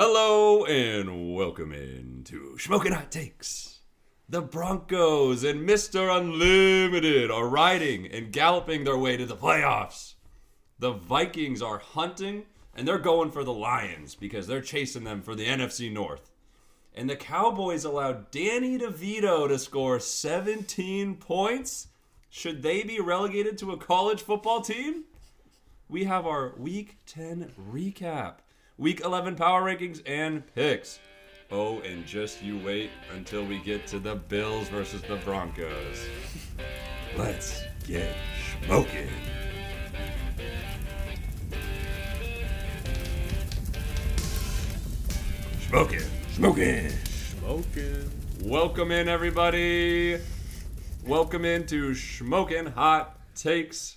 Hello and welcome in to Smoking Hot Takes. The Broncos and Mr. Unlimited are riding and galloping their way to the playoffs. The Vikings are hunting and they're going for the Lions because they're chasing them for the NFC North. And the Cowboys allowed Danny DeVito to score 17 points. Should they be relegated to a college football team? we have our week 10 recap, week 11 power rankings and picks. Oh, and just you wait until we get to the Bills versus the Broncos. Let's get smoking. Smoking, smoking. Smoking. Welcome in, everybody. Welcome into Smoking Hot Takes.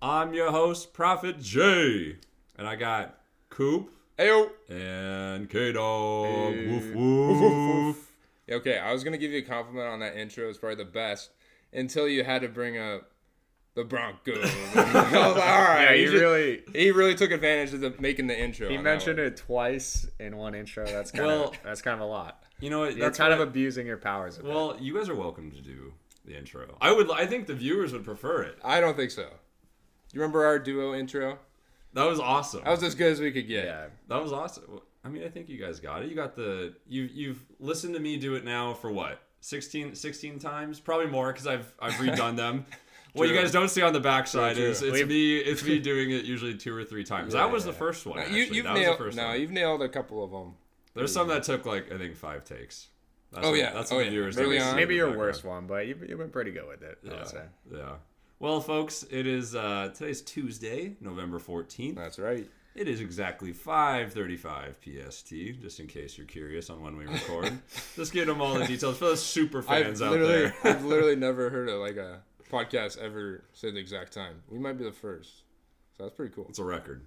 I'm your host, Prophet Jay. And I got Coop Ayo. and KDawg. Hey. Woof Woof, woof, woof. woof. Okay, I was gonna give you a compliment on that intro. It's probably the best until you had to bring up the Broncos. Like, all right, Yeah, he he just- really he really took advantage of the, making the intro. he mentioned it twice in one intro. That's kind Well, of that's kind of a lot. You know what? You're That's kind what of abusing your powers. A I- bit. well, you guys are welcome to do the intro. I would. I think the viewers would prefer it. I don't think so. You remember our duo intro? That was awesome. That was as good as we could get. yeah, That was awesome. I mean, I think you guys got it. You got the you you've listened to me do it now for what 16, 16 times, probably more because I've I've redone them. what you guys don't see on the backside True, is it's We've- me it's me doing it usually two or three times. that was the first one. No, you, you've that was nailed. the first no, one. you've nailed a couple of them. There's some that took like I think five takes. That's Oh, what, yeah. that's Oh, what yeah. viewers Early don't see on. in maybe your background. worst one, but you've, you've been pretty good with it. I Yeah, would say. yeah. Well, folks, it is uh, today's Tuesday, November fourteenth. That's right. It is exactly 5:35 PST. Just in case you're curious on when we record, just give them all the details for those super fans I've out there. I've literally never heard of like a podcast ever say the exact time. We might be the first, so that's pretty cool. It's a record.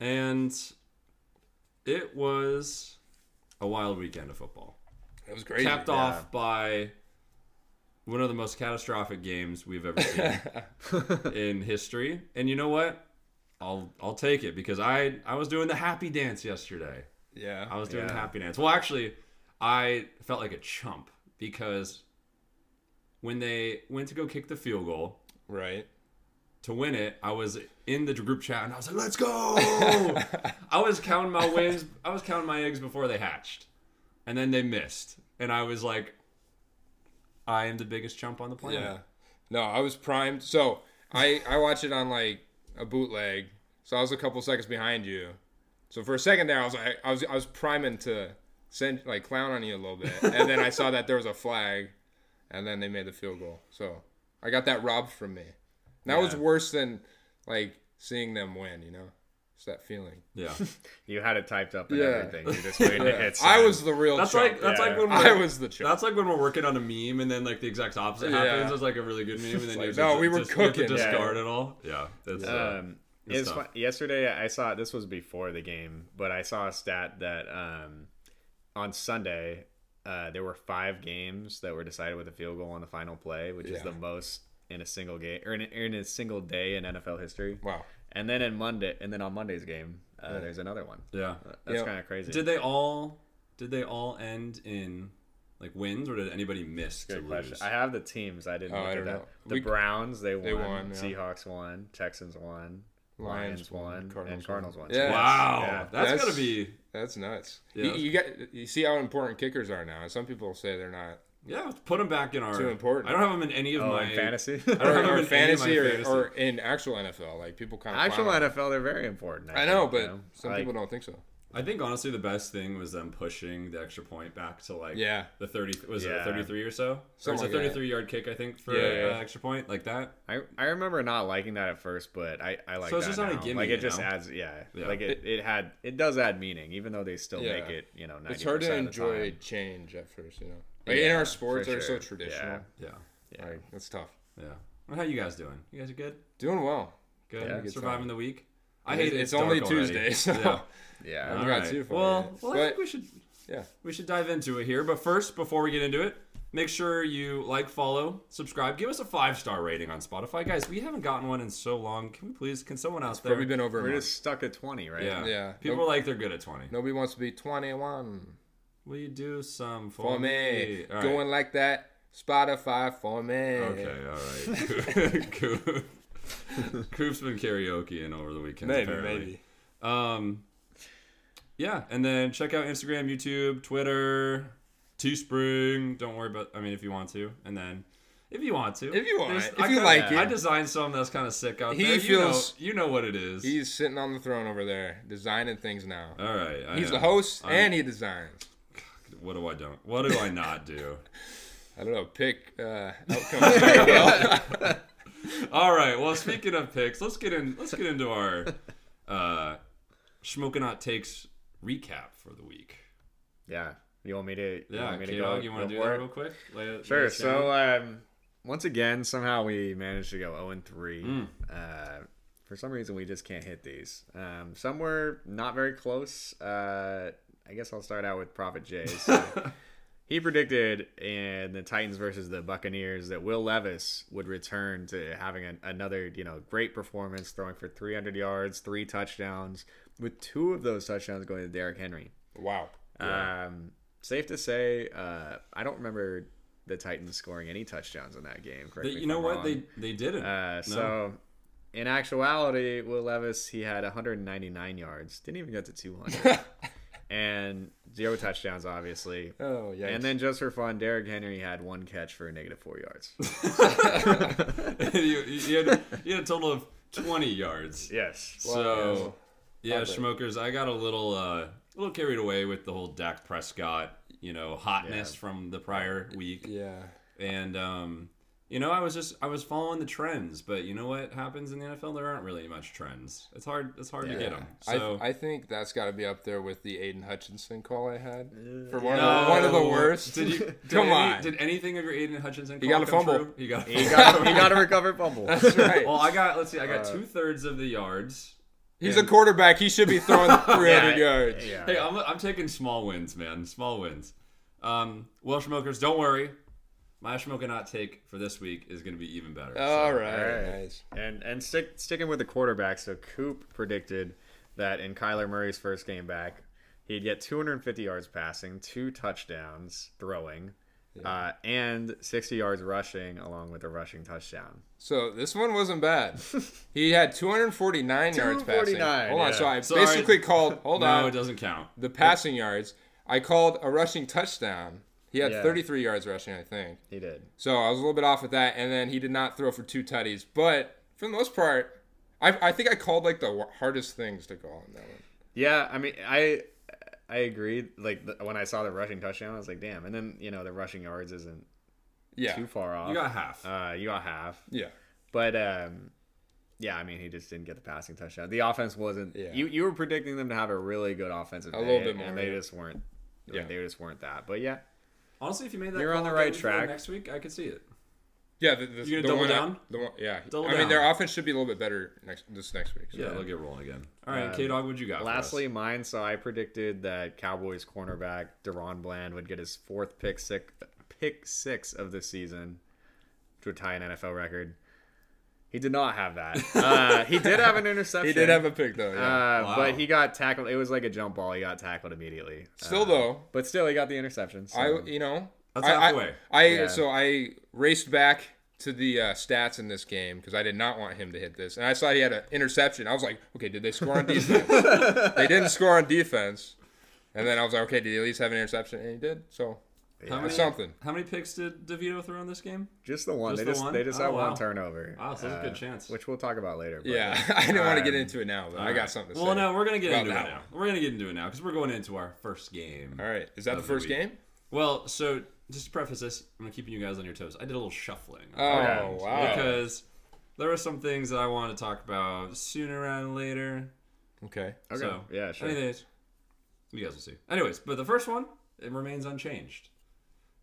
And it was a wild weekend of football. It was crazy. Capped yeah. off by one of the most catastrophic games we've ever seen in history. And you know what? I'll I'll take it because I I was doing the happy dance yesterday. yeah, I was doing the happy dance. Well, actually, I felt like a chump because when they went to go kick the field goal, right. to win it, I was in the group chat and I was like, "Let's go!" I was counting my wins. I was counting my eggs before they hatched, and then they missed, and I was like, "I am the biggest chump on the planet." Yeah. No, I was primed. So I I watched it on like a bootleg. So I was a couple seconds behind you. So for a second there, I was like, I was I was priming to send like clown on you a little bit, and then I saw that there was a flag, and then they made the field goal. So I got that robbed from me. And that was worse than like seeing them win. You know, it's that feeling. Yeah. You had it typed up and Yeah. everything. You just waited to hit. I was the real. That's chump. like that's Yeah. like when I was the chump. That's like when we're working on a meme and then like the exact opposite Yeah. happens. It's like a really good meme and then like, you no, just, we were just, you have to cooking. Yeah. discard it all. Yeah. It's, uh, Um, It's it's fun. yesterday. I saw this was before the game, but I saw a stat that um, on Sunday uh, there were five games that were decided with a field goal on the final play, which is the most in a single game or in, in a single day in NFL history. wow. And then in Monday, and then on Monday's game, uh, there's another one. yeah. That's Yeah. kind of crazy. Did they all did they all end in like wins or did anybody miss to Good question. lose? I have the teams. I didn't Oh, look I at don't that. know. The We- Browns they won. They won, yeah. Seahawks won. Texans won. Lions, won. and Cardinals Cardinals won. won. Yeah. Wow. Yeah. That's, That's- gotta be That's nuts. Yeah, you, that's- you get you see how important kickers are now. And some people say they're not. Yeah. let's Put them back in our. Too important. I don't have them in any of Oh, my in fantasy. I don't have them in any of my fantasy or, fantasy. or in actual NFL. Like people kind of Actual NFL, they're very important. I know, think, but you know? some Like, people don't think so. I think honestly the best thing was them pushing the extra point back to like Yeah. the thirty was it thirty three or so? Or Something it's a like that. thirty three yard kick I think for Yeah, uh, extra point like that. I, I remember not liking that at first, but I, I like So it's that just not a now. gimme, Like it just know? adds, yeah, Yeah. Like it, it had it does add meaning, even though they still Yeah. make it, you know, 90% It's hard to of enjoy time. change at first, you know. Like in our sports, they're so traditional. Yeah. Yeah. Like it's tough. Yeah. Well, how you guys doing? You guys are good? Doing well. Good. Yeah, good Surviving time. the week. I hate it. it's only already. Tuesday, so- Yeah. Yeah. I'm right. too for Well, you. well, I think we should Yeah. we should dive into it here. But first, before we get into it, Make sure you like, follow, subscribe. Give us a five star rating on Spotify, guys. We haven't gotten one in so long. Can we please? Can someone out there? Probably been over We're just stuck at 20, right? yeah, Yeah. People Nope. like they're good at twenty. Nobody wants to be 21 Will you do some for, for me. All right. Going like that. Spotify for me. Okay, all right. Coop- Coop's been karaokeing over the weekend. Maybe, apparently. maybe. Um, yeah, and then check out Instagram, YouTube, Twitter, Teespring. Don't worry about. I mean, if you want to, and then if you want to, If you want, if I you kinda- like I designed some that's kind of sick out He there. feels- you know, you know what it is. He's sitting on the throne over there, designing things now. All right, I He's the host I'm- and he designs. What do I don't? What do I not do? I don't know. Pick uh, outcomes. All right. Well, speaking of picks, let's get in. Let's get into our uh, Smoking Hot Takes recap for the week. Yeah. You want me to? You Yeah, want me to go, you want to do that real quick? Lay it- lay Sure. So um, once again, somehow we managed to go 0 and 3. Mm. Uh, for some reason, we just can't hit these. Um, some were not very close. Uh, I guess I'll start out with Prophet Jay. So he predicted in the Titans versus the Buccaneers that Will Levis would return to having an, another, you know, great performance, throwing for 300 yards, three touchdowns, with two of those touchdowns going to Derrick Henry. wow. Um, safe to say, uh, I don't remember the Titans scoring any touchdowns in that game. Correct They- you know what? wrong. They they didn't. Uh, No. so, in actuality, Will Levis he had 199 yards, didn't even get to 200, and zero touchdowns, obviously. Oh yeah. And then just for fun, Derrick Henry had one catch for negative four yards. you, you, had, you had a total of 20 yards. yes. So, yeah, Love it. Schmokers, I got a little uh, a little carried away with the whole Dak Prescott, you know, hotness Yeah. from the prior week. yeah. And um, you know, I was just I was following the trends, but you know what happens in the NFL? There aren't really much trends. It's hard. It's hard to get them. So I, I think that's got to be up there with the Aidan Hutchinson call I had for one, No. of, the, one of the worst. Did you? Did Come any, on. Did anything of your Aidan Hutchinson? He call got a come fumble. true? He got. A He fumble. got he got a recovered fumble. That's right. well, I got. Let's see. I got Uh, two thirds of the yards. He's a quarterback. He should be throwing 300 yards. Yeah. Hey, I'm, I'm taking small wins, man. Small wins. Um, well, smokers, don't worry. My smoking hot take for this week is going to be even better. All So, right. Alright. Nice. And and stick, sticking with the quarterback, so Coop predicted that in Kyler Murray's first game back, he'd get 250 yards passing, two touchdowns throwing, uh, and 60 yards rushing, along with a rushing touchdown. So this one wasn't bad. He had 249 yards passing. 249, Hold on. So I Sorry. basically called. Hold No, on. it doesn't count. the passing yards. I called a rushing touchdown. He had Yeah. 33 yards rushing, I think. He did. So I was a little bit off with that, and then he did not throw for two tutties. But for the most part, I, I think I called like the hardest things to call in that one. Yeah, I mean, I I agreed. Like the, when I saw the rushing touchdown, I was like, damn. And then you know the rushing yards isn't Yeah, too far off. You got half. uh, you got half. yeah, But um, yeah, I mean, he just didn't get the passing touchdown. The offense wasn't. Yeah. You you were predicting them to have a really good offensive. A day, little bit more, and they yeah. just weren't. Yeah. they just weren't that. But yeah, Honestly, if you made that, You're on the right track. Next week, I could see it. yeah. The, the, You gonna the double one I- down? the one, yeah. Double I mean, down. their offense should be a little bit better next this next week. so. Yeah, they'll get rolling again. All right, Um, KDawg, what'd you got? for us? lastly, mine. So I predicted that Cowboys cornerback DaRon Bland would get his fourth pick six pick six of the season to tie an NFL record. He did not have that. Uh, he did have an interception. He did have a pick though. Yeah. Uh, Wow. But he got tackled. It was like a jump ball. He got tackled immediately. Still Uh, though, but still, he got the interception. So. I you know That's I- I- halfway. I, Yeah. so I raced back to the uh, stats in this game because I did not want him to hit this, and I saw he had an interception. I was like, okay, did they score on defense? they didn't score on defense, and then I was like, okay, did he at least have an interception? And he did. So How many, something. How many picks did DeVito throw in this game? Just the one. Just they the just one? they just Oh, had wow. one turnover. Wow, so that's a good chance. Which we'll talk about later. but- Yeah, I didn't want to get Um, into it now, but I got right. something to Well, say. no, we're gonna get into it that now. We're gonna get into it now because we're going into our first game. All right, is that the the first week. game? Well, so just to preface this, I'm keeping you guys on your toes. I did a little shuffling. Oh wow. Because there were some things that I wanted to talk about sooner rather than later. okay. Okay. So, yeah, sure. Anyways, you guys will see. Anyways, but the first one, it remains unchanged.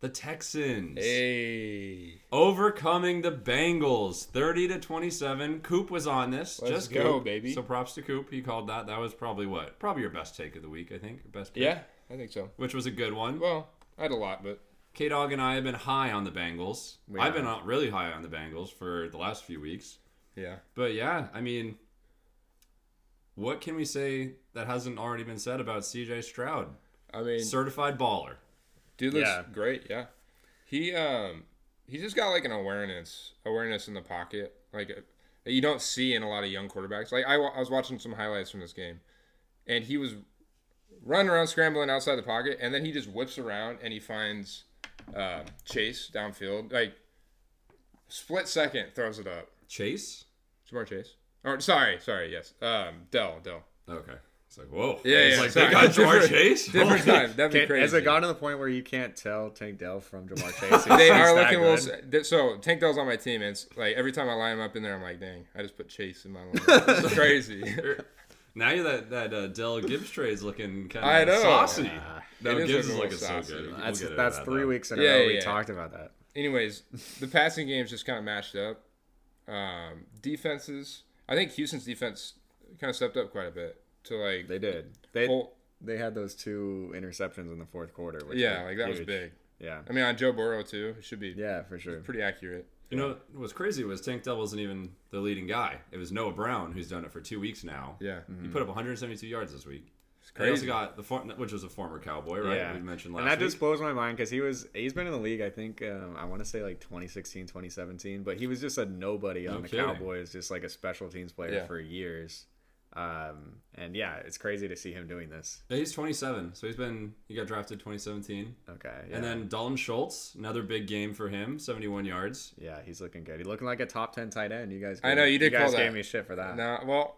The Texans Hey. overcoming the Bengals, thirty to twenty-seven. Coop was on this. Let's just go, Coop. baby. So props to Coop. He called that. That was probably what? Probably your best take of the week, I think. Best pick. Yeah, I think so. Which was a good one. Well, I had a lot, but KDawg and I have been high on the Bengals. I've been really high on the Bengals for the last few weeks. Yeah. But yeah, I mean, what can we say that hasn't already been said about CJ Stroud? I mean, Certified baller. Dude looks Yeah. great. Yeah. He um he just got like an awareness awareness in the pocket like uh, that you don't see in a lot of young quarterbacks. Like I, I was watching some highlights from this game, and he was running around scrambling outside the pocket, and then he just whips around and he finds uh, Chase downfield. Like split second throws it up. Chase? Ja'Marr Chase. Or sorry, sorry, yes. Um, Dell, Dell. Okay. It's like, whoa. Yeah, It's yeah, like, sorry. they got Ja'Marr Chase? Different Holy- time. That'd be Can, crazy. has it gotten to the point where you can't tell Tank Dell from Ja'Marr Chase? they are looking a little. So Tank Dell's on my team. And it's like every time I line him up in there, I'm like, dang, I just put Chase in my line. It's crazy. Now you're that that uh, Dell Gibbs trade's looking kind I of know. saucy. Yeah. no, Gibbs is looking looking so saucy. good. We'll That's that's three though. weeks in a Yeah, row. yeah, we yeah. talked about that. Anyways, the passing games just kind of matched up. Um, defenses, I think Houston's defense kind of stepped up quite a bit to like. They did. They hold- they had those two interceptions in the fourth quarter. Which yeah, like that was big. Yeah, I mean, on Joe Burrow too, it should be yeah, for sure. pretty accurate. You know what's crazy was Tank Dell wasn't even the leading guy. It was Noah Brown who's done it for two weeks now. Yeah, He put up 172 yards this week. it's They also crazy. got the for- which was a former Cowboy, right? Yeah. We mentioned last and that week. just blows my mind because he was he's been in the league i think um, i want to say like 2016 2017 but he was just a nobody on No the kidding. cowboys just like a special teams player Yeah. for years um, and yeah it's crazy to see him doing this he's 27, so he's been he got drafted 2017, okay yeah. and then Dalton Schultz, another big game for him, 71 yards. yeah he's looking good he's looking like a top 10 tight end you guys I know, you did you guys call gave that. me shit for that Nah, well,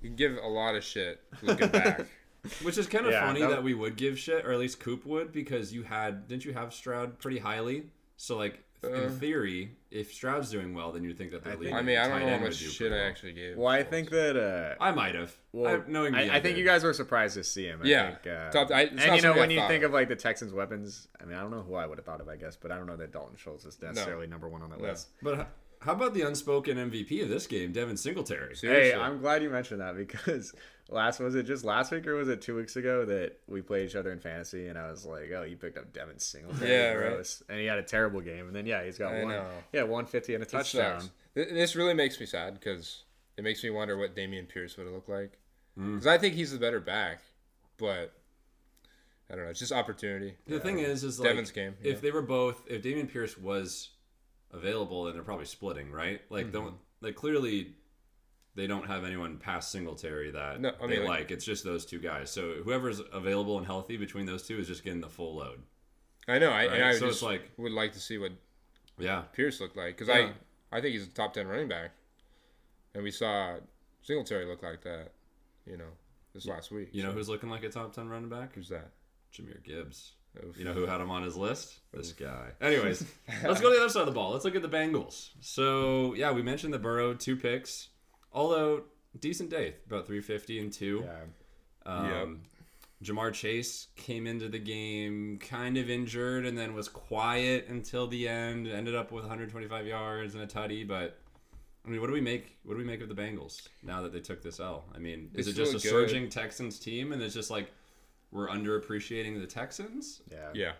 you give a lot of shit looking back. Which is kind of Yeah, funny that- that we would give shit, or at least Coop would, because you had didn't you have Stroud pretty highly? So like. In theory, if Stroud's doing well, then you'd think that the I league. think- I mean, I don't tight know how end would much do shit I actually gave. well i think that uh I might have. well, I, knowing me, I, I think did. you guys were surprised to see him. I Yeah. think, uh, Top- I- and you know when I you think of. of like the Texans' weapons, I mean, I don't know who I would have thought of, I guess, but I don't know that Dalton Schultz is necessarily number one on that No. list. But h- how about the unspoken MVP of this game, Devin Singletary? Seriously. Hey, I'm glad you mentioned that because last was it just last week or was it two weeks ago that we played each other in fantasy and I was like, oh, you picked up Devin Singletary, Yeah, right. and he had a terrible game, and then yeah, he's got I one, know. yeah, 150 and a touchdown. This really makes me sad because it makes me wonder what Dameon Pierce would have looked like. Mm. Because I think he's the better back, but I don't know. It's just opportunity. The thing is, is like Devin's game, if yeah. they were both, if Dameon Pierce was available, then they're probably splitting, right? Like, Mm-hmm. don't like clearly they don't have anyone past Singletary that No, I they like. like- It's just those two guys. So whoever's available and healthy between those two is just getting the full load. I know. I, and Right, I so just it's like- would like to see what Yeah, Pierce looked like because Yeah. I I think he's a top ten running back, and we saw Singletary look like that, you know, this last week. you know who's looking like a top ten running back? who's that? Jahmyr Gibbs. Oof. You know who had him on his list? This guy. Anyways, let's go to the other side of the ball. Let's look at the Bengals. So yeah, we mentioned the Burrow two picks, although decent day, about three fifty and two. Yeah. Um, Ja'Marr Chase came into the game kind of injured and then was quiet until the end. Ended up with 125 yards and a tutty. But I mean, what do we make? What do we make of the Bengals now that they took this L? I mean, is It's it just a good. surging Texans team and it's just like we're underappreciating the Texans, Yeah. Yeah.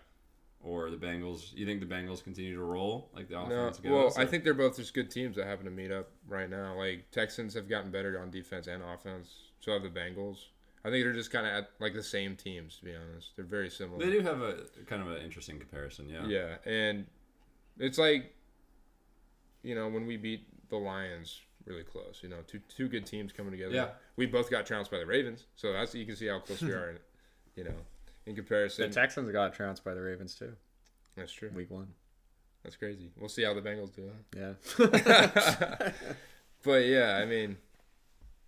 Or the Bengals? You think the Bengals continue to roll like the No, offense goes? well, I think they're both just good teams that happen to meet up right now. Like Texans have gotten better on defense and offense. So have the Bengals. I think they're just kind of at like the same teams. To be honest, they're very similar. they do have a kind of an interesting comparison. Yeah. Yeah, and it's like, you know, when we beat the Lions really close. You know, two two good teams coming together. Yeah. we both got trounced by the Ravens, so that's you can see how close we are. You know, in comparison. The. Texans got trounced by the Ravens too, that's true. week one. That's crazy. We'll see how the Bengals do. Huh? Yeah. But yeah, I mean,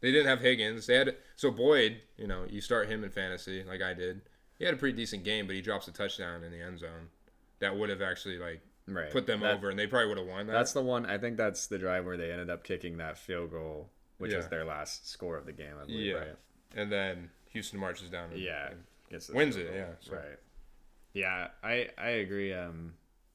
they didn't have Higgins. They had so Boyd. You know, you start him in fantasy like I did. He had a pretty decent game, but he drops a touchdown in the end zone that would have actually like right. put them That- over, and they probably would have won that. That's the one. I think that's the drive where they ended up kicking that field goal, which was their last score of the game. I believe. Yeah. Right? and then Houston marches down. and- Yeah. and Gets the Wins it, goal. yeah, so. Right. Yeah, I I agree. Um,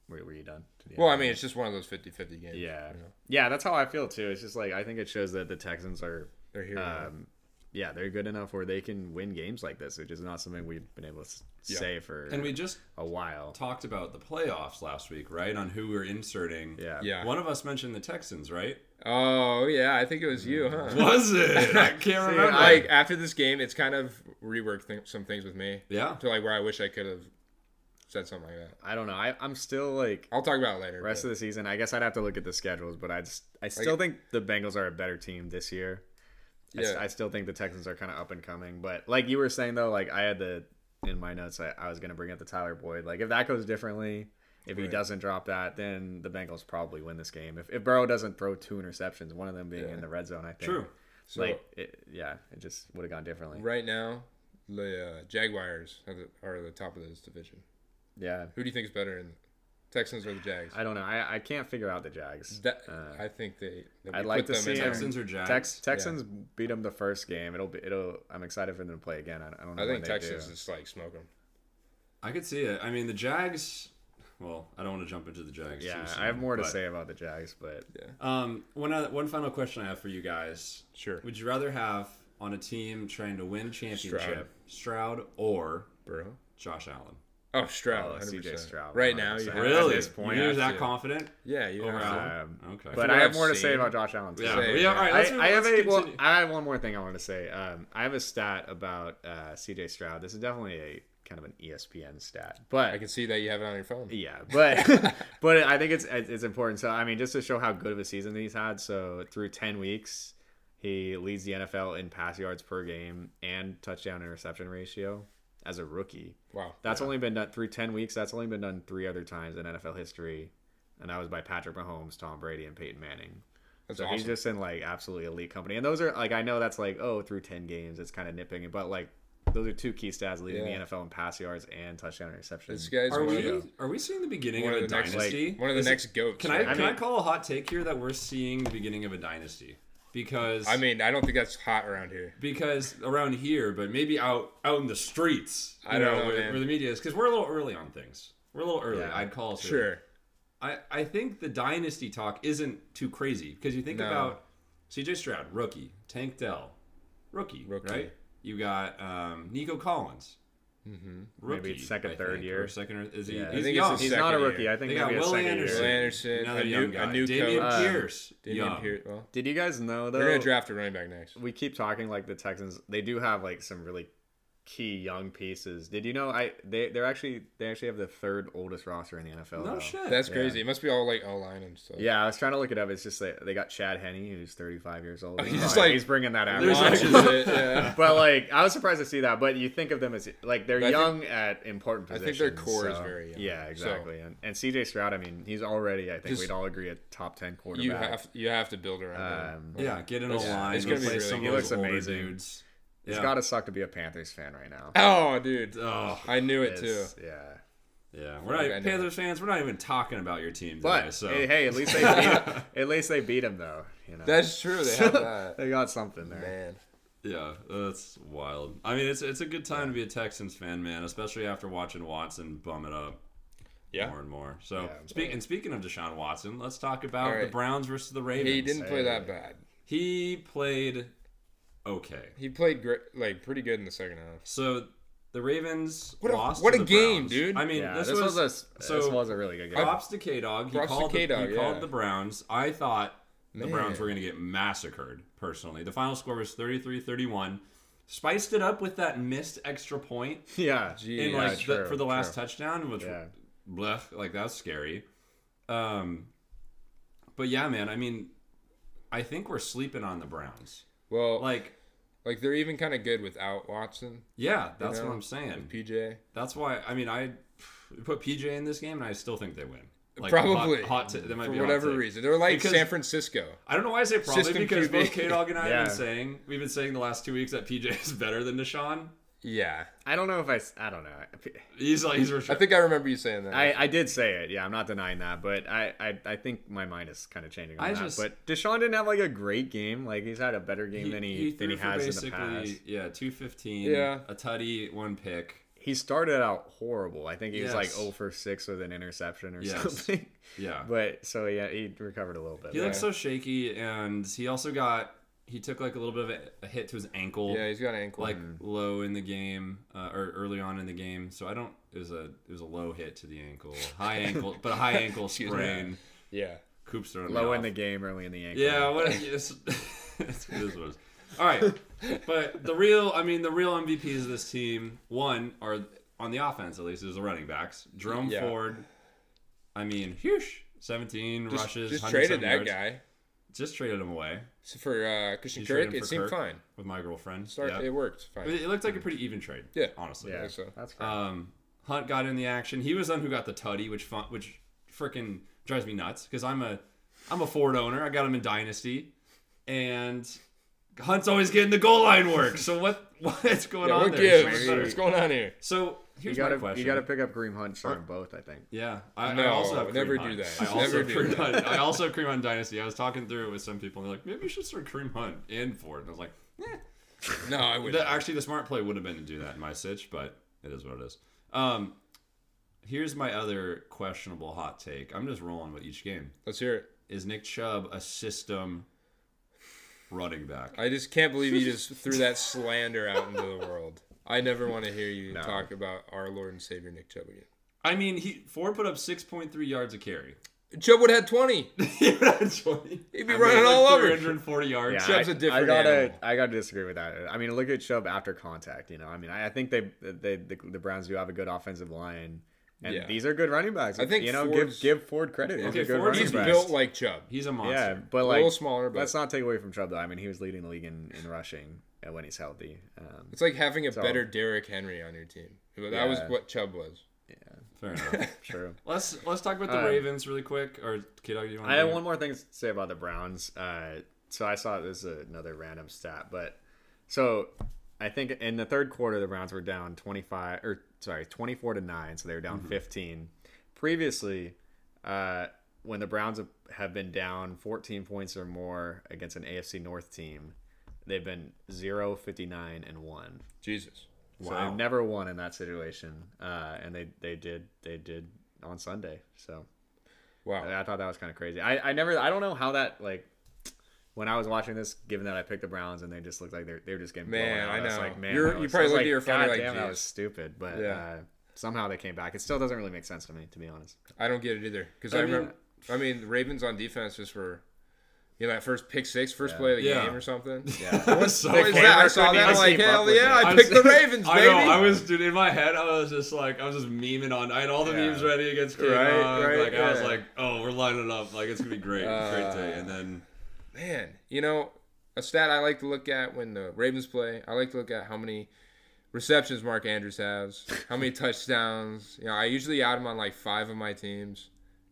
were, were you done? Did you Well, I mean, it's just one of those 50-50 games. yeah, you know? yeah. That's how I feel too. It's just like I think it shows that the Texans are they're here. um, yeah, they're good enough where they can win games like this, which is not something we've been able to s- Yeah. say for And we just a while. talked about the playoffs last week, right? On who we're inserting. Yeah. Yeah. One of us mentioned the Texans, right? Oh yeah, I think it was you, huh? Was it? I can't remember. Like after this game, it's kind of reworked th- some things with me yeah. to like where I wish I could have said something like that. I don't know. I, I'm still like I'll talk about it later. rest but- of the season. I guess I'd have to look at the schedules, but I just I still think the Bengals are a better team this year. I Yeah. I, still think the Texans are kind of up and coming. But like you were saying though, like I had the in my notes, I, I was gonna bring up the Tyler Boyd. Like if that goes differently, if he Right. doesn't drop that, then the Bengals probably win this game. If if Burrow doesn't throw two interceptions, one of them being Yeah. in the red zone, I think. True. so like it, yeah, it just would have gone differently. right now, the uh, Jaguars are the, are the top of this division. Yeah. Who do you think is better, in Texans or the Jags? I don't know. I, I can't figure out the Jags. That, Uh, I think they. that I'd like put to them see in him- there. Texans or Jags? Tex, Texans beat them the first game. It'll be it'll. I'm excited for them to play again. I, I don't know. I when think they Texans do. just like smoke them. I could see it. I mean, the Jags. Well, I don't want to jump into the Jags. Yeah, too soon, I have more to but, say about the Jags, but yeah. Um, one other, one final question I have for you guys. Sure. Would you rather have on a team trying to win championship Stroud. Stroud, or Bro. Josh Allen? Oh, Stroud. Oh, CJ Stroud, Right now, you 100%. have Really? this point, You're that to. confident Yeah, you over have to. Um, Okay. but I have I've more to say about Josh Allen. Too. yeah, Say, yeah. All right. Let's, I, I let's have a well. I have one more thing I want to say. Um, I have a stat about uh, CJ Stroud. This is definitely a kind of an ESPN stat, but I can see that you have it on your phone. Yeah, but but I think it's it's important. So I mean, just to show how good of a season he's had. So through ten weeks, he leads the NFL in pass yards per game and touchdown interception ratio as a rookie. Wow. That's only been done through ten weeks. That's only been done three other times in NFL history, and that was by Patrick Mahomes, Tom Brady, and Peyton Manning. That's So awesome. he's just in like absolutely elite company, and those are like I know that's like oh through ten games, it's kind of nitpicking, but like. Those are two key stats leading Yeah. the NFL in pass yards and touchdown interception. this guy's Are we the, are we seeing the beginning one of of a the next dynasty? like, one of the Is it- next goats. Can I can I mean- call a hot take here that we're seeing the beginning of a dynasty? Because I mean, I don't think that's hot around here. because around here, but maybe out out in the streets, you I don't know, where, where the media is, because we're a little early on things. We're a little early. Yeah. I'd call us early. Sure. I, I think the dynasty talk isn't too crazy because you think No. about CJ Stroud, rookie, Tank Dell, rookie, Rookie. right? You got um, Nico Collins, mm-hmm. rookie, Maybe second, I third think, year. or second. Or, is he? Yeah. I he's think young. He's not a year. rookie. I think They got maybe a Will Anderson. Year. Anderson, Another a young new, guy. a new Dameon coach. Uh, Dameon young. Pierce. Well, Did you guys know though? they're gonna draft a running back next. we keep talking like the Texans. They do have like some really key young pieces. Did you know? I they they're actually they actually have the third oldest roster in the NFL. No though. shit. That's Yeah. crazy. It must be all like O line and stuff. Yeah, I was trying to look it up. It's just like they got Chad Henney, who's 35 years old. He's He's, just like, like- he's bringing that out. There's Launches actually- it, yeah. but like I was surprised to see that. But you think of them as like they're I think- young at important positions. I think their core is very young. Yeah, So- exactly. and and CJ Stroud, I mean, he's already. I think Just- we'd all agree a top 10 quarterback. You have you have to build around Um, him. yeah, get in a line. it's gonna be replace really some good. of He looks older amazing. dudes. It's Yeah. gotta suck to be a Panthers fan right now. Oh, dude. Oh, I knew it too. Yeah. yeah. We're not Like, I. Panthers fans. We're not even talking about your team today. But so hey, hey, at least they beat, at least they beat him though. You know, That's true. They have that. they got something there. Man. Yeah, that's wild. I mean, it's it's a good time to be a Texans fan, man, especially after watching Watson bum it up Yeah. more and more. So, Yeah. speak, and speaking of Deshaun Watson, let's talk about All the. Browns versus the Ravens. He didn't play Hey. that bad. He played okay. He played great, like pretty good in the second half. So the Ravens What a- lost. what to a the game, Browns. dude. I mean, Yeah, this, this, was, was, a so this was a really good game. props to KDawg. He Props to called the, KDawg, he yeah. called the Browns. I thought the Browns were going to get massacred. Personally, the final score was 33-31. Spiced it up with that missed extra point yeah, Gee, in Yeah, the, true, for the last true. touchdown, which Yeah. blech, like that's scary. Um, but yeah, man. I mean, I think we're sleeping on the Browns. Well, like, Like, they're even kind of good without Watson. yeah, that's know, what I'm saying. PJ. That's why. I mean, I put PJ in this game, and I still think they win. Like, Probably. hot, hot t- For be a hot whatever reason. They're like Because- San Francisco. I don't know why I say probably System because QB. both KDawg and I have been saying we've been saying the last two weeks that PJ is better than Deshaun. Yeah. I don't know if I. I don't know. He's like he's I think I remember you saying that. I, I did say it. Yeah, I'm not denying that, but I, I, I think my mind is kind of changing on I that. just- but Deshaun didn't have like a great game. Like he's had a better game than he, than he threw for has in the past. Yeah, two fifteen. Yeah. a tutty, one pick. He started out horrible. I think he was like Yes. 0 for 6 with an interception or Yes. something. Yeah, But so yeah, he recovered a little bit. he but- looks so shaky, and he also got he took like a little bit of a, a hit to his ankle. Yeah, he's got an ankle. like low in the game uh, or early on in the game. So I don't. It was a it was a low hit to the ankle, high ankle, but a high ankle sprain. yeah. Coops throwing me Low in the game, early in the ankle. Yeah, what it is, it is what it is. All right, but the real, I mean, the real MVPs of this team, one are on the offense at least, is the running backs. Jerome Yeah. Ford, I mean, whoosh, seventeen Just, rushes, just traded that yards. guy Just traded him away so for uh, Christian You traded Kirk. him It for seemed Kirk? fine. with my girlfriend. Start, Yeah. It worked fine. It, it looked like a pretty even trade. Yeah. honestly. Yeah, think so. that's great. Um, Hunt got in the action. He was the one who got the tutty, which fun, which freaking drives me nuts because I'm a I'm a Ford owner. I got him in Dynasty, and Hunt's always getting the goal line work. So what what's going Yeah, on what there? gives? Show me better. What's going on here? So you gotta my question. you gotta pick up Kareem Hunt, start 'em both. I think. yeah, I, I No, also have never Hunt. do that. I also Never do Kareem that. Hunt. I also have Kareem Hunt Dynasty. I was talking through it with some people, and they're like, maybe you should start Kareem Hunt and Ford. And I was like, eh. No, I wouldn't. Actually, the smart play would have been to do that in my sitch, but it is what it is. Um, here's my other questionable hot take. I'm just rolling with each game. Let's hear it. Is Nick Chubb a system running back? I just can't believe you just threw that slander out into the world. I never want to hear you No. talk about our Lord and Savior Nick Chubb again. I mean, he Ford put up 6.3 yards a carry. Chubb would have had 20. He'd be He'd be running all over. 340 yards. Yeah, Chubb's I, a different I gotta, animal. I gotta disagree with that. I mean, look at Chubb after contact. You know, I mean, I, I think they, they, the, the Browns do have a good offensive line, and Yeah. these are good running backs. I think you know, give Ford's- give Ford credit. He's Okay, a good Ford's He's back. built like Chubb. He's a monster. Yeah, but A like little smaller, but let's not take away from Chubb though. I mean, he was leading the league in, in rushing when he's healthy. Um, it's like having a So- better Derrick Henry on your team. But that was what Chubb was. Yeah, fair enough. true. let's let's talk about the Uh, Ravens really quick. Or Kiddo, do you want? I have one more thing to say about the Browns. Uh, so I saw this is another random stat, but so I think in the third quarter the Browns were down twenty five or sorry twenty four to nine, so they were down fifteen. Previously, uh, when the Browns have, have been down fourteen points or more against an AFC North team, they've been 0, 59, and one. Jesus. So Wow. they've never won in that situation, uh, and they they did they did on Sunday. So. Wow. I, I thought that was kind of crazy. I, I never I don't know how that like when I was watching this, given that I picked the Browns and they just looked like they're they're just getting Man, blown out, I know. like man, You're- you was- probably looked at your phone, like, damn, that was stupid. But Yeah. uh, somehow they came back. It still doesn't really make sense to me, to be honest. I don't get it either. Because I I, mean- remember, I mean, the Ravens on defense just were, you know, that first pick six, first Yeah. play of the Yeah. game or something. Yeah, I so What is that? I saw that. I'm like, hell yeah. I picked the s- Ravens, I baby. know. I was, dude, in my head, I was just like, I was just memeing on. I had all the Yeah. memes ready against King Right, Kong. right, like I was like, oh, we're lining up. Like it's gonna be great, great Uh, day. And then Man, you know, a stat I like to look at when the Ravens play, I like to look at how many receptions Mark Andrews has, how many touchdowns. You know, I usually add him on like five of my teams.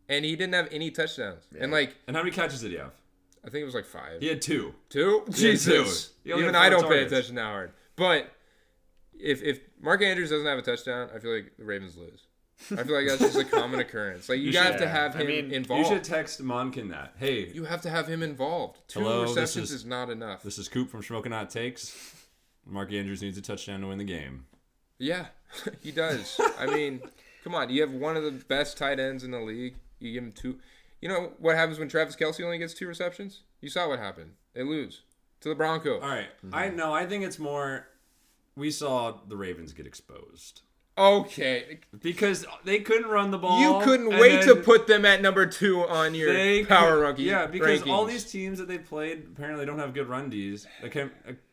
And he didn't have any touchdowns. And like, and how many catches did he have? I think it was like five. He had two. Two? Jesus. two. Even I don't pay targets. attention that hard. But if if Mark Andrews doesn't have a touchdown, I feel like the Ravens lose. I feel like that's just a common occurrence. Like you, You have to have I him mean, involved. You should text Monken that. Hey, You have to have him involved. Two Hello, receptions is- is, not enough. this is Coop from Smoking Hot Takes. Mark Andrews needs a touchdown to win the game. Yeah, he does. I mean, come on. You have one of the best tight ends in the league. You give him two. You know what happens when Travis Kelce only gets two receptions? You saw what happened. They lose to the Broncos. All right. Mm-hmm. I know. I think it's more. We saw the Ravens get exposed Okay. because they couldn't run the ball. You couldn't wait to put them at number two on your power could- ranking. Yeah, because all these teams that they played apparently don't have good run Ds. Like,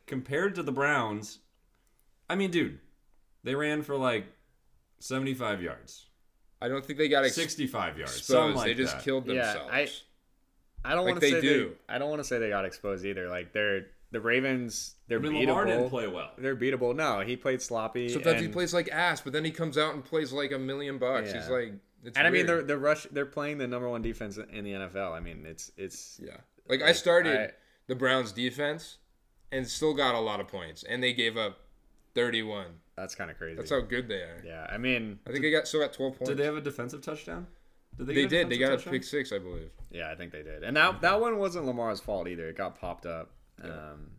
compared to the Browns, I mean, dude, they ran for like seventy-five yards, I don't think they got ex- sixty-five yards, exposed. like they just that. killed Yeah, themselves. I- I don't Like want to they say do. They, I don't want to say they got exposed either. Like they're the Ravens. They're I mean, beatable. Lamar didn't play well. They're beatable. No, he played sloppy. Sometimes and, he plays like ass, but then he comes out and plays like a million bucks. He's like, it's And I mean, they're they're rush. They're playing the number one defense in the NFL. I mean, it's it's Yeah. Like I started I- the Browns defense and still got a lot of points and they gave up 31. That's kind of crazy. That's how good they are. yeah, I mean, I think they got still got 12 points. Did they have a defensive touchdown? Did They get did. They defensive got a pick 6, I believe. yeah, I think they did. And that that one wasn't Lamar's fault either. It got popped up. Um,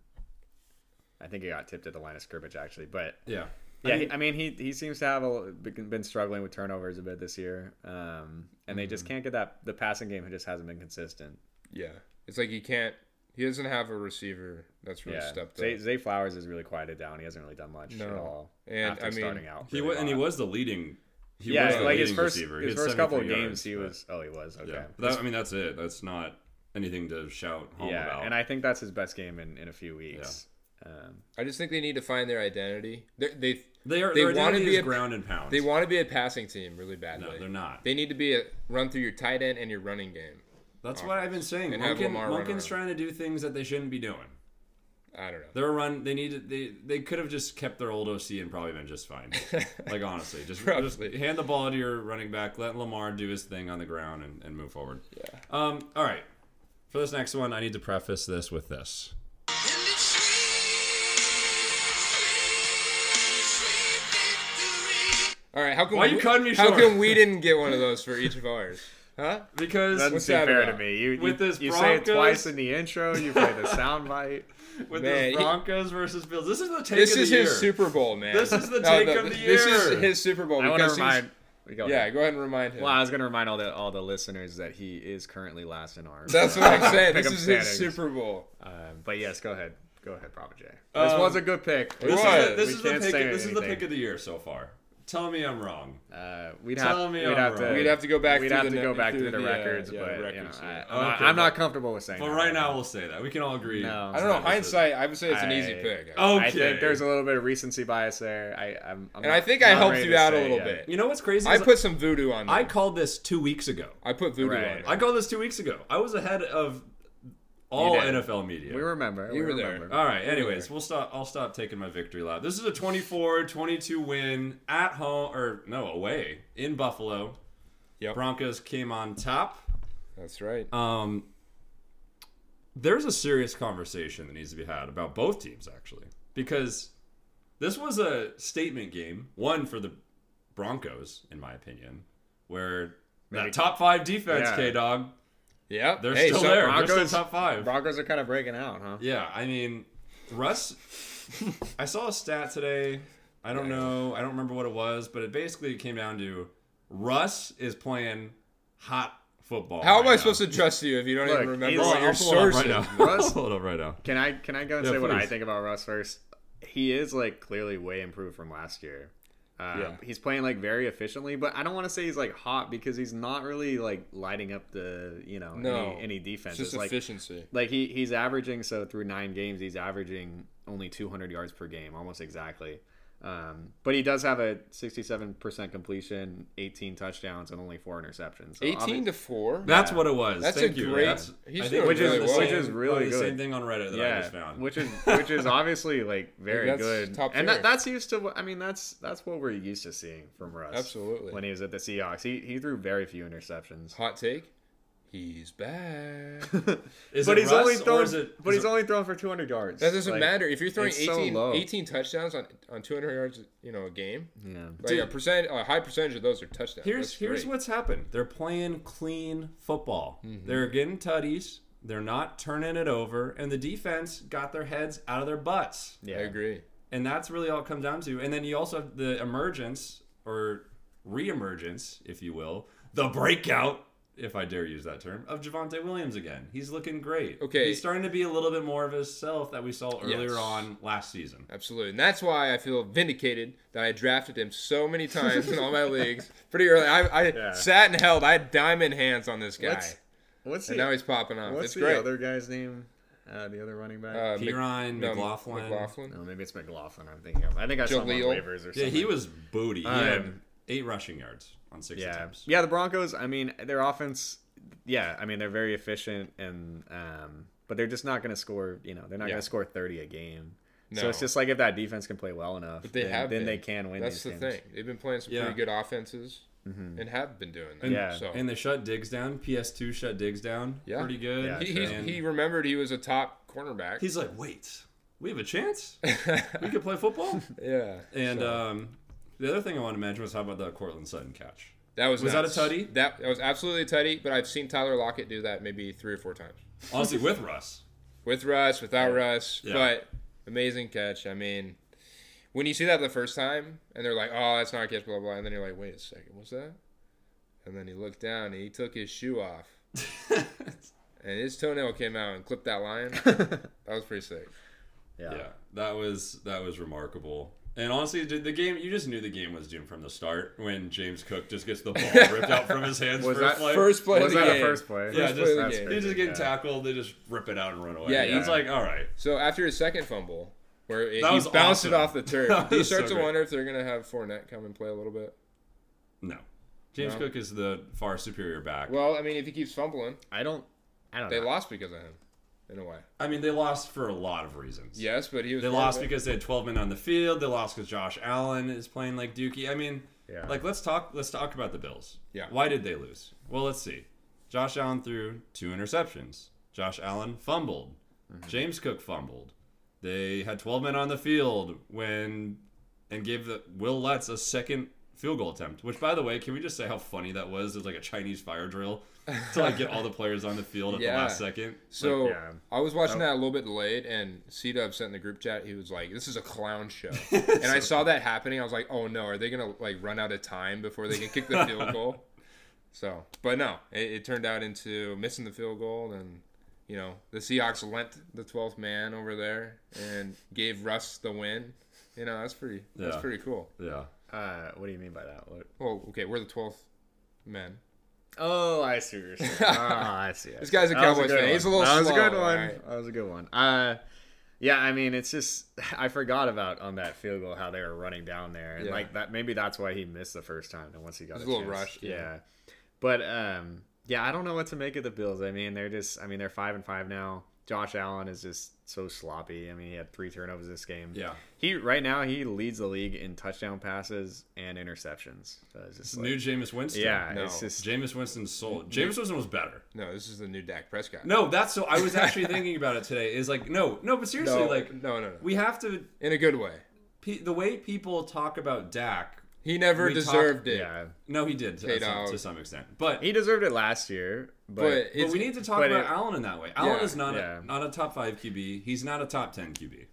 I think it got tipped at the line of scrimmage actually, but Yeah. yeah, I he- mean, I mean, he he seems to have a, been struggling with turnovers a bit this year, um, and they Mm-hmm. just can't get that. The passing game just hasn't been consistent. Yeah. It's like you can't he doesn't have a receiver that's really Yeah, stepped Zay, up. Zay Flowers has really quieted down. He hasn't really done much at all. And, after I mean, starting out, He really was, and he was the leading. He yeah, was the like his first receiver. His first couple of games, yards, he but- was. Oh, he was okay. Yeah, That- I mean that's it. That's not anything to shout home yeah, about. and I think that's his best game in, in a few weeks. Um, I just think they need to find their identity. They they they are. they They wanna be be a- ground and pound. they want to be a passing team really badly. No, they're not. They need to be a run through your tight end and your running game. That's what I've been saying. And have Monken, Monken's trying to do things that they shouldn't be doing. I don't know. They're a run. They needed. They they could have just kept their old OC and probably been just fine. like honestly, just, just hand the ball to your running back. Let Lamar do his thing on the ground and, and move forward. Yeah. Um. All right. For this next one, I need to preface this with this. All right, how come Why you cutting me short? how short? come we didn't get one of those for each of ours? Huh? Because doesn't What's seem that fair about? to me. You, With you, this you say it twice in the intro. You play the sound bite. with Man, the he- Broncos versus Bills, this is the take of the year. This is the his. Super Bowl, man. This is the take of the year. This is his Super Bowl I want to remind. Go Yeah, ahead. go ahead and remind him. Well, I was gonna remind all the all the listeners that he is currently last in our. That's what I'm saying. pick This 'em is his standings. Super Bowl. Um, but yes, go ahead. Go ahead, Prophet Jay. This Um, was a good pick. This, is the, this is the pick. This is the pick of the year so far. Tell me I'm wrong. Uh, we'd Tell have, me we'd I'm have to. We'd have to go back We'd through have the to net- go back through to the the, uh, records, yeah, but you know, records, I, yeah. I'm, not, Okay, I'm not comfortable with saying. For that right now, we'll say that. We can all agree. No. I don't know. That was it. Hindsight, I would say it's an easy I- pick. Oh, I Okay. think there's a little bit of recency bias there. I, I'm, I'm And I not- think I not helped ready you to out a say little yet. bit. You know what's crazy? I is put some voodoo on. I there. called this two weeks ago. I put voodoo Right. on. there. I called this two weeks ago. I was ahead of all NFL media. We remember. You we were there. remember. all right. Anyways, there. we'll stop. I'll stop taking my victory lap. This is a 24-22 win at home or no away in Buffalo. Yep. Broncos came on top. That's right. Um, there's a serious conversation that needs to be had about both teams actually, because this was a statement game. One for the Broncos, in my opinion, where Maybe- that top five defense, Yeah. KDawg, yeah. they're hey, still so- there. Broncos- they're still top five. Broncos are kind of breaking out, huh? Yeah, I mean, Russ. I saw a stat today. I don't know. I don't remember what it was, but it basically came down to Russ is playing hot football. How am I now. supposed to trust you if you don't Look, even remember he's- what I'll your pull it up sources? right now. Russ- I'll pull it up right now. Can I can I go and Yeah, say what I think about Russ first? He is like clearly way improved from last year. Um, Yeah. He's playing like very efficiently, but I don't want to say he's like hot because he's not really like lighting up the you know No. any, any defense. just like efficiency. like he he's averaging so through nine games he's averaging only 200 yards per game, almost exactly. Um, but he does have a 67% completion, 18 touchdowns, and only four interceptions. So 18 to four. That's Yeah. what it was. That's Thank a you. great- That's, he's doing think which is really the well. which is really probably the good. Same thing on Reddit that I just found. which is which is obviously like very That's good, top and tier. that, that's used to. I mean, that's that's what we're used to seeing from Russ. Absolutely. When he was at the Seahawks, he he threw very few interceptions. Hot take. He's back. Is but it he's Russ only or throwing. is it- but is he's it- only throwing for 200 yards. That doesn't Like, matter if you're throwing it's so 18, low. 18 touchdowns on on 200 yards, you know, a game. Yeah. Like Dude. a percent, a high percentage of those are touchdowns. Here's That's here's great. what's happened. They're playing clean football. Mm-hmm. They're getting tutties. They're not turning it over, and the defense got their heads out of their butts. Yeah. I agree. And that's really all it comes down to. And then you also have the emergence or re-emergence, if you will, the breakout, if I dare use that term, of Javonte Williams again. He's looking great. Okay. He's starting to be a little bit more of himself that we saw earlier Yes. on last season. Absolutely. And that's why I feel vindicated that I drafted him so many times in all my leagues pretty early. I, I Yeah. sat and held. I had diamond hands on this guy. What's what's and the now he's popping off. what's it's the great. other guy's name? Uh, the other running back. Uh, Mc- Perine, no, McLaughlin. McLaughlin. no, maybe it's McLaughlin. I'm thinking of. I think I saw him on waivers or something. Yeah, he was booty. He had Um, eight rushing yards on six yeah, attempts. yeah. The Broncos. I mean, their offense. Yeah, I mean they're very efficient, and um, but they're just not going to score. You know, they're not Yeah. going to score thirty a game. So it's just like if that defense can play well enough, But they then, have then been. they can win. That's the games. thing. They've been playing some Yeah. pretty good offenses and have been doing that. And, Yeah. So and they shut Diggs down. PS2 shut Diggs down. Yeah. Pretty good. Yeah, he, he's, he remembered he was a top cornerback. he's like, wait, we have a chance? we could play football? yeah. And So, um, the other thing I wanted to mention was how about the Courtland Sutton catch? that was was that a nuts. tutty? That, that was absolutely a tutty. But I've seen Tyler Lockett do that maybe three or four times Honestly, with Russ. with Russ, without Russ. Yeah. But amazing catch. I mean, when you see that the first time and they're like, "Oh, that's not a catch," blah blah, and then you're like, "Wait a second, what's that?" And then he looked down and he took his shoe off. and his toenail came out and clipped that line. that was pretty sick. Yeah. Yeah, that was that was remarkable. And honestly, the the game you just knew the game was doomed from the start when James Cook just gets the ball ripped out from his hands Was first that play. First play Was of the that game. a first play? yeah, first just play the game. they just get yeah. tackled, they just rip it out and run away. Yeah, it's yeah. like all right. So after his second fumble, where it, he was bounced it off the turf, That do you start so to wonder if they're gonna have Fournette come and play a little bit? No, James No? Cook is the far superior back. Well, I mean, if he keeps fumbling, I don't. I don't they know. lost because of him, in a way. I mean, they lost for a lot of reasons. Yes, but he was. They lost because they had 12 men on the field. They lost because Josh Allen is playing like Dookie. I mean, Yeah. like let's talk. Let's talk about the Bills. Yeah. Why did they lose? Well, let's see. Josh Allen threw two interceptions. Josh Allen fumbled. Mm-hmm. James Cook fumbled. They had 12 men on the field when and gave the Wil Lutz a second field goal attempt. Which, by the way, can we just say how funny that was? It was like a Chinese fire drill to like get all the players on the field at Yeah. the last second. So yeah. I was watching Oh. that a little bit late, and C Dub sent in the group chat. He was like, "This is a clown show," and I saw that happening. I was like, "Oh no, are they gonna like run out of time before they can kick the field goal?" So, but no, it, it turned out into missing the field goal, and you know the Seahawks lent the twelfth man over there and gave Russ the win. You know that's pretty. That's pretty cool. Yeah. Uh, what do you mean by that? What? Well, okay, we're the twelfth men. Oh, I see what you're saying. oh, I see. I This guy's a That Cowboys fan. one. He's a little That was a good one. alright. That was a good one. Uh, yeah, I mean, it's just I forgot about on that field goal how they were running down there, and Yeah. like that maybe that's why he missed the first time. And once he got It a, a little rushed, yeah. yeah. But um, yeah, I don't know what to make of the Bills. I mean, they're just I mean they're five and five now. Josh Allen is just so sloppy. I mean, he had three turnovers this game. Yeah. He right now he leads the league in touchdown passes and interceptions. So it's just It's like, new Jameis Winston. yeah, No. it's just Jameis Winston's soul. Jameis Winston was better. No, this is the new Dak Prescott. No, that's so. I was actually thinking about it today. Is like no, no, but seriously, no, like no, no, no. we have to. In a good way. Pe- the way people talk about Dak. He never We talk- deserved it. yeah. No, he did to, Paid some, to some extent, but He deserved it last year, but, But but we need to talk but about it- Allen in that way. Allen Yeah, is not yeah. a, not a top five QB. He's not a top ten QB.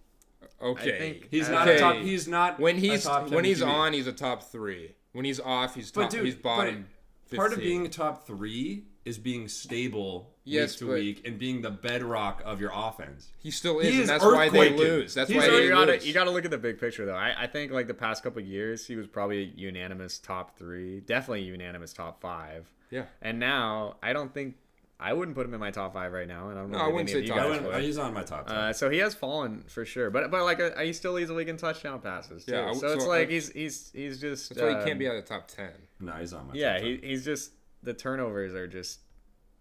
okay. I think- He's not a top. He's not when a he's top 10 when he's QB. on, he's a top three. When he's off, he's But dude, he's bottom. but part of 15. being top three is being stable Yes, week to week and being the bedrock of your offense. he still is, he and is that's why they earthquaking. lose. That's He's why So they you gotta lose. you gotta look at the big picture though. I, I think like the past couple of years he was probably a unanimous top three, definitely unanimous top five. yeah. And now I don't think I wouldn't put him in my top five right now. And I don't know No, I wouldn't say top I guys wouldn't- would. he's on my top ten. Uh, so he has fallen for sure, but but like uh, he still leads the league in touchdown passes. Too. Yeah, I- so it's so like I- he's he's he's just That's why he um, can't be out of the top ten. no, he's on my Yeah, top he, 10. he's just the turnovers are just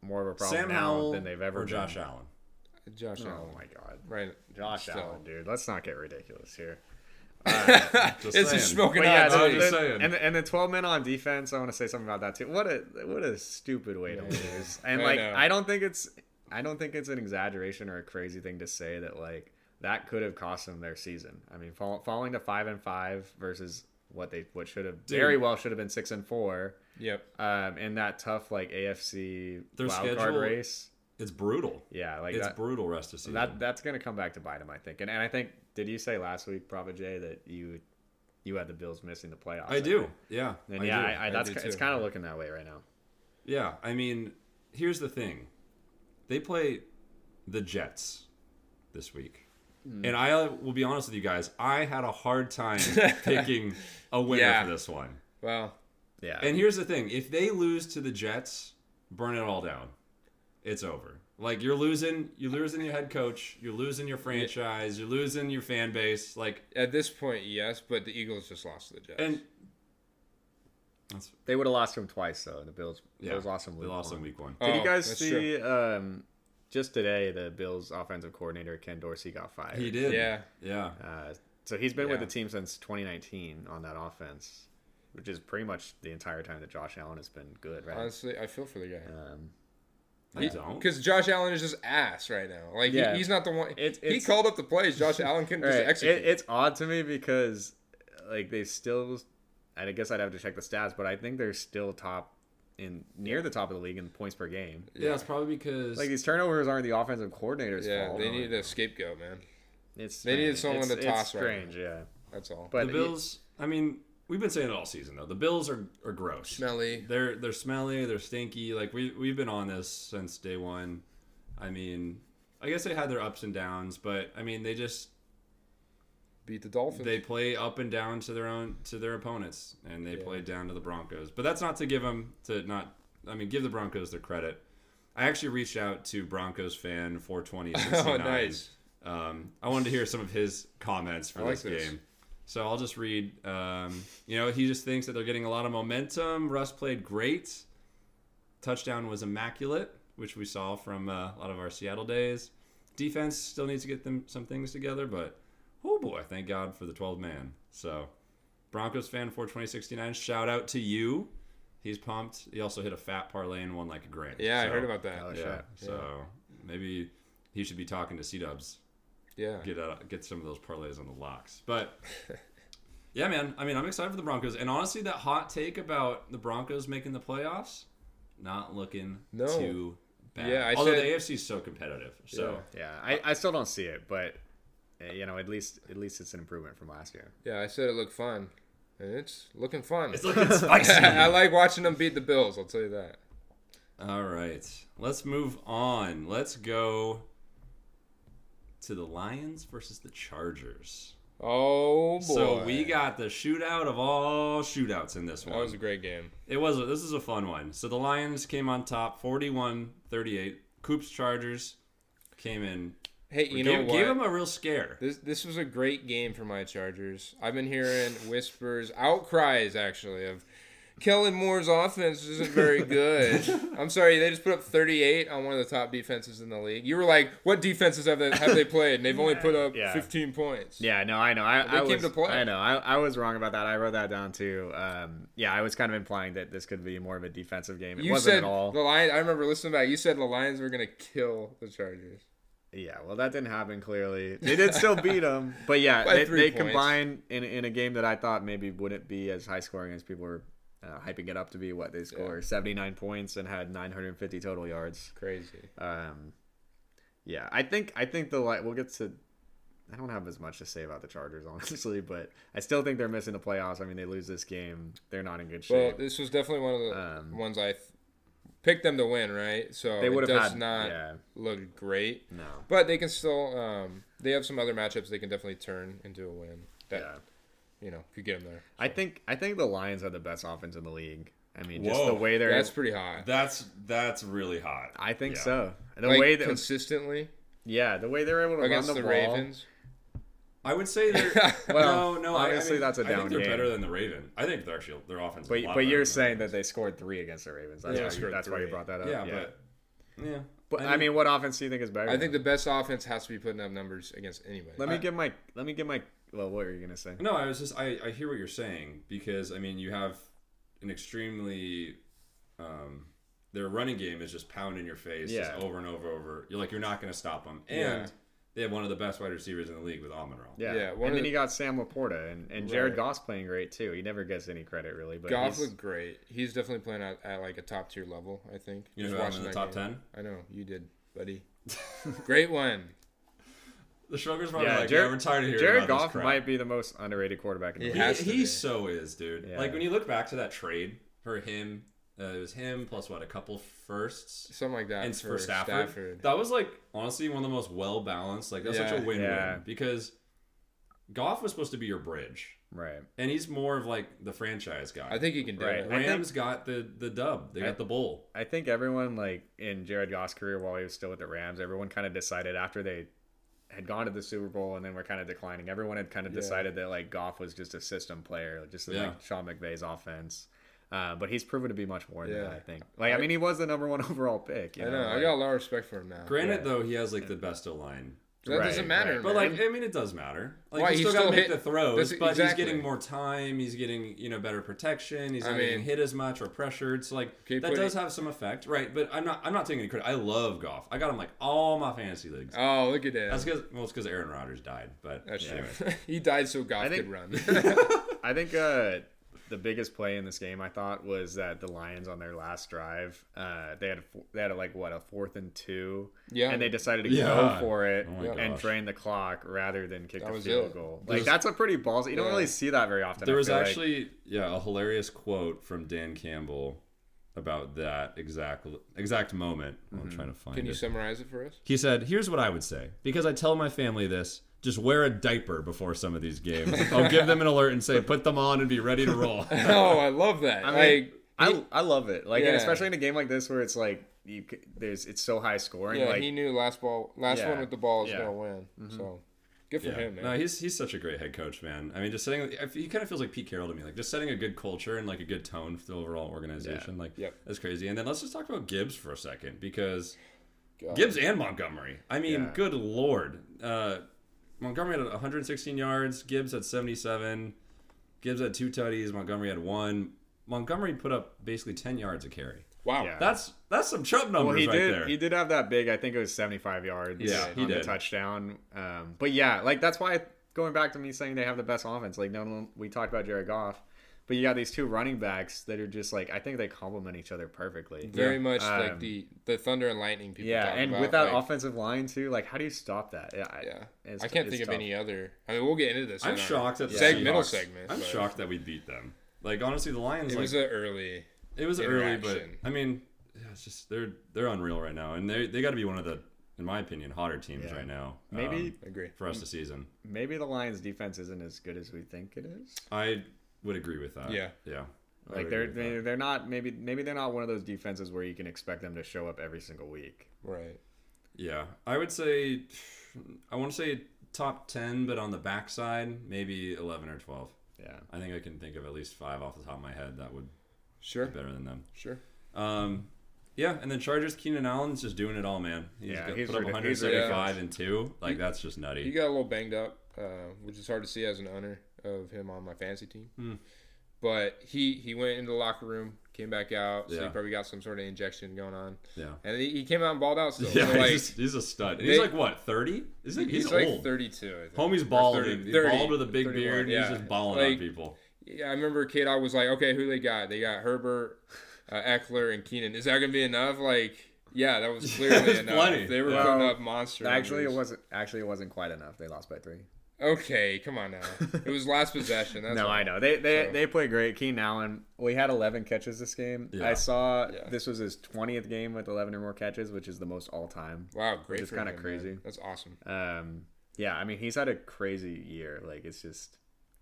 more of a problem Sam now Howell than they've ever or been. Josh Allen. Josh Allen. Oh Allen. my god, Right. Josh Still. Allen, dude. Let's not get ridiculous here. Just It's saying. a smoking But yeah, hot the- just the- saying. and the, and the twelve men on defense. I want to say something about that too. What a what a stupid way to lose. And I like know. I don't think it's I don't think it's an exaggeration or a crazy thing to say that like that could have cost them their season. I mean, fall, falling to five and five versus what they what should have very well should have been six and four. Yep. Um, in that tough like AFC Their wild card schedule- race. It's brutal. Yeah, like It's that, brutal rest of season. that that's gonna come back to bite him, I think. And and I think did you say last week, Prophet Jay, that you you had the Bills missing the playoffs? I do. Yeah. And I yeah. I, I, I that's do it's kind of looking that way right now. Yeah, I mean, here's the thing. They play the Jets this week. Hmm. And I will be honest with you guys, I had a hard time picking a winner Yeah. for this one. Well, Yeah, And here's the thing, if they lose to the Jets, burn it all down. It's over. Like you're losing, you're losing your head coach, you're losing your franchise, you're losing your fan base, like at this point, yes, but the Eagles just lost to the Jets. and that's they would have lost him twice though. The Bills, yeah, Bills lost him. They week lost one. in week 1. Did you Oh, guys see? Um, just today, the Bills' offensive coordinator Ken Dorsey got fired. He did. Yeah. Yeah. Uh, so he's been with the team since 2019 on that offense, which is pretty much the entire time that Josh Allen has been good, right? Honestly, I feel for the guy. Um, I don't. Because Josh Allen is just ass right now. Like Yeah. he, he's not the one. It's- he called up the plays. Josh Allen couldn't just execute. It, it's odd to me because, like, they still. And I guess I'd have to check the stats, but I think they're still top in near the top of the league in points per game. Yeah, it's probably because Like these turnovers aren't the offensive coordinator's yeah, fault. they needed a scapegoat, man. It's they needed strange. someone It's- to toss It's right strange, yeah. That's all. But the Bills. I mean, we've been saying it all season though. The Bills are, are gross. Smelly. They're they're smelly. They're stinky. Like we we've been on this since day one. I mean, I guess they had their ups and downs, but I mean, they just Beat the Dolphins. they play up and down to their own to their opponents, and they Yeah. played down to the Broncos. But that's not to give them to not. I mean, give the Broncos their credit. I actually reached out to Broncos fan 420. oh, nice. Um, I wanted to hear some of his comments for like this, this. game. So I'll just read. Um, you know, he just thinks that they're getting a lot of momentum. Russ played great. Touchdown was immaculate, which we saw from uh, a lot of our Seattle days. Defense still needs to get them some things together, but oh boy, thank God for the 12 man. So Broncos fan for 2069, shout out to you. He's pumped. He also hit a fat parlay and won like a grand. Yeah, I heard about that. Oh, Yeah, so maybe he should be talking to C Dubs Yeah. get uh, get some of those parlays on the locks. But yeah, man, I mean, I'm excited for the Broncos. And honestly, that hot take about the Broncos making the playoffs, not looking No. too bad. Yeah, I although said- the AFC is so competitive. So Yeah, I, I still don't see it, but uh, you know, at least at least it's an improvement from last year. Yeah, I said it looked fun. And it's looking fun. it's looking spicy. I like watching them beat the Bills, I'll tell you that. All right, let's move on. Let's go to the Lions versus the Chargers. Oh boy. So we got the shootout of all shootouts in this one. That was a great game. It was. A, this is a fun one. So the Lions came on top, 41-38. Coops Chargers came in. Hey, you gave, know what? gave them a real scare. This this was a great game for my Chargers. I've been hearing whispers, outcries actually of Kellen Moore's offense isn't very good. I'm sorry, they just put up 38 on one of the top defenses in the league. You were like, what defenses have they have they played? And they've only put up Yeah. 15 points. Yeah, no, I know. I, They I was. I know. I, I was wrong about that. I wrote that down too. Um, yeah, I was kind of implying that this could be more of a defensive game. It You wasn't at all. the Lions. I remember listening back. You said the Lions were gonna kill the Chargers. Yeah, well, that didn't happen. Clearly, they did still beat them, but yeah, By they, they combined in in a game that I thought maybe wouldn't be as high scoring as people were uh, hyping it up to be. What they scored seventy nine points and had nine hundred fifty total yards. Crazy. Um, yeah, I think I think the like we'll get to. I don't have as much to say about the Chargers, honestly, but I still think they're missing the playoffs. I mean, they lose this game, they're not in good shape. Well, this was definitely one of the Um, ones I th- picked them to win, right? So they would have does had not yeah, look great. no, But they can still. Um, they have some other matchups they can definitely turn into a win. That yeah. You know could get them there. I think I think the Lions are the best offense in the league. I mean, just the way they're. That's pretty hot. That's that's really hot. I think Yeah. so. The like way that consistently yeah, the way they're able to against run the, the, ball. Ravens. I would say they're Well, no, no. I- obviously I mean, that's a I think down they're game. better than the Raven. I think they're actually their offense. is a But lot but you're saying that they scored three against the Ravens. That's Yeah, why, scored that's why you brought that up. Yeah, Yeah, but yeah. But I mean, what offense do you think is better? I think the best offense has to be putting up numbers against anybody. Let me I- get my. Let me get my. Well, what are you gonna say? No, I was just I, I hear what you're saying because I mean you have an extremely um their running game is just pounding your face Yeah. just over and over over. You're like you're not going to stop them, and Yeah. they have one of the best wide receivers in the league with Amon Ra. Yeah, Yeah, and then the- you got Sam LaPorta and, and Jared Right. Goff's playing great too. He never gets any credit really, but Goff he's- looked great. He's definitely playing at, at like a top tier level. I think. You know Just I'm watching in the that top game. 10? I know you did, buddy. great one. The Schroeder's probably yeah, like, Jared, yeah, we're tired of hearing Jared about Goff crap. might be the most underrated quarterback in the He league. He, he so is, dude. Yeah. Like when you look back to that trade for him, uh, it was him plus what a couple firsts Something like that and for, for Stafford. Stafford. That was like honestly one of the most well balanced. Like that's such Yeah. a win-win Yeah. because Goff was supposed to be your bridge, Right. and he's more of like the franchise guy. I think he can do Right. it. I think- Rams got the the dub. They I- got the bowl. I think everyone like in Jared Goff's career while he was still with the Rams, everyone kind of decided after they had gone to the Super Bowl and then were kind of declining. Everyone had kind of Yeah. decided that like Goff was just a system player, just Yeah. like Sean McVay's offense. Uh, but he's proven to be much more than Yeah. that. I think. Like I mean, he was the number one overall pick. You I know. I like- got a lot of respect for him now. Granted, Yeah. though, he has like the best O line. That Right, doesn't matter, right. But like, I mean, it does matter. Like, Why, he's he's still got to make the throws, That's- but exactly. he's getting more time. He's getting you know better protection. He's I not getting hit as much or pressured. So like Okay, that putting- does have some effect, right? But I'm not. I'm not taking any credit. I love Goff. I got him like all my fantasy leagues. oh, look at that. That's because well, it's because Aaron Rodgers died. But That's anyway. true. he died so Goff I think- could run. I think uh, the biggest play in this game I thought was that the Lions on their last drive, uh, they had a, they had a, like what a fourth and two, Yeah. and they decided to Yeah. go for it Oh and gosh. drain the clock rather than kick That a field it. goal. There's- Like that's a pretty ballsy. You don't Yeah. really see that very often. There was feel like. actually yeah a hilarious quote from Dan Campbell about that exact exact moment. I'm trying to find Can you it. summarize it for us? He said, "Here's what I would say because I tell my family this." Just wear a diaper before some of these games. I'll give them an alert and say, "Put them on and be ready to roll." oh, I love that. I mean, like, I, I love it. Like, and Yeah. especially in a game like this where it's like you there's it's so high scoring. yeah, like, he knew last ball, last Yeah. one with the ball is Yeah. gonna win. So good for Yeah. him, man. No, he's he's such a great head coach, man. I mean, just setting he kind of feels like Pete Carroll to me, like just setting a good culture and like a good tone for the overall organization. Like, Yep. that's crazy. And then let's just talk about Gibbs for a second because God. Gibbs and Montgomery. I mean, Yeah. good lord. Uh, Montgomery had 116 yards. Gibbs had 77. Gibbs had two tutties. Montgomery had one. Montgomery put up basically 10 yards a carry. Wow. Yeah. That's that's some chub numbers well, he right did. there. He did have that big. I think it was 75 yards. Yeah, he on did. the touchdown. Um, but yeah, like that's why going back to me saying they have the best offense. Like no, one we talked about Jared Goff, but you got these two running backs that are just like I think they complement each other perfectly. Very Yeah. much like Um, the the thunder and lightning people. Yeah, and about, with that like, offensive line too, like how do you stop that? Yeah, Yeah, it's- I can't it's think of any other. I mean, we'll get into this. I'm in shocked at the seg- middle segment. I'm but shocked that we beat them. Like honestly, the Lions It like was an early. It was early, but. I mean, yeah, it's just they're they're unreal right now, and they they got to be one of the, in my opinion, hotter teams Yeah. right now. Maybe- um, Agree. for us this season. Maybe the Lions' defense isn't as good as we think it is. I would agree with that. Yeah. yeah. I Like they're agree with they, they're not maybe maybe they're not one of those defenses where you can expect them to show up every single week. Right. yeah. I would say, I want to say top ten, but on the backside, maybe eleven or twelve. Yeah. I think I can think of at least five off the top of my head that would Sure. be better than them. Sure. Um, yeah, and then Chargers, Keenan Allen's just doing it all, man. He's Yeah, got- he's put up ridic- he's 175 and two. Like that's just nutty. He got a little banged up, uh, which is hard to see as an owner of him on my fantasy team. Hmm. But he he went into the locker room, came back out, so Yeah. he probably got some sort of injection going on, yeah. and he, he came out and balled out still. Yeah, so like, he's, he's a stud. they- he's like what, thirty? Is he, he's, he's, like old. 32. I think. Homie's Or bald. 30, He's 30, bald with a big beard. yeah. He's just balling on people. Yeah, I remember K I was like, okay, who they got? They got Herbert, uh, Ekeler, and Keenan. Is that gonna be enough? Like, yeah, that was clearly That's enough. plenty. They were Yeah. putting up monster. Actually, it wasn't. Actually, it wasn't quite enough. They lost by three. Okay, come on now. It was last possession. That's no, all. I know they they, So- they play great. Keenan Allen, we had 11 catches this game. Yeah. I saw Yeah. this was his 20th game with 11 or more catches, which is the most all time. Wow, great. is for kinda him, man. crazy. That's awesome. Um, yeah, I mean he's had a crazy year. Like it's just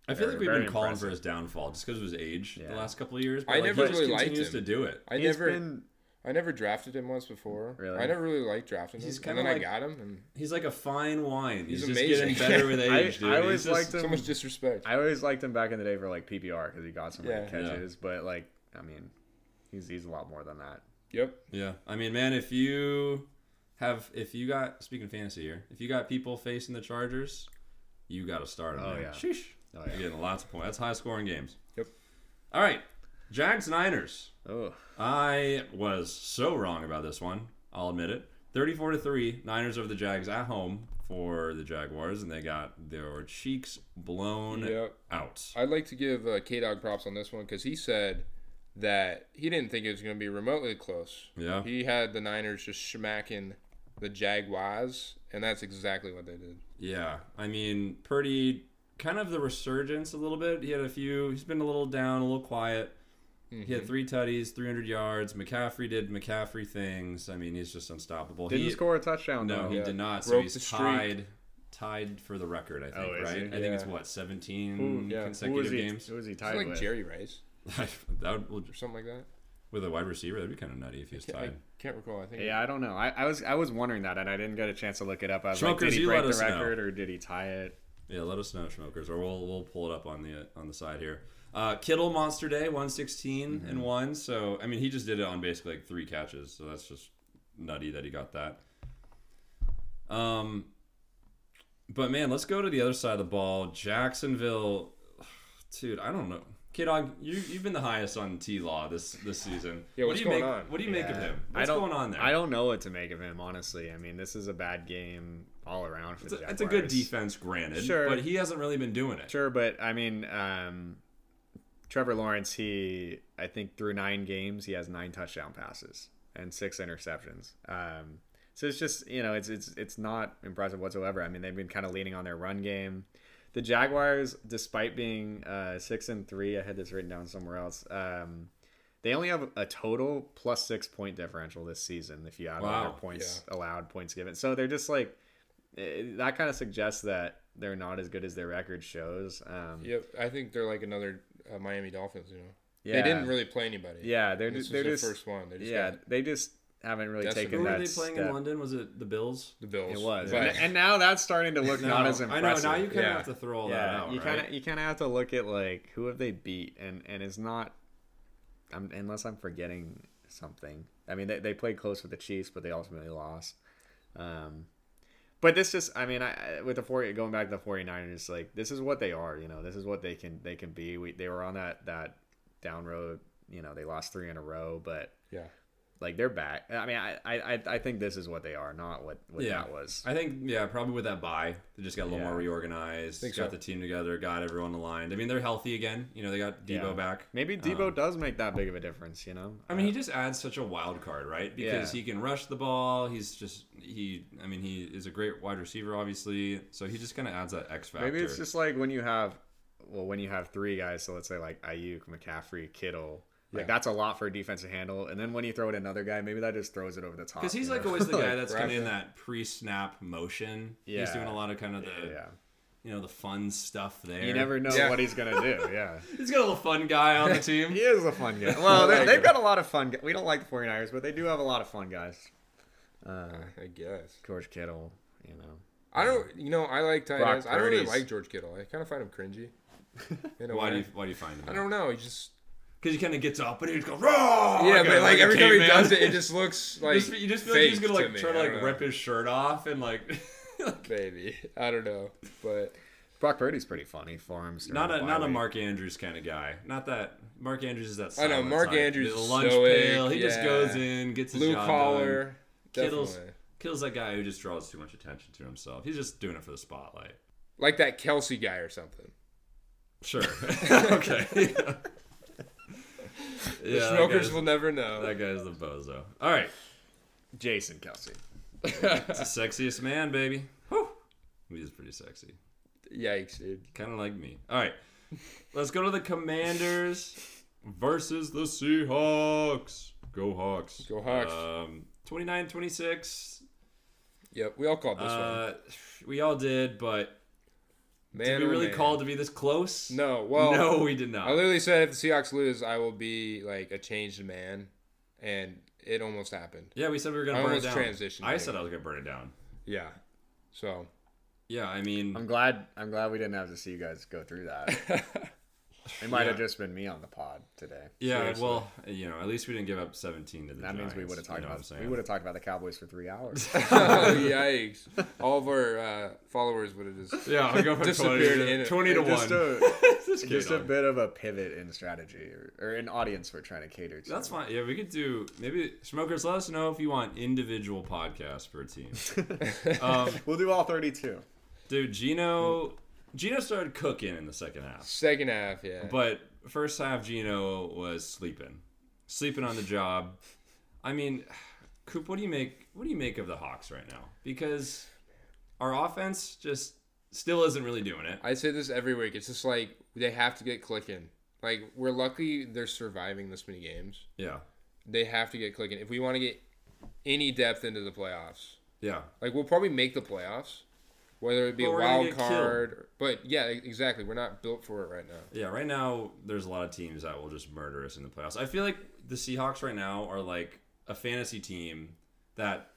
I feel like we've been calling impressive. for his downfall just because of his age Yeah. the last couple of years. But I like, never he just really liked continues him. to do it. I he's never, been I never drafted him once before. Really? I never really liked drafting He's him. And then like- I got him, and He's like a fine wine. He's, He's just amazing. getting better with I- age, dude. I He's always just- liked him. so much disrespect. I always liked him back in the day for like PPR because he got some many Yeah. Yeah. catches. But like I mean, he's he's a lot more than that. Yep. Yeah, I mean, man, if you have, if you got, speaking of fantasy here, if you got people facing the Chargers, you got to start them. Oh, man. yeah. Sheesh. Oh, You're yeah. getting lots of points. That's high scoring games. Yep. All right, Jags Niners. Oh, I was so wrong about this one. I'll admit it. 34 to 3, Niners over the Jags at home for the Jaguars, and they got their cheeks blown Yep. out. I'd like to give uh, KDawg props on this one because he said that he didn't think it was going to be remotely close. Yeah. He had the Niners just smacking the Jaguars, and that's exactly what they did. Yeah, I mean, pretty kind of the resurgence a little bit. He had a few, he's been a little down, a little quiet. He Mm-hmm. had three tutties, 300 yards. McCaffrey did McCaffrey things. I mean, he's just unstoppable. didn't he, score a touchdown No, though. he Yeah. did not. So Broke he's tied tied for the record, I think, Oh, right? he? I think it's what, 17 Who- yeah. Who Who consecutive he? games? Who was he It's tied like with? Jerry Rice that would, or something like that. with a wide receiver, that'd be kind of nutty if he was I tied. can't recall. I think. Yeah, I don't know. I, I was I was wondering that, and I didn't get a chance to look it up. I was like, did he break the us know. record or did he tie it? Yeah, let us know, smokers, or we'll we'll pull it up on the on the side here. Uh, Kittle Monster Day, one Mm-hmm. and one. So I mean, he just did it on basically like three catches. So that's just nutty that he got that. Um, but man, let's go to the other side of the ball. Jacksonville, dude, I don't know. KDawg, you you've been the highest on T Law this this season. Yeah, what what's do you going make? on? What do you make of Yeah. him? I What's don't- going on there? I don't know what to make of him, honestly. I mean, this is a bad game all around for It's the a, Jaguars. it's a good defense, granted, Sure. but he hasn't really been doing it. Sure, but I mean, um, Trevor Lawrence, he I think through nine games he has nine touchdown passes and six interceptions. Um, so it's just you know it's it's it's not impressive whatsoever. I mean they've been kind of leaning on their run game. The Jaguars, despite being uh, six and three, I had this written down somewhere else. Um, They only have a total plus six point differential this season if you add Wow. their points allowed, points given. So they're just like eh, that kind of suggests that they're not as good as their record shows. Um, Yep, I think they're like another uh, Miami Dolphins. You know, yeah, they didn't really play anybody. Yeah, they're this just was they're their just first one. They just yeah, got they just haven't really Decimated. taken Who that were they playing step. in London? Was it the Bills? the Bills. It was, But- and, and now that's starting to look not as impressive. I impressive. know. Now you kind of yeah. have to throw all that out. you kind of you kind of have to look at like who have they beat, and and it's not. I'm, unless I'm forgetting something. I mean, they, they played close with the Chiefs, but they ultimately lost. Um, but this just, I mean, I with the 40 going back to the 49ers, like this is what they are. You know, this is what they can they can be. We they were on that that down road. You know, they lost three in a row, but Yeah. Like they're back. I mean, I I I think this is what they are, not what what Yeah. that was. I think yeah, probably with that buy, they just got a little Yeah. more reorganized. Think got so. the team together, got everyone aligned. I mean, they're healthy again. You know, they got Debo Yeah. back. Maybe Debo Um, does make that big of a difference. You know, I mean, he just adds such a wild card, right? Because Yeah. he can rush the ball. He's just he. I mean, he is a great wide receiver, obviously. So he just kind of adds that X factor. Maybe it's just like when you have, well, when you have three guys. So let's say like Aiyuk, McCaffrey, Kittle. Like Yeah. that's a lot for a defense to handle. And then when you throw in another guy, maybe that just throws it over the top. because he's like know? always the guy that's kind of in that pre-snap motion. Yeah. he's doing a lot of kind of the yeah. you know the fun stuff there. You never know Yeah. what he's gonna do. Yeah, He's got a little fun guy on the team. he is a fun guy. Well, they, like they've got a lot of fun. gu- We don't like the 49ers, but they do have a lot of fun guys. Uh, I guess. George Kittle, you know. I don't. You know, I like tight ends. I don't really like George Kittle. I kind of find him cringy. In a Why do way. you why do you find him? I don't know. He just. Because he kind of gets up and he just goes raw. yeah, a- but like a every time he does it, it just looks like. You just, you just feel like he's gonna like me. try to like rip his shirt off and like. Maybe I don't know, but Brock Purdy's pretty funny for him. Not a not bye a. Mark Andrews kind of guy. Not that Mark Andrews is that. I know, Mark type. Andrews the is lunch stoic, pail. He just goes in, gets his blue job collar. done. Definitely. kills that guy who just draws too much attention to himself. He's just doing it for the spotlight. Like that Kelce guy or something. Sure. okay. yeah. The Yeah, smokers will never know. That guy's the bozo. All right, Jason Kelce. it's the sexiest man, baby. Whew. He's pretty sexy. Yikes, dude. Kind of like me. All right. Let's go to the Commanders versus the Seahawks. Go Hawks. Go Hawks. Um, 29-26. Yep, we all called this one. Uh, we all did, but Man, did we really man. call to be this close? No, well, no, we did not. I literally said if the Seahawks lose, I will be like a changed man, and it almost happened. yeah, we said we were gonna I burn it down. transitioned I said I was gonna burn it down. Yeah, so Yeah, I mean, I'm glad. I'm glad we didn't have to see you guys go through that. It might have Yeah. just been me on the pod today. yeah. Seriously. Well, you know, at least we didn't give up 17 to the that means we would have talked you know about. We would have talked about the Cowboys for three hours. oh, yikes! All of our uh, followers would have just Yeah, I'll go for 20 Disappeared to, in it. 20 to just 1. a, Just just a bit of a pivot in strategy or, or an audience we're trying to cater to. That's fine. Yeah, we could do maybe smokers. Let us know if you want individual podcasts per team. um, We'll do all 32. dude, Gino, Gino started cooking in the second half, second half. Yeah, but first half Gino was sleeping, sleeping on the job. I mean, Coop, what do you make? What do you make of the Hawks right now? Because our offense just still isn't really doing it. I say this every week. It's just like they have to get clicking. Like we're lucky they're surviving this many games. Yeah, They have to get clicking if we want to get any depth into the playoffs. yeah. Like we'll probably make the playoffs, whether it be But a wild card. or- But yeah, exactly. We're not built for it right now. Yeah, right now there's a lot of teams that will just murder us in the playoffs. I feel like the Seahawks right now are like a fantasy team that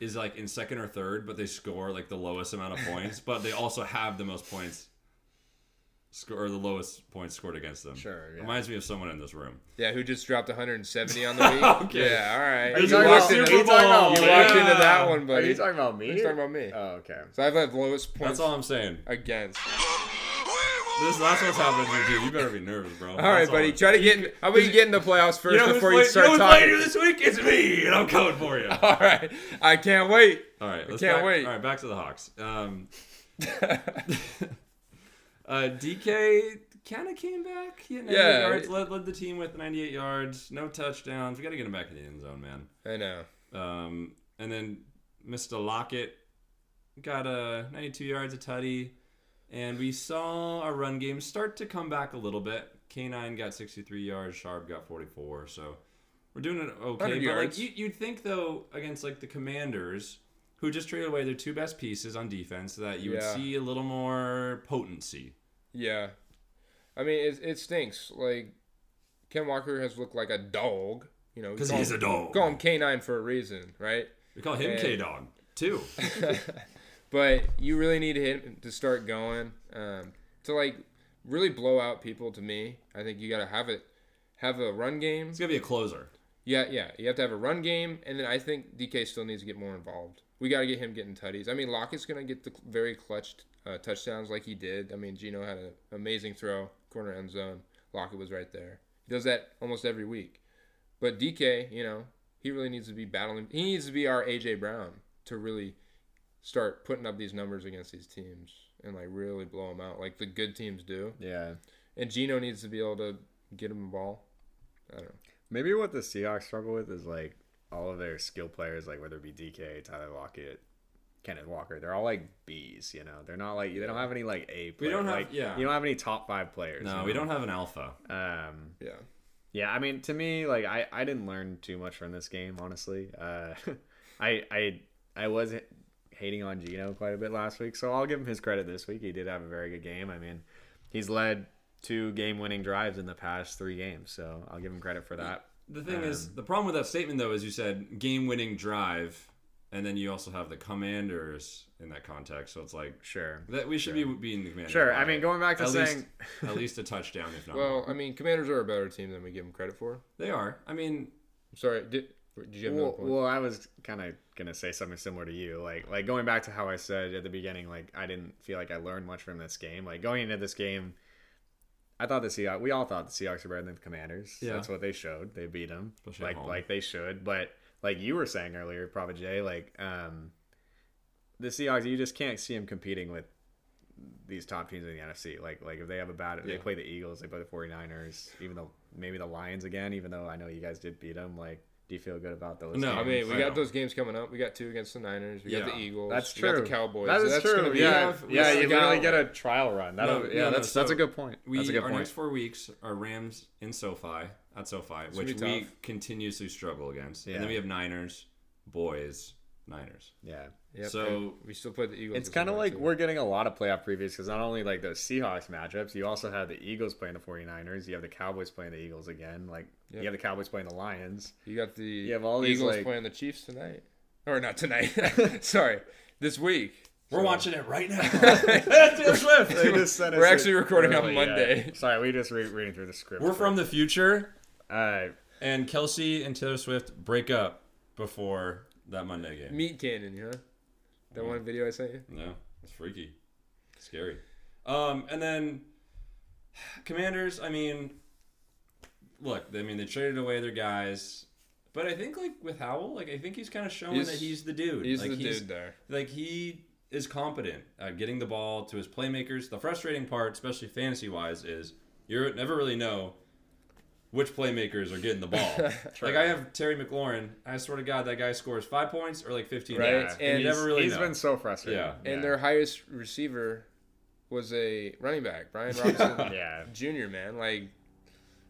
is like in second or third, but they score like the lowest amount of points, but they also have the most points score or the lowest points scored against them. Sure, yeah. Reminds me of someone in this room. Yeah, who just dropped 170 on the week? Okay. Yeah, all right. Are you You talking walked about- into, are you talking about you me? walked into that one, buddy. Are you talking about me? He's talking about me. Oh, okay. So I've had lowest points That's all I'm saying. against. This that's what's happening to you, dude. You better be nervous, bro. All right, That's buddy. I'm- Try to get. In, how about you get in the playoffs first You know before playing, you start you know who's talking? playing you this week? It's me, and I'm coming for you. All right, I can't wait. All right, let's can't back, wait. All right, back to the Hawks. Um, uh, DK kind of came back. He had 98 Yeah. yards, led, led the team with 98 yards, no touchdowns. We got to get him back in the end zone, man. I know. Um, and then Mr. Lockett got uh, 92 yards, a tutty. And we saw our run game start to come back a little bit. K9 got 63 yards, Sharp got 44. So we're doing it okay. 100 But like you, you'd think though against like the Commanders, who just traded away their two best pieces on defense, that you would Yeah. see a little more potency. Yeah, I mean it, it stinks. Like Ken Walker has looked like a dog. You know, we 'Cause call he's him- a dog. Call him K9 for a reason, right? We call him K Dog too. But you really need him to start going um, to like really blow out people. To me, I think you got to have it, have a run game. It's gonna be a closer. Yeah, yeah, you have to have a run game, and then I think DK still needs to get more involved. We got to get him getting tutties. I mean, Lockett's gonna get the very clutch uh, touchdowns like he did. I mean, Gino had an amazing throw, corner end zone. Lockett was right there. He does that almost every week. But DK, you know, he really needs to be battling. He needs to be our AJ Brown to really start putting up these numbers against these teams and like really blow them out like the good teams do. Yeah. And Gino needs to be able to get him the ball. I don't know. Maybe what the Seahawks struggle with is like all of their skill players, like whether it be DK, Tyler Lockett, Kenneth Walker, they're all like B's. You know, they're not like they don't have any like A. We don't have- like, yeah. You don't have any top five players. No, you we know? don't have an alpha. Um, Yeah. Yeah, I mean, to me, like I, I didn't learn too much from this game, honestly. Uh, I I I was hating on Gino quite a bit last week, so I'll give him his credit this week. He did have a very good game. I mean, he's led two game-winning drives in the past three games, so I'll give him credit for that. The thing is, Um, the problem with that statement though is you said game-winning drive, and then you also have the Commanders in that context. So it's like Sure, that we should be beating the Commanders. sure. I mean, going back to at saying, least at least a touchdown, if not. Well, I mean, Commanders are a better team than we give them credit for. they are. I mean, I'm sorry. Did did you have well, point? well, I was kind of gonna say something similar to you, like like going back to how I said at the beginning, like I didn't feel like I learned much from this game. Like going into this game, I thought the Seahawks. We all thought the Seahawks were better than the Commanders. Yeah. that's what they showed. They beat them Especially like like they should. But like you were saying earlier, Prophet Jay, like um, the Seahawks, you just can't see them competing with these top teams in the NFC. Like like if they have a bad, they play the Eagles, they play the 49ers, even though maybe the Lions again. Even though I know you guys did beat them, like. Do you feel good about those? No, I mean, we I got know. those games coming up. We got two against the Niners. We got the Eagles. That's true. We got the Cowboys. That So that's true. Gonna be, yeah, have- we yeah. You the literally Gal- get a trial run. That'll, No, yeah, no, no, that's that's a good point. we that's a good our point. next four weeks are Rams in SoFi at SoFi, gonna which we tough. continuously struggle against, and then we have Niners, boys, Niners. yeah, Yep, So- and we still play the Eagles. it's kind of like too. we're getting a lot of playoff previews because not only like those Seahawks matchups, you also have the Eagles playing the 49ers. You have the Cowboys playing the Eagles again. Like Yep. you have the Cowboys playing the Lions. You got the You have all these, Eagles like- playing the Chiefs tonight, or not tonight? Sorry, this week. We're So- watching it right now. Taylor Swift. They just sent We're actually it recording on early, yeah. Monday. Sorry, we just re- reading through the script. We're from the future, Uh, and Kelce and Taylor Swift break up before that Monday game. Meat cannon, huh? That one video I sent you. No, it's freaky, scary. Um, and then Commanders. I mean, look. I mean, they traded away their guys, but I think like with Howell, like I think he's kind of showing He's- that he's the dude. He's like, the dude there. Like he is competent at getting the ball to his playmakers. The frustrating part, especially fantasy wise, is you never really know which playmakers are getting the ball. like I have Terry McLaurin. I swear to God, that guy scores five points or like fifteen. Right, points, and and you he's, never really he's know. been so frustrated. Yeah. And their highest receiver was a running back, Brian Robinson yeah. Jr. Man, like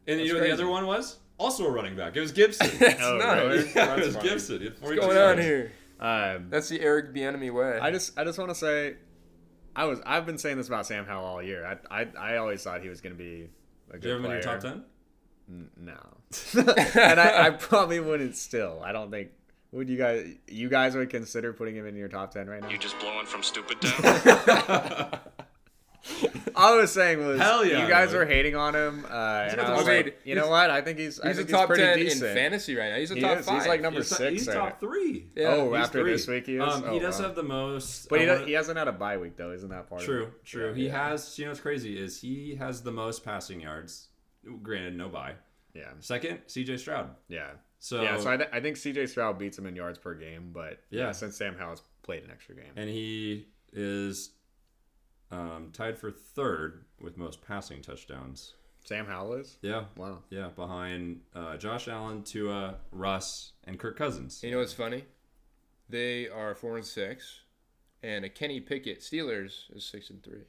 And you know what crazy. the other one was? Also a running back. It was Gibson. that's Oh, nuts. really? yeah, it was funny. Gibson. He had 42 What's going on here? Um, That's the Eric Bieniemy way. I just I just want to say, I was I've been saying this about Sam Howell all year. I I, I always thought he was going to be a good Did you ever in your top 10? N- No, and I, I probably wouldn't still. I don't think. Would you guys? You guys would consider putting him in your top ten right now? You just blowing from stupid town? All I was saying was, Hell yeah, you guys I would. were hating on him, uh, and I to was like, you know what? I think he's. I he's a think top pretty ten decent. in fantasy right now. He's a top is. five. He's like number He's, six. he's right top three. Yeah, oh, after three. this week he is. Um, oh, he does wow. have the most. But he, does, he hasn't had a bye week though, isn't that part? True, of it? true. Yeah, he yeah. has. You know what's crazy is he has the most passing yards. Granted, no buy. Yeah, Second, C.J. Stroud. yeah. So yeah, so I, th- I think CJ Stroud beats him in yards per game, but yeah, Yeah. since Sam Howell's played an extra game. and he is um, tied for third with most passing touchdowns. Sam Howell is? Yeah, Wow. yeah, behind uh, Josh Allen, Tua, Russ, and Kirk Cousins. You know what's funny? They are four and six, and a Kenny Pickett Steelers is six and three.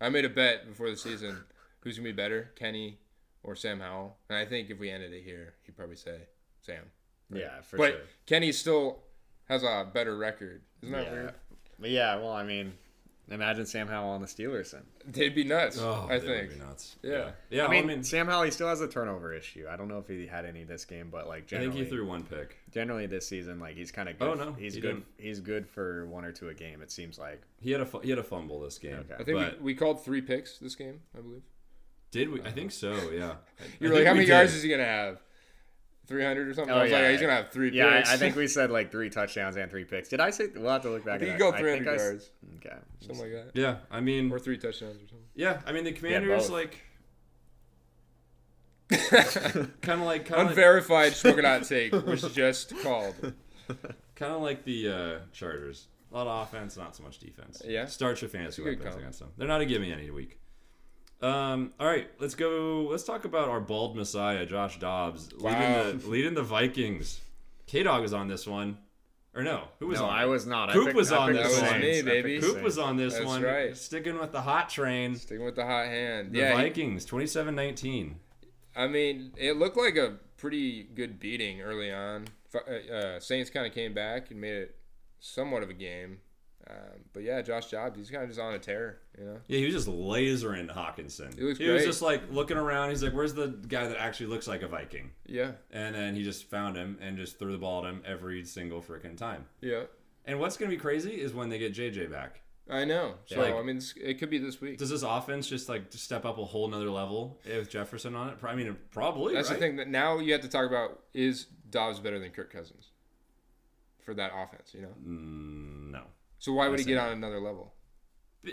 I made a bet before the season who's gonna be better, Kenny or Sam Howell. And I think if we ended it here, he'd probably say Sam. Yeah, for but sure. Kenny still has a better record. Isn't that Yeah. weird? But yeah, well, I mean, imagine Sam Howell on the Steelers then. They'd be nuts. Oh, I that would think. be nuts. Yeah. yeah. Yeah, I mean, Sam Howell he still has a turnover issue. I don't know if he had any this game, but like generally, I think he threw one pick. generally this season, like he's kind of good. Oh, no, he's he good. didn't. He's good for one or two a game. It seems like. He had a he had a fumble this game. Okay. I think but we, we called three picks this game, I believe. Did we? I think so. Yeah. You I were like, how many did. yards is he gonna have? Three hundred or something. Oh, I was yeah. like, he's gonna have three Yeah, picks. I, I think we said like three touchdowns and three picks. Did I say? We'll have to look back. I think at you that. go three hundred I s- yards, Okay. something like that, Yeah. I mean, or three touchdowns or something. yeah. I mean, the Commanders both. like kind of like kind of Unverified Schmokanot take was just called. kind of like the uh, Chargers. A lot of offense, not so much defense. Yeah. Start your fantasy That's weapons against them. They're not a gimme any week. Um, all right, let's go. Let's talk about our bald messiah, Josh Dobbs, Wow. leading the leading the Vikings. KDawg is on this one, or no? Who was No, on? I was not. Coop picked- was on this one. Me, baby. Coop was on this That's one, right. sticking with the hot train. Sticking with the hot hand. The yeah, he- Vikings, 27-19. I mean, it looked like a pretty good beating early on. Uh, Uh, Saints kind of came back and made it somewhat of a game. Um, but yeah, Josh Dobbs, he's kind of just on a tear, you know. Yeah, he was just lasering Hockenson. He looks was just like looking around. He's like, "Where's the guy that actually looks like a Viking?" Yeah, And then he just found him and just threw the ball at him every single freaking time. yeah, And what's going to be crazy is when they get JJ back. I know. So Like- I mean, it could be this week. Does this offense just like step up a whole nother level with Jefferson on it? I mean, probably. That's right? the thing that now you have to talk about: is Dobbs better than Kirk Cousins for that offense? You know. Mm, no. So why would he get on another level?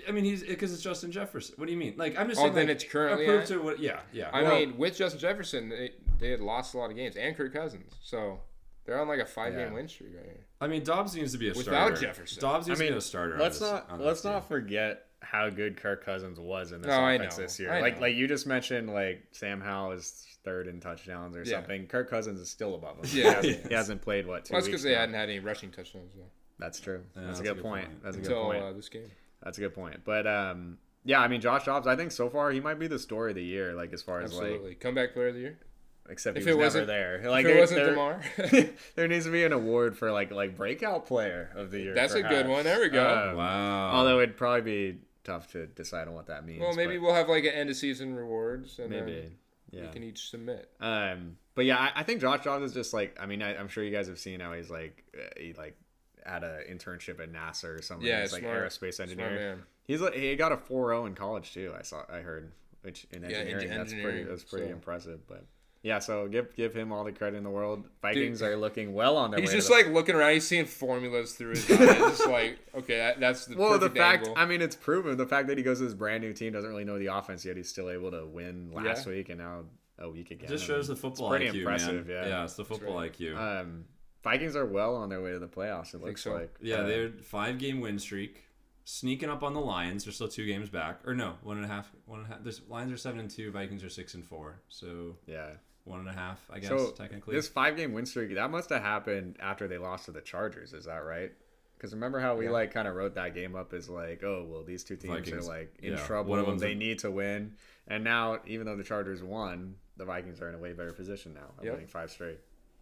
I mean, he's because it's Justin Jefferson. What do you mean? Like, I'm just saying. Oh, then like, it's currently approved at? to what? Yeah, yeah. I Well, mean, with Justin Jefferson, they, they had lost a lot of games, and Kirk Cousins, so they're on like a five-game win streak right here. I mean, Dobbs needs to be a starter Without starter. Jefferson. Dobbs I needs to mean, be a starter. let's this- not on let's this not team. forget how good Kirk Cousins was in this No, offense this year. I Like know. like you just mentioned, like Sam Howell is third in touchdowns or Yeah. something. Kirk Cousins is still above him. Yeah. he, hasn't, he hasn't played what two Well, that's because they hadn't had any rushing touchdowns though, That's true. Yeah, that's, a good, point. That's a good until point. uh, this game. That's a good point. But um, yeah, I mean Josh Dobbs. I think so far he might be the story of the year. Like as far as Absolutely, comeback player of the year. except If he it was never wasn't- there. Like if it there- wasn't there- Demar, there needs to be an award for like like breakout player of the year. That's a good one. There we go. Uh, Wow. Although it'd probably be tough to decide on what that means. well, maybe but we'll have like an end of season rewards, and maybe. then Yeah. we can each submit. Um, but yeah, I, I think Josh Dobbs is just like I mean I, I'm sure you guys have seen how he's like uh, he like had an internship at NASA or something. Yeah, he's like smart. aerospace Smart engineer. He's like he got a 4.0 in college too. I saw I heard, which in Yeah, engineering that's pretty that's pretty so- impressive. But yeah, so give give him all the credit in the world. Vikings are looking well on their He's way. just to the, like looking around. He's seeing formulas through his eyes. just like, okay, that, that's the well, the fact angle. I mean it's proven the fact that he goes to this brand new team doesn't really know the offense yet. He's still able to win last Yeah. week and now a week again. It just I mean, shows the football pretty IQ, impressive, man. yeah. yeah, it's the football right. IQ. Um, Vikings are well on their way to the playoffs. It looks so. like. yeah, Uh, they're five game win streak, sneaking up on the Lions. They're still two games back, or no, one and a half. One and a half. There's Lions are seven and two. Vikings are six and four. So yeah. one and a half, I guess, So technically. this five game win streak that must have happened after they lost to the Chargers. Is that right? Because remember how we Yeah. like kind of wrote that game up as like, oh well, these two teams Vikings. are like in Yeah, one trouble. of them's They a- need to win. And now, even though the Chargers won, the Vikings are in a way better position now. of Yep. winning five straight.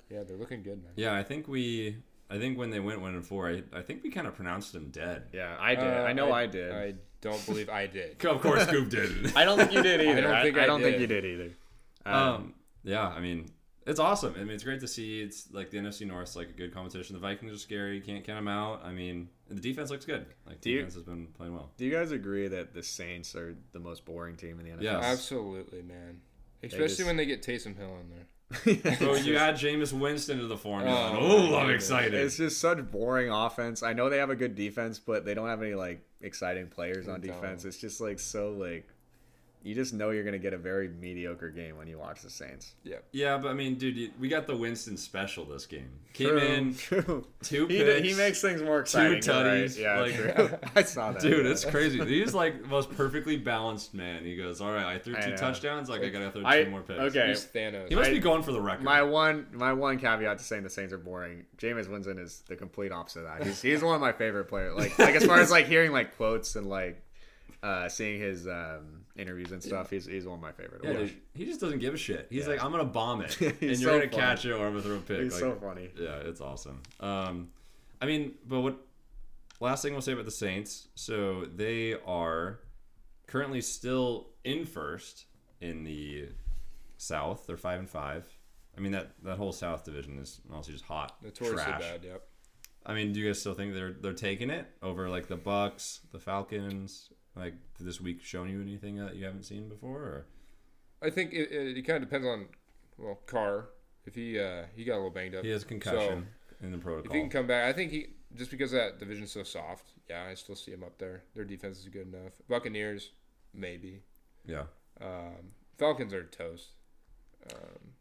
Yeah, they're looking good, man. yeah, I think we. I think when they went one and four, I, I think we kind of pronounced them dead. Yeah, I did. Uh, I know I, did. I don't believe I did. Of course, Scoop didn't. I don't think you did either. I don't don't think think, I don't think you did either. Um, Um, yeah, I mean, it's awesome. I mean, it's great to see. It's like the NFC North's like a good competition. The Vikings are scary. You can't count them out. I mean, the defense looks good. Like Do you- defense has been playing well. do you guys agree that the Saints are the most boring team in the NFL? Yes. Absolutely, man. Especially just- when they get Taysom Hill in there. So you add Jameis Winston to the formula. Oh, Oh, I'm excited. It's just such boring offense. I know they have a good defense, but they don't have any like exciting players on don't. defense. It's just like so like you just know you're gonna get a very mediocre game when you watch the Saints. Yeah. yeah, but I mean, dude, you- we got the Winston special this game. Came in True. two He, picks. he makes things more exciting. you're tutties, right. Yeah, like- true. I saw that. Dude, it's crazy. He's like the most perfectly balanced man. He goes, "All right, I threw two know. touchdowns. Like I gotta throw two more picks." okay. He's Thanos. He must I- be going for the record. My one, my one caveat to saying the Saints are boring. Jameis Winston is the complete opposite of that. He's, he's one of my favorite players. Like, like as far as like hearing like quotes and like, Uh, seeing his um, interviews and stuff, he's he's one of my favorite. Yeah, dude, he just doesn't give a shit. He's Yeah. like, I'm gonna bomb it, and you're so gonna funny. catch it, or I'm gonna throw a pick. He's Like, so funny. Yeah, it's awesome. Um, I mean, but what? Last thing we'll say about the Saints. So they are currently still in first in the South. They're five and five. I mean that that whole South division is honestly just hot Notoriously trash. bad. Yep. I mean, do you guys still think they're they're taking it over like the Bucks, the Falcons? Like this week shown you anything that you haven't seen before? Or I think it, it, it kind of depends on well Carr if he uh, he got a little banged up. he has a concussion in the protocol. If he can come back, I think he just because that division's so soft. Yeah, I still see him up there. Their defense is good enough. Buccaneers, maybe. yeah. Um, Falcons are toast. Um,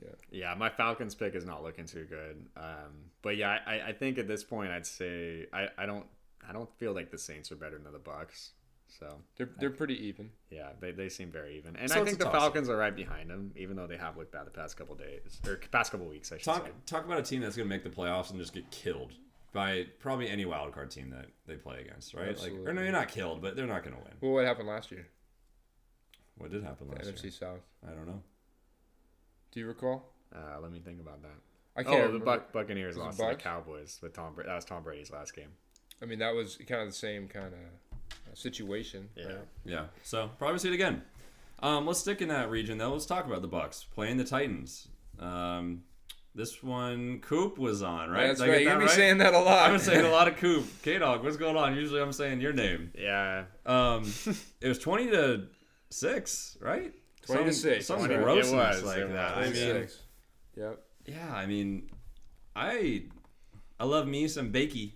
yeah. Yeah, my Falcons pick is not looking too good. Um, but yeah, I, I think at this point I'd say I, I don't I don't feel like the Saints are better than the Bucks. So they're they're pretty even. yeah, they, they seem very even, and So I think the toss-up. Falcons are right behind them, even though they have looked bad the past couple days or past couple weeks. I should Talk say. talk about a team that's going to make the playoffs and just get killed by probably any wild card team that they play against, right? Like, or no, you're not killed, but they're not going to win. Well, what happened last year? What did happen The last NFC year? NFC South. I don't know. Do you recall? Uh, let me think about that. I can't Oh, the remember. Buck, Buccaneers lost to the Cowboys with Tom. Bra- That was Tom Brady's last game. I mean, that was kind of the same kind of uh, situation. Yeah. right? Yeah, so probably see it again. Um, let's stick in that region though. Let's talk about the Bucks playing the Titans. Um, this one, Coop was on, right? That's Did I right. get You're that be right? saying that a lot. I've been saying a lot of Coop. KDawg, what's going on? Usually I'm saying your name. Yeah, Um, it was twenty to six, right? 20 to six, Some that's right. grossness It was, like that. I mean, 26. Yep. yeah, I mean, I I love me some Bakey.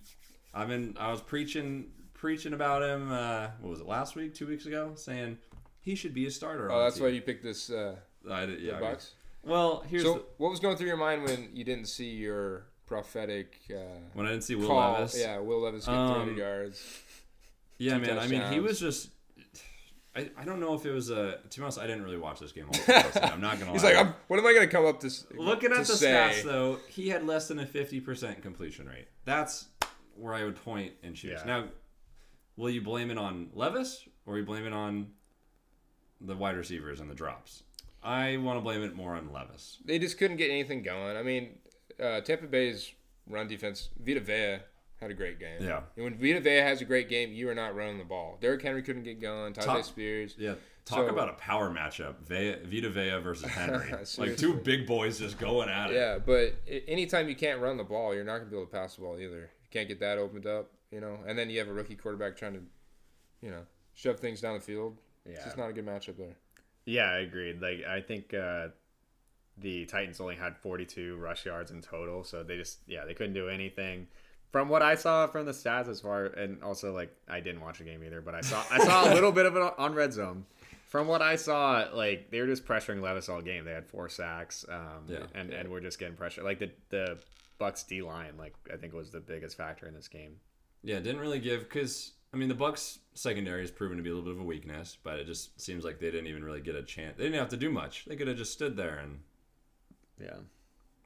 I've been I was preaching preaching about him. Uh, what was it last week? Two weeks ago, saying he should be a starter. Oh, that's why you picked this. Uh, I did, yeah. I mean- well, here's So, the, what was going through your mind when you didn't see your prophetic uh, when I didn't see Will call? Levis. Yeah, Will Levis get Um, 300 yards. yeah, man. I mean, he was just. I, I don't know if it was a. To be honest, I didn't really watch this game. I'm not gonna. He's lie. like, I'm, what am I going to come up to? Looking to at the say? stats, though, he had less than a 50% completion rate. That's where I would point and choose. Yeah. Now, will you blame it on Levis or you blame it on the wide receivers and the drops? I want to blame it more on Levis. They just couldn't get anything going. I mean, uh, Tampa Bay's run defense, Vita Vea had a great game. Yeah. And when Vita Vea has a great game, you are not running the ball. Derrick Henry couldn't get going. Tyjae Top- Spears. Yeah. Talk So- about a power matchup. Vea, Vita Vea versus Henry. like two big boys just going at it. Yeah, but anytime you can't run the ball, you're not going to be able to pass the ball either. Can't get that opened up, you know. And then you have a rookie quarterback trying to, you know, shove things down the field. It's Yeah. just not a good matchup there. Yeah, I agreed. Like I think uh, the Titans only had 42 rush yards in total, so they just yeah they couldn't do anything. From what I saw from the stats, as far and also like I didn't watch the game either, but I saw I saw a little bit of it on red zone. From what I saw, like they were just pressuring Levis all game. They had four sacks, um, Yeah. and and we're just getting pressure. Like the the Bucks D line, like I think was the biggest factor in this game. Yeah, didn't really give because I mean the Bucks secondary has proven to be a little bit of a weakness, but it just seems like they didn't even really get a chance. They didn't have to do much. They could have just stood there, and Yeah,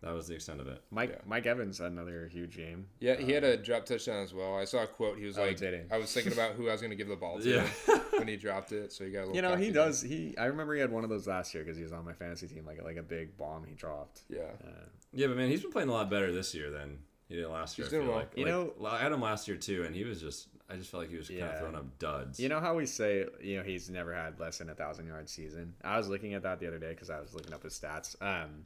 that was the extent of it. Mike Yeah. Mike Evans had another huge game. Yeah, he had a drop touchdown as well. I saw a quote. He was Oh, like, did he? I was thinking about who I was going to give the ball to Yeah. when he dropped it. So he got a little You know, he cocky. does. He I remember he had one of those last year because he was on my fantasy team, like like a big bomb he dropped. Yeah. Uh, Yeah, but man, he's been playing a lot better this year than he did last year. He's doing well. like. You Like, know- I had him last year too, and he was just. I just felt like he was kind of throwing up duds. you know how we say you know he's never had less than a thousand yard season. I was looking at that the other day because I was looking up his stats. Um,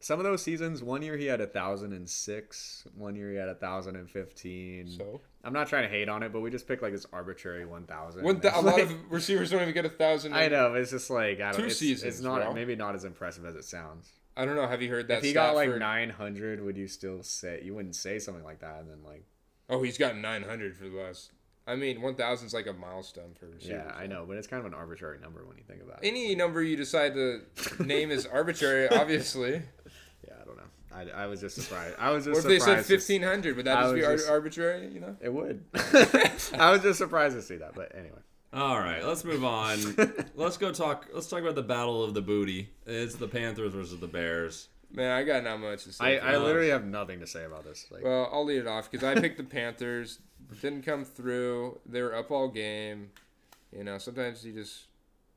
some of those seasons, one year he had a thousand and six, one year he had a thousand and fifteen. So I'm not trying to hate on it, but we just picked like this arbitrary one thousand. th- a lot of receivers don't even get a thousand. I know it's just like I don't. Two it's, seasons, It's not bro. maybe not as impressive as it sounds. I don't know. Have you heard that? if he got like Stafford- 900, would you still say you wouldn't say something like that? And then like Oh, he's got 900 for the last. I mean, 1,000 is like a milestone for receivers. yeah, I know, but it's kind of an arbitrary number when you think about it. Any number you decide to name is arbitrary, obviously. Yeah, I don't know. I, I was just surprised. I was Or just if they said surprised. to see- 1,500, would that I just be just- arbitrary? You know. It would. I was just surprised to see that, but anyway. All right, let's move on. let's go talk. Let's talk about the battle of the booty. It's the Panthers versus the Bears. Man, I got not much to say. I, I literally have nothing to say about this. Like, Well, I'll lead it off because I picked the Panthers. Didn't come through. They were up all game. You know, sometimes you just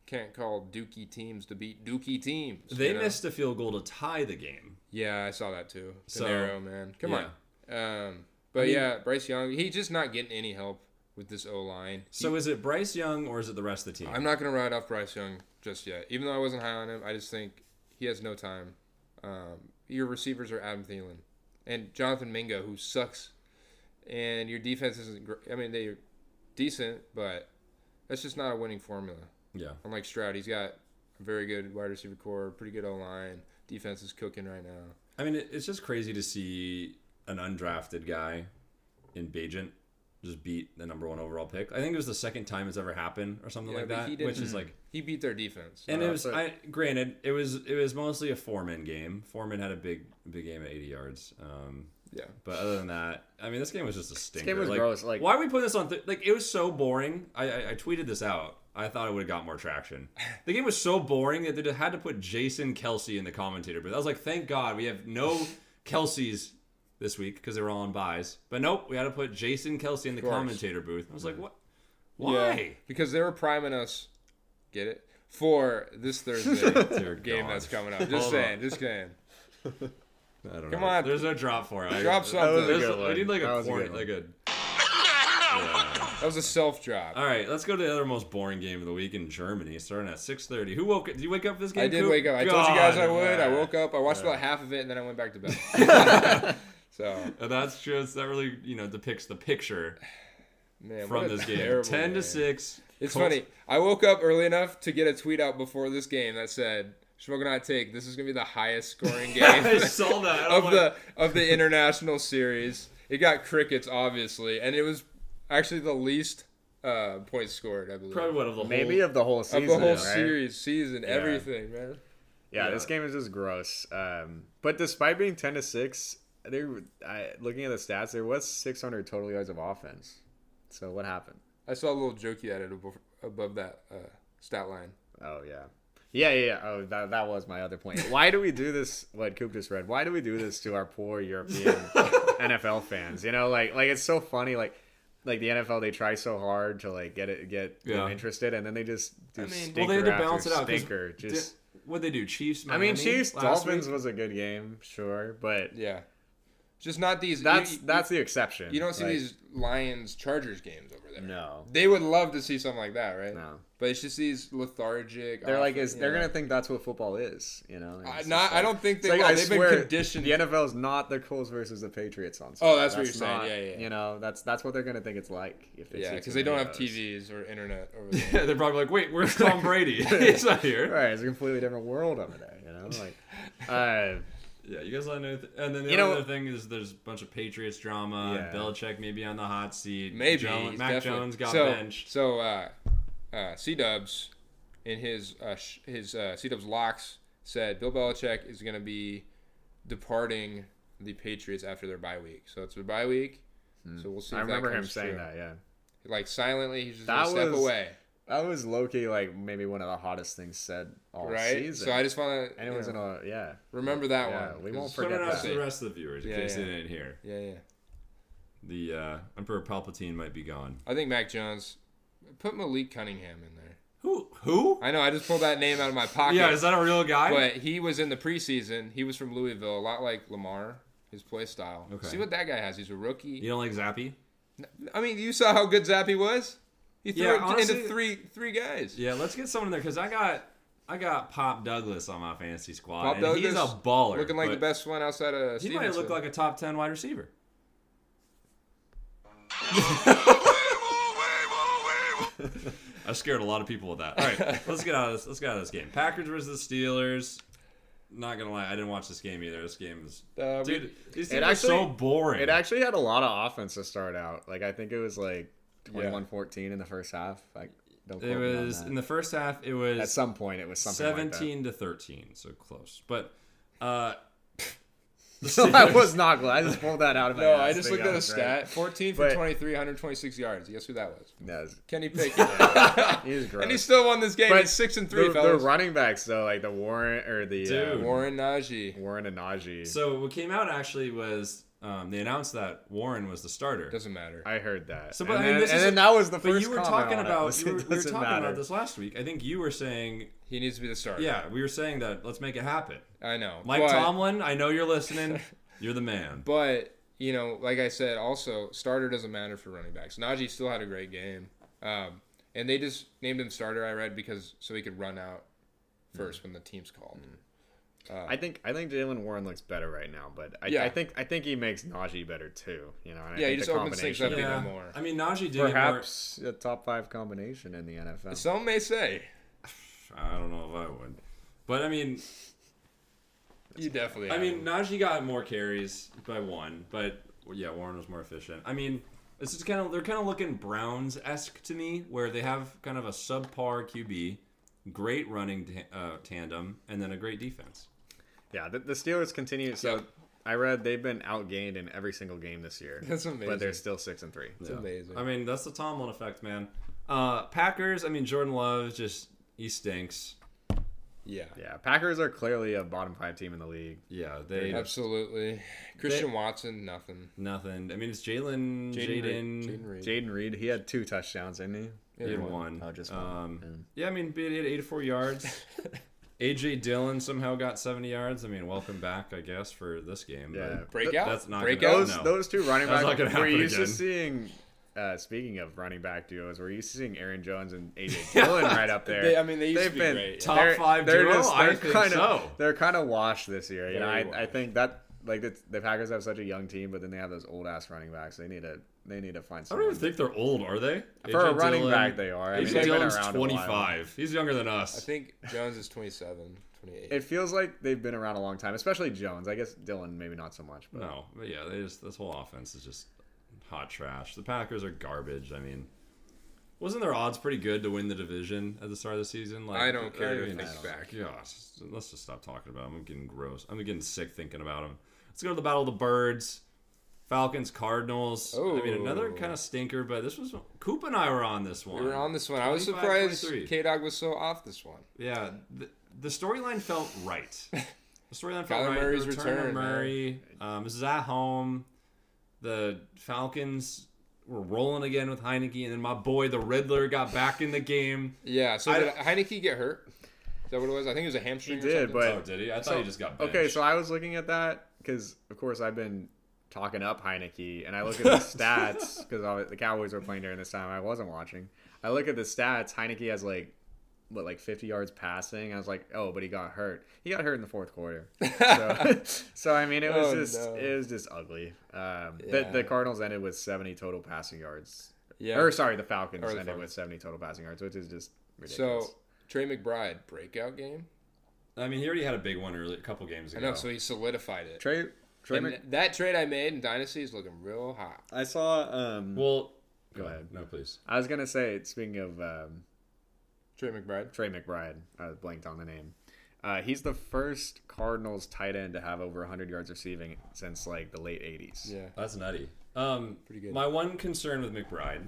can't call Dookie teams to beat Dookie teams. They you know? missed a field goal to tie the game. Yeah, I saw that too. So, Piñeiro, man, come yeah. on. Um, but mean- yeah, Bryce Young, he's just not getting any help with this O line. So is it Bryce Young or is it the rest of the team? I'm not gonna ride off Bryce Young just yet, even though I wasn't high on him. I just think he has no time. Um, your receivers are Adam Thielen and Jonathan Mingo, who sucks, and your defense isn't. Gr- I mean, they're decent, but that's just not a winning formula. yeah. Unlike Stroud, he's got a very good wide receiver core, pretty good O line. Defense is cooking right now. I mean, it's just crazy to see an undrafted guy in Bagent just beat the number one overall pick. I think it was the second time it's ever happened or something Yeah, like that, which is like. He beat their defense. And Uh, it was, so- I granted, it was it was mostly a Foreman game. Foreman had a big big game at 80 yards. Um, yeah. but other than that, I mean, this game was just a stinker. game was like, gross, like- why are we putting this on? Th- like, it was so boring. I, I I tweeted this out. I thought it would have got more traction. The game was so boring that they had to put Jason Kelce in the commentator booth. I was like, thank God we have no Kelces this week because they were all on buys. But nope, we had to put Jason Kelce in the commentator booth. I was like, what? Yeah, Why? because they were priming us. Get it for this Thursday game God. that's coming up. Just Hold saying, on. just saying. I don't Come know. on. There's no drop for it. I- Drop That something. was a There's- good we need like That a was a corn, like a. That was a self drop. All right, let's go to the other most boring game of the week in Germany, starting at 6:30. Who woke? Did you wake up for this game? I did Coop? wake up. I told you guys I would. I woke up. I watched about half of it, and then I went back to bed. so, And that's just that really you know depicts the picture man, from this game. Ten to six. It's Colts- funny. I woke up early enough to get a tweet out before this game that said, "Smoking hot take. This is gonna be the highest scoring game I saw that. I'm of the of the international series." It got crickets, obviously, and it was actually the least uh, points scored, I believe, probably one of the Maybe whole, of the whole season, of the whole right? series, season, everything, man. Yeah, Yeah. this game is just gross. Um, but despite being ten to six, there, I, looking at the stats, there was six hundred total yards of offense. So what happened? I saw a little jokey you added above, above that uh, stat line. Oh yeah, yeah, yeah. yeah. Oh, that that was my other point. Why do we do this? What Coop just read. Why do we do this to our poor European NFL fans? You know, like like it's so funny. Like like the NFL, they try so hard to like get it get Yeah. them interested, and then they just do I mean- stinker Well, they had to after balance it out. 'cause Stinker. di- Just What'd they do? Chiefs. I mean, Chiefs Dolphins week? was a good game, sure, but Yeah, just not these. that's you, that's the exception. You don't see Like, these Lions Chargers games over there. No, They would love to see something like that, right? no. But it's just these lethargic. They're like, is they're know. gonna think that's what football is, you know? I, not, just I don't think they like. I They've swear, been conditioned. The NFL is not the Colts versus the Patriots on. Sunday. Oh, Sunday. that's what you're saying. not- Yeah, yeah, yeah. You know, that's that's what they're gonna think it's like if they yeah, because they don't have. TVs or internet over Yeah, they're probably like, wait, where's Tom Brady? He's not here. Right, it's a completely different world over there. You know, like, uh, Yeah, you guys let know. Th- and then the You know- other thing is there's a bunch of Patriots drama. Yeah. Belichick maybe on the hot seat. Maybe Jones, he's Mac definitely- Jones got so, benched. So, uh, uh, C Dubs, in his uh, sh- his uh, C Dubs locks said Bill Belichick is going to be departing the Patriots after their bye week. So it's their bye week. So we'll see. Hmm. I if that remember him comes saying true. that. Yeah, Like silently, he's just That going to step away, that was Loki, like maybe one of the hottest things said all right? season. So I just want and it was in a yeah. remember that Yeah, one. We won't Put forget out that. to the rest of the viewers in Yeah, case yeah. they didn't hear. Yeah, yeah. The uh, Emperor Palpatine might be gone. I think Mac Jones. Put Malik Cunningham in there. Who? Who? I know. I just pulled that name out of my pocket. Yeah, is that a real guy? But he was in the preseason. He was from Louisville, a lot like Lamar, his play style. Okay. See what that guy has. He's a rookie. You don't like Zappe? I mean, you saw how good Zappe was. He threw Yeah, it honestly- into three three guys. Yeah, let's get someone in there because I got I got Pop Douglas on my fantasy squad, Pop and he's a baller. Looking like the best one outside of He Stevenson. might look like a top ten wide receiver. I scared a lot of people with that. All right, let's get out of this. Let's get out of this game. Packers versus the Steelers. Not gonna lie, I didn't watch this game either. This game is, Uh, we- dude. These It teams are so boring. It actually had a lot of offense to start out. Like I think it was like 21-14 in the first half. Like don't It quote me on was in the first half. It was At some point, it was something like that. seventeen to thirteen, so close. But uh, I was not glad. I just pulled that out of my No, ass. I just looked at a stat. 14 for But- 23, 126 yards. Guess who that was? right. No, it's- Kenny Pickett. He's gross. and he still won this game. But He's six and three, the, the running backs though, like the Warren or the uh, Dude. Warren Najee Warren and Najee. So what came out actually was um, they announced that Warren was the starter. doesn't matter. I heard that. So, So, but and, I mean, then, this and is then that was the first. But first. you were talking about you were, we were talking matter. about this last week. I think you were saying, He needs to be the starter. yeah, we were saying that let's make it happen. I know. Mike but, Tomlin, I know you're listening. You're the man. But you know, like I said, also starter doesn't matter for running backs. Najee still had a great game, um, and they just named him starter. I read because so he could run out first when the team's called. I think I think Jaylen Warren looks better right now, but I, Yeah. I think I think he makes Najee better too. You know, and I Yeah, he think just the opens things up Yeah, even more. I mean Najee did get more. Perhaps a top five combination in the NFL. Some may say I don't know if I would, but I mean, you definitely. I mean. Najee got more carries by one, but yeah, Warren was more efficient. I mean, this is kind of they're kind of looking Browns esque to me, where they have kind of a subpar QB, great running ta- uh, tandem, and then a great defense. Yeah, the, the Steelers continue. So Yep. I read they've been outgained in every single game this year. That's amazing. But they're still six and three. it's Yeah. amazing. I mean, that's the Tomlin effect, man. Uh, Packers. I mean, Jordan Love just he stinks. yeah, Yeah, Packers are clearly a bottom five team in the league. Yeah, they absolutely. Christian Watson, nothing. nothing. I mean, it's Jalen, Jaden Jaden. Reed. Jayden Reed. Jayden Reed, he had two touchdowns, didn't he? He had Yeah, one. Oh, just one. Um, yeah, I mean, he had 84 yards. AJ Dillon somehow got 70 yards. I mean, welcome back, I guess, for this game. Yeah. but Breakout. That's not breakout. gonna- Those no. those two running That's backs. not gonna We're happen used to seeing. Uh, speaking of running back duos, we're used to seeing Aaron Jones and AJ Dillon right up there. They- I mean, they used to They've be been great. Top they're- five they're duo? Just, I they're think kinda, so. They're kind of washed this year. You know, I, I think that like the, the Packers have such a young team, but then they have those old ass running backs. They need to they need to find I don't even think they're old, are they? For a running Dillon- back, they are. I mean, they've Dillon's around 25. He's younger than us. I think Jones is 27, 28. It feels like they've been around a long time, especially Jones. I guess Dillon maybe not so much, but No, but yeah, they just this whole offense is just hot trash. The Packers are garbage. I mean, wasn't their odds pretty good to win the division at the start of the season? Like, I don't care to mean, think it's- back. Gosh, let's just stop talking about them. I'm getting gross. I'm getting sick thinking about them. Let's go to the Battle of the Birds. Falcons, Cardinals. I mean, another kind of stinker, but this was Coop and I were on this one. we were on this one. I was surprised K Dog was so off this one. Yeah, the, the storyline felt right. The storyline felt Kyler right. Murray's the return of return, man. Murray. Um, this is at home. The Falcons were rolling again with Heinicke, and then my boy, the Riddler, got back in the game. Yeah. So I did Heinicke get hurt? Is that what it was? I think it was a hamstring. He or did, something. but- oh, did he? I thought So- he just got benched. Okay, so I was looking at that because, of course, I've been talking up Heinicke, and I look at the stats because the Cowboys were playing during this time. I wasn't watching. I look at the stats. Heinicke has like what, like 50 yards passing. I was like, oh, but he got hurt. He got hurt in the fourth quarter. So, so I mean, it was Oh, just no. it was just ugly. Um, Yeah. the, the Cardinals ended with 70 total passing yards. yeah. Or sorry, the Falcons the ended Falcons. with 70 total passing yards, which is just ridiculous. so Trey McBride breakout game. I mean, he already had a big one early, a couple games ago. I ago. know. So he solidified it. Trey, Trey, And Mc- that trade I made in Dynasty is looking real hot. I saw. Um, well, Go ahead. No, please. I was gonna say, speaking of um, Trey McBride. Trey McBride, I blanked on the name. Uh, he's the first Cardinals tight end to have over 100 yards receiving since like the late 80s. Yeah. That's nutty. Um, Pretty good. My one concern with McBride,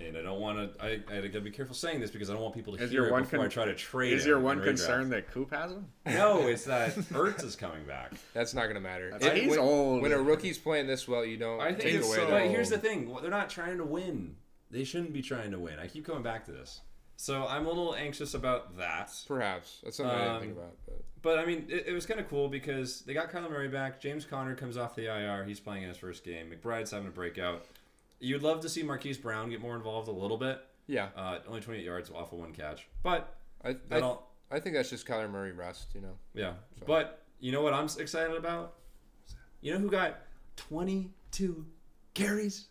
and I don't want to. I, I gotta be careful saying this because I don't want people to Is hear your it one before con- I try to trade. Is him your one concern that Coop has him? No, it's that Ertz is coming back. That's not gonna matter. It- he's when, old. When a rookie's playing this well, you don't I think take away. so. their- But here's the thing: they're not trying to win. They shouldn't be trying to win. I keep coming back to this, so I'm a little anxious about that. Perhaps that's something I didn't Um, think about. But But I mean, it, it was kind of cool because they got Kyler Murray back. James Conner comes off the IR. He's playing in his first game. McBride's having a breakout. You'd love to see Marquise Brown get more involved a little bit. yeah, Uh, only 28 yards off of one catch. But I I, all, I think that's just Kyler Murray rest. You know. yeah. But you know what I'm excited about? You know who got 22 carries?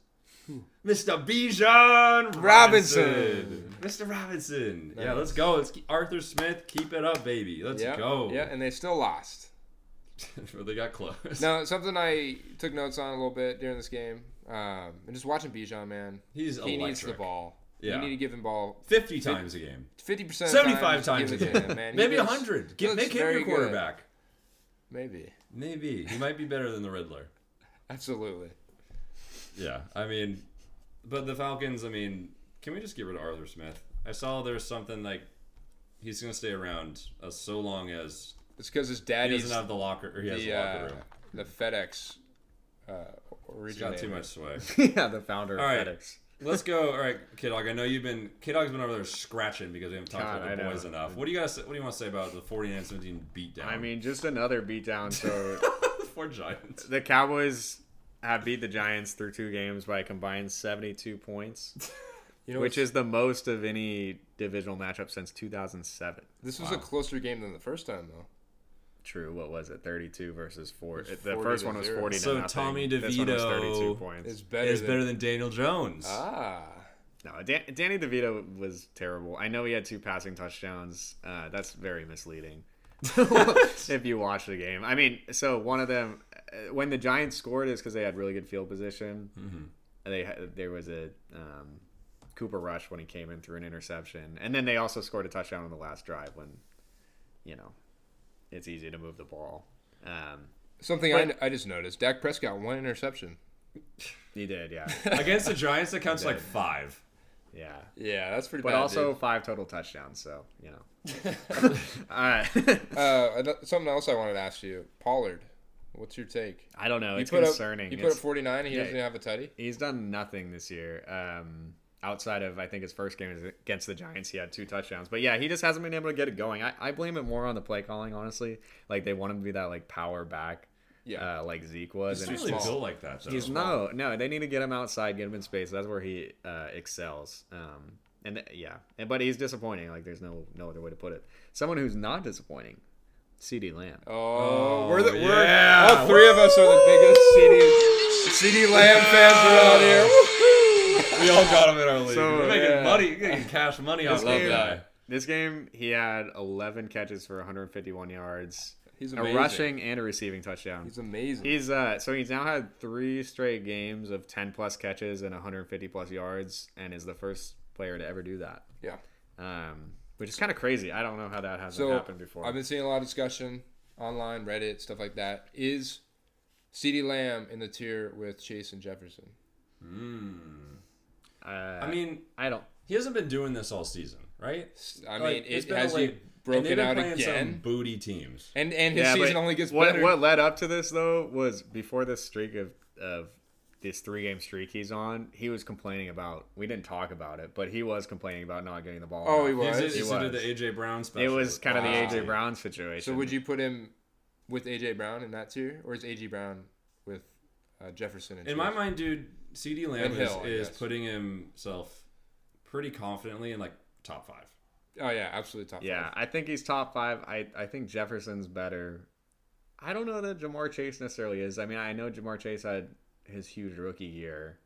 Mr. Bijan Robinson. Robinson. Mr. Robinson. Yeah, let's go. Let's keep, Arthur Smith, keep it up, baby. Let's yeah. go. Yeah, and they still lost. they got close. Now, something I took notes on a little bit during this game, um, and just watching Bijan, man, He's he needs the ball. Yeah. You need to give him ball 50 times a game. fifty percent, 75 times a give it game. man. Maybe looks- 100. Get, make him your good. quarterback. Maybe. Maybe he might be better than the Riddler. Absolutely. Yeah, I mean, but the Falcons. I mean, can we just get rid of Arthur Smith? I saw there's something like he's gonna stay around uh, so long as It's because his he daddy's doesn't have the locker. Or he has the the locker uh, room. the FedEx uh, He's got too much sway. yeah, the founder of All right. FedEx. Let's go. All right, Kid Dog. I know you've been Kid Dog's been over there scratching because we haven't talked God, about the I know. boys enough. What do you guys? What do you want to say about the 49-17 beatdown? I mean, just another beatdown. So four Giants. the Cowboys have beat the Giants through two games by a combined 72 points, You know, which is the most of any divisional matchup since 2007. this was a closer game than the first time though. True. What was it? 32 versus 4. was The 40 first one was zero. 40 to So nothing. Tommy was DeVito 32 points. It's better. It's than, better than Daniel Jones. ah. No, Dan- Danny DeVito was terrible. I know he had two passing touchdowns. Uh, that's very misleading. if you watch the game, I mean, so one of them, uh, when the Giants scored, is because they had really good field position. Mm-hmm. They had, there was a um, Cooper Rush when he came in through an interception, and then they also scored a touchdown on the last drive when, you know, it's easy to move the ball. Um, Something I, I just noticed: Dak Prescott one interception. he did, yeah, Against the Giants, that counts like five. yeah. Yeah, that's pretty But bad. also dude. five total touchdowns, so you know. All right. uh, something else I wanted to ask you: Pollard. What's your take? I don't know. You It's put concerning. up. You put It's- up 49, and he yeah. doesn't have a tutty. he's done nothing this year. Um, outside of I think his first game against the Giants, he had two touchdowns. But yeah, he just hasn't been able to get it going. I, I blame it more on the play calling, honestly. Like they want him to be that like power back, Yeah. uh, like Zeke was. He's and not it's really just- built like that. Though. He's no, no. They need to get him outside, get him in space. That's where he uh, excels. Um, and th- yeah, and, but he's disappointing. Like there's no no other way to put it. Someone who's not disappointing, CeeDee Lamb. Oh, we're the we're yeah. all three of us are the biggest CD CeeDee Lamb fans around here. We all got him in our league. So, We're making yeah. money, We're getting cash money off This that game- guy. This game, he had 11 catches for 151 yards, He's amazing. a rushing and a receiving touchdown. He's amazing. He's uh so he's now had three straight games of 10 plus catches and 150 plus yards, and is the first player to ever do that. yeah. Um, which is kind of crazy. I don't know how that hasn't So happened before. I've been seeing a lot of discussion online, Reddit, stuff like that. Is CeeDee Lamb in the tier with Chase and Jefferson? Uh, I mean, I don't. he hasn't been doing this all season, right? I Like, mean, it's it been has like- he broken been out playing Some again, booty teams. and and his Yeah, season only gets what, better. What led up to this though was before this streak of of this three game streak he's on, he was complaining about. We didn't talk about it, but he was complaining about not getting the ball. Oh, he enough. was? He's, He he's into was. the AJ Brown It was kind of the AJ Brown situation. so would you put him with AJ Brown in that tier, or is AJ Brown with uh, Jefferson? And In my mind, dude, CeeDee Lamb is, Hill, is putting himself pretty confidently in like top five. oh yeah, absolutely top. Yeah, five. I think he's top five. I, I think Jefferson's better. I don't know that Ja'Marr Chase necessarily is. I mean, I know Ja'Marr Chase had his huge rookie year,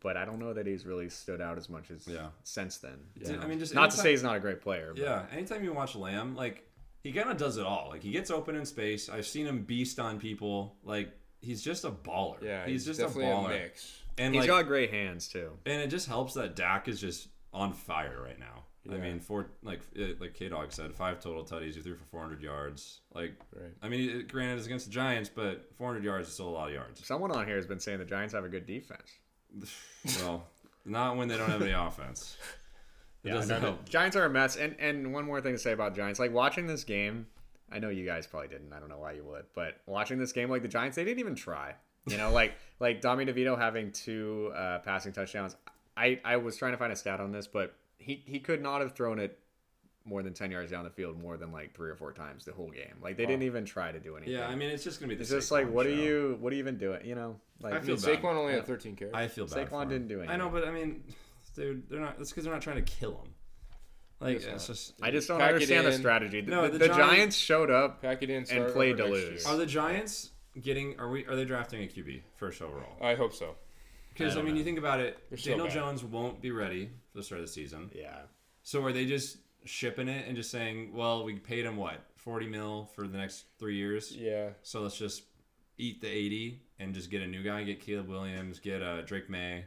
but I don't know that he's really stood out as much as Yeah. since then. you Dude, know? I mean, just not to say he's not a great player. But Yeah, anytime you watch Lamb, like he kind of does it all. Like he gets open in space. I've seen him beast on people. Like he's just a baller. yeah, he's, just a definitely baller. mix. And he's like, got great hands too. and it just helps that Dak is just on fire right now. I mean, four like uh, like KDawg said, five total tutties. You threw for 400 yards. Like, Right. I mean, it, granted, it's against the Giants, but 400 yards is still a lot of yards. Someone on here has been saying the Giants have a good defense. well, not when they don't have any offense. It Yeah, doesn't no, no. help. Giants are a mess. And and one more thing to say about Giants, like watching this game, I know you guys probably didn't. I don't know why you would, but watching this game, like the Giants, they didn't even try. You know, like like Tommy DeVito having two uh, passing touchdowns. I I was trying to find a stat on this, but he he could not have thrown it more than ten yards down the field more than like three or four times the whole game. Like they didn't even try to do anything. Yeah, I mean, it's just gonna be the. it's just like what show. are you what are you even doing? You know, like I I feel bad. Saquon only Yeah. had 13 carries. I feel bad. Saquon for him. didn't do anything. I know, but I mean, dude, they're not. That's because they're not trying to kill him. Like It's it's just. I just don't Pack understand the strategy. The, No, the, the the Giants- Giants showed up Pack it in and played over to lose. year. Are the Giants getting? Are we? Are they drafting a QB first overall? I hope so. Because I I, mean, know. you think about it. They're Daniel. Jones won't be ready for the start of the season. Yeah. So are they just shipping it and just saying, "Well, we paid him what forty mil for the next three years, Yeah. so let's just eat the eighty and just get a new guy, get Caleb Williams, get uh, Drake Maye."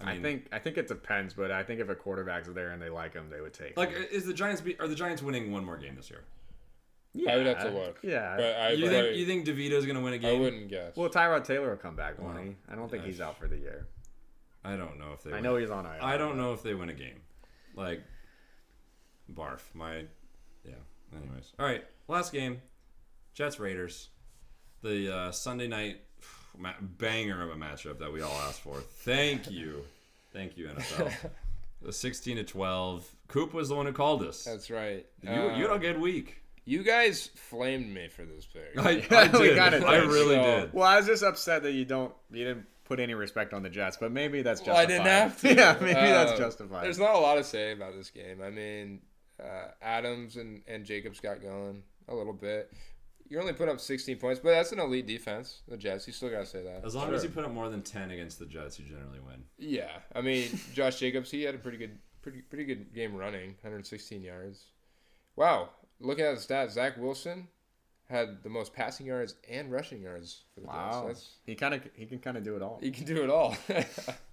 I, think I think it depends, but I think if a quarterback's there and they like him, they would take. Like, him. is the Giants be, are the Giants winning one more game this year? Yeah, I would have to look. Yeah. But I, You probably- think you think DeVito's gonna win a I game? I wouldn't guess. Well, Tyrod Taylor will come back, won't Well, he? I don't think yeah. he's out for the year. I don't know if they. I win. know he's on IR. I don't know if they win a game. Like, barf. My, yeah. Anyways, all right. Last game, Jets Raiders, the uh, Sunday night ma- banger of a matchup that we all asked for. Thank you, thank you NFL. the sixteen to twelve. Coop was the one who called us. That's right. you Uh, you had a good week. you guys flamed me for this pick. I, I we did. kinda I really So- did. Well, I was just upset that you don't you didn't put any respect on the Jets, but maybe that's Well, I didn't have to. yeah, maybe that's Uh, justified. There's not a lot to say about this game. I mean, uh, Adams and, and Jacobs got going a little bit. You're only putting up 16 points, but that's an elite defense. The Jets, you still gotta say that. As long as you put up more than ten against the Jets, you generally win. Yeah, I mean, Josh Jacobs, he had a pretty good, pretty pretty good game running, 116 yards. Wow, looking at the stats, Zach Wilson had the most passing yards and rushing yards for the wow. Jets. That's, He kind of he can kind of do it all. he can do it all.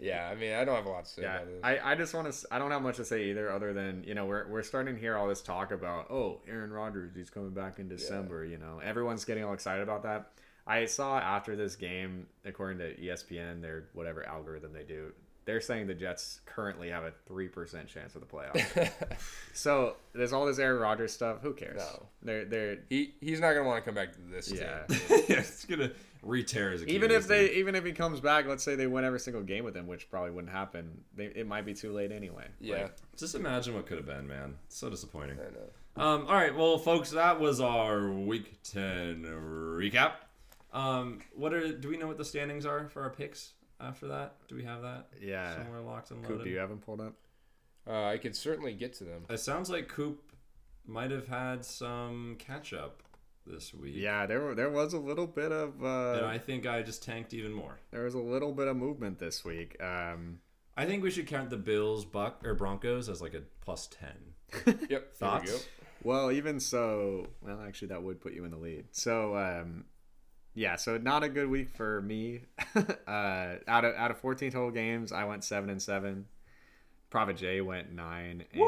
yeah, I mean, I don't have a lot to say Yeah, about this. I, I just want to. I don't have much to say either, other than you know we're we're starting to hear all this talk about oh Aaron Rodgers he's coming back in December. You know everyone's getting all excited about that. I saw after this game, according to ESPN, their whatever algorithm they do, they're saying the Jets currently have a three percent chance of the playoffs. so there's all this Aaron Rodgers stuff. Who cares? No. They're they're he he's not gonna want to come back to this yeah. yeah, it's gonna re-tear his even if they even if he comes back, let's say they win every single game with him, which probably wouldn't happen. They, it might be too late anyway. Yeah, Like, Just imagine what could have been, man. So disappointing. I know. Um, all right, well, folks, that was our Week Ten recap. Um, what are? Do we know what the standings are for our picks after that? Do we have that yeah. somewhere locked and Coop, loaded? do you have them pulled up? Uh, I can certainly get to them. It sounds like Coop might have had some catch up this week. Yeah, there were- there was a little bit of And uh, I think I just tanked even more. there was a little bit of movement this week. Um, I think we should count the Bills, Buck or Broncos as like a plus ten. Yep. Thoughts? There we go. well, even so, well, actually, that would put you in the lead. So, um, yeah, so not a good week for me. uh, out of out of 14 total games, I went seven and seven. Prophet Jay went nine and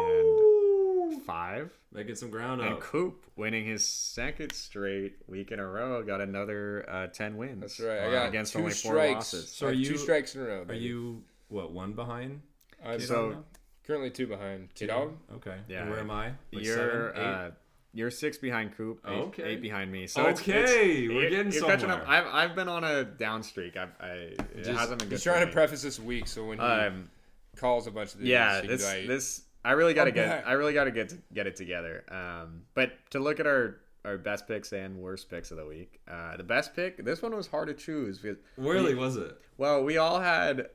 five. Making some ground And up. Coop winning his second straight week in a row, got another uh, ten wins. That's right. I got against two only four strikes. losses. So are you- two strikes in a row. Are you what one behind? I'm So currently two behind. T Dog. Okay. Yeah. And where am I? Like you're seven, eight? uh, you're six behind Coop, eight, Okay. eight behind me. So it's- Okay, it's, we're you're- getting you're catching up. I've, I've been on a down streak. I've, I it Just- hasn't been good. He's for trying to preface this week, so when he Um, calls a bunch of these, yeah, he this like, this I really got to I'm get back. I really got to get to get it together. Um, but to look at our our best picks and worst picks of the week, uh, the best pick. This one was hard to choose because Really was it? Well, we all had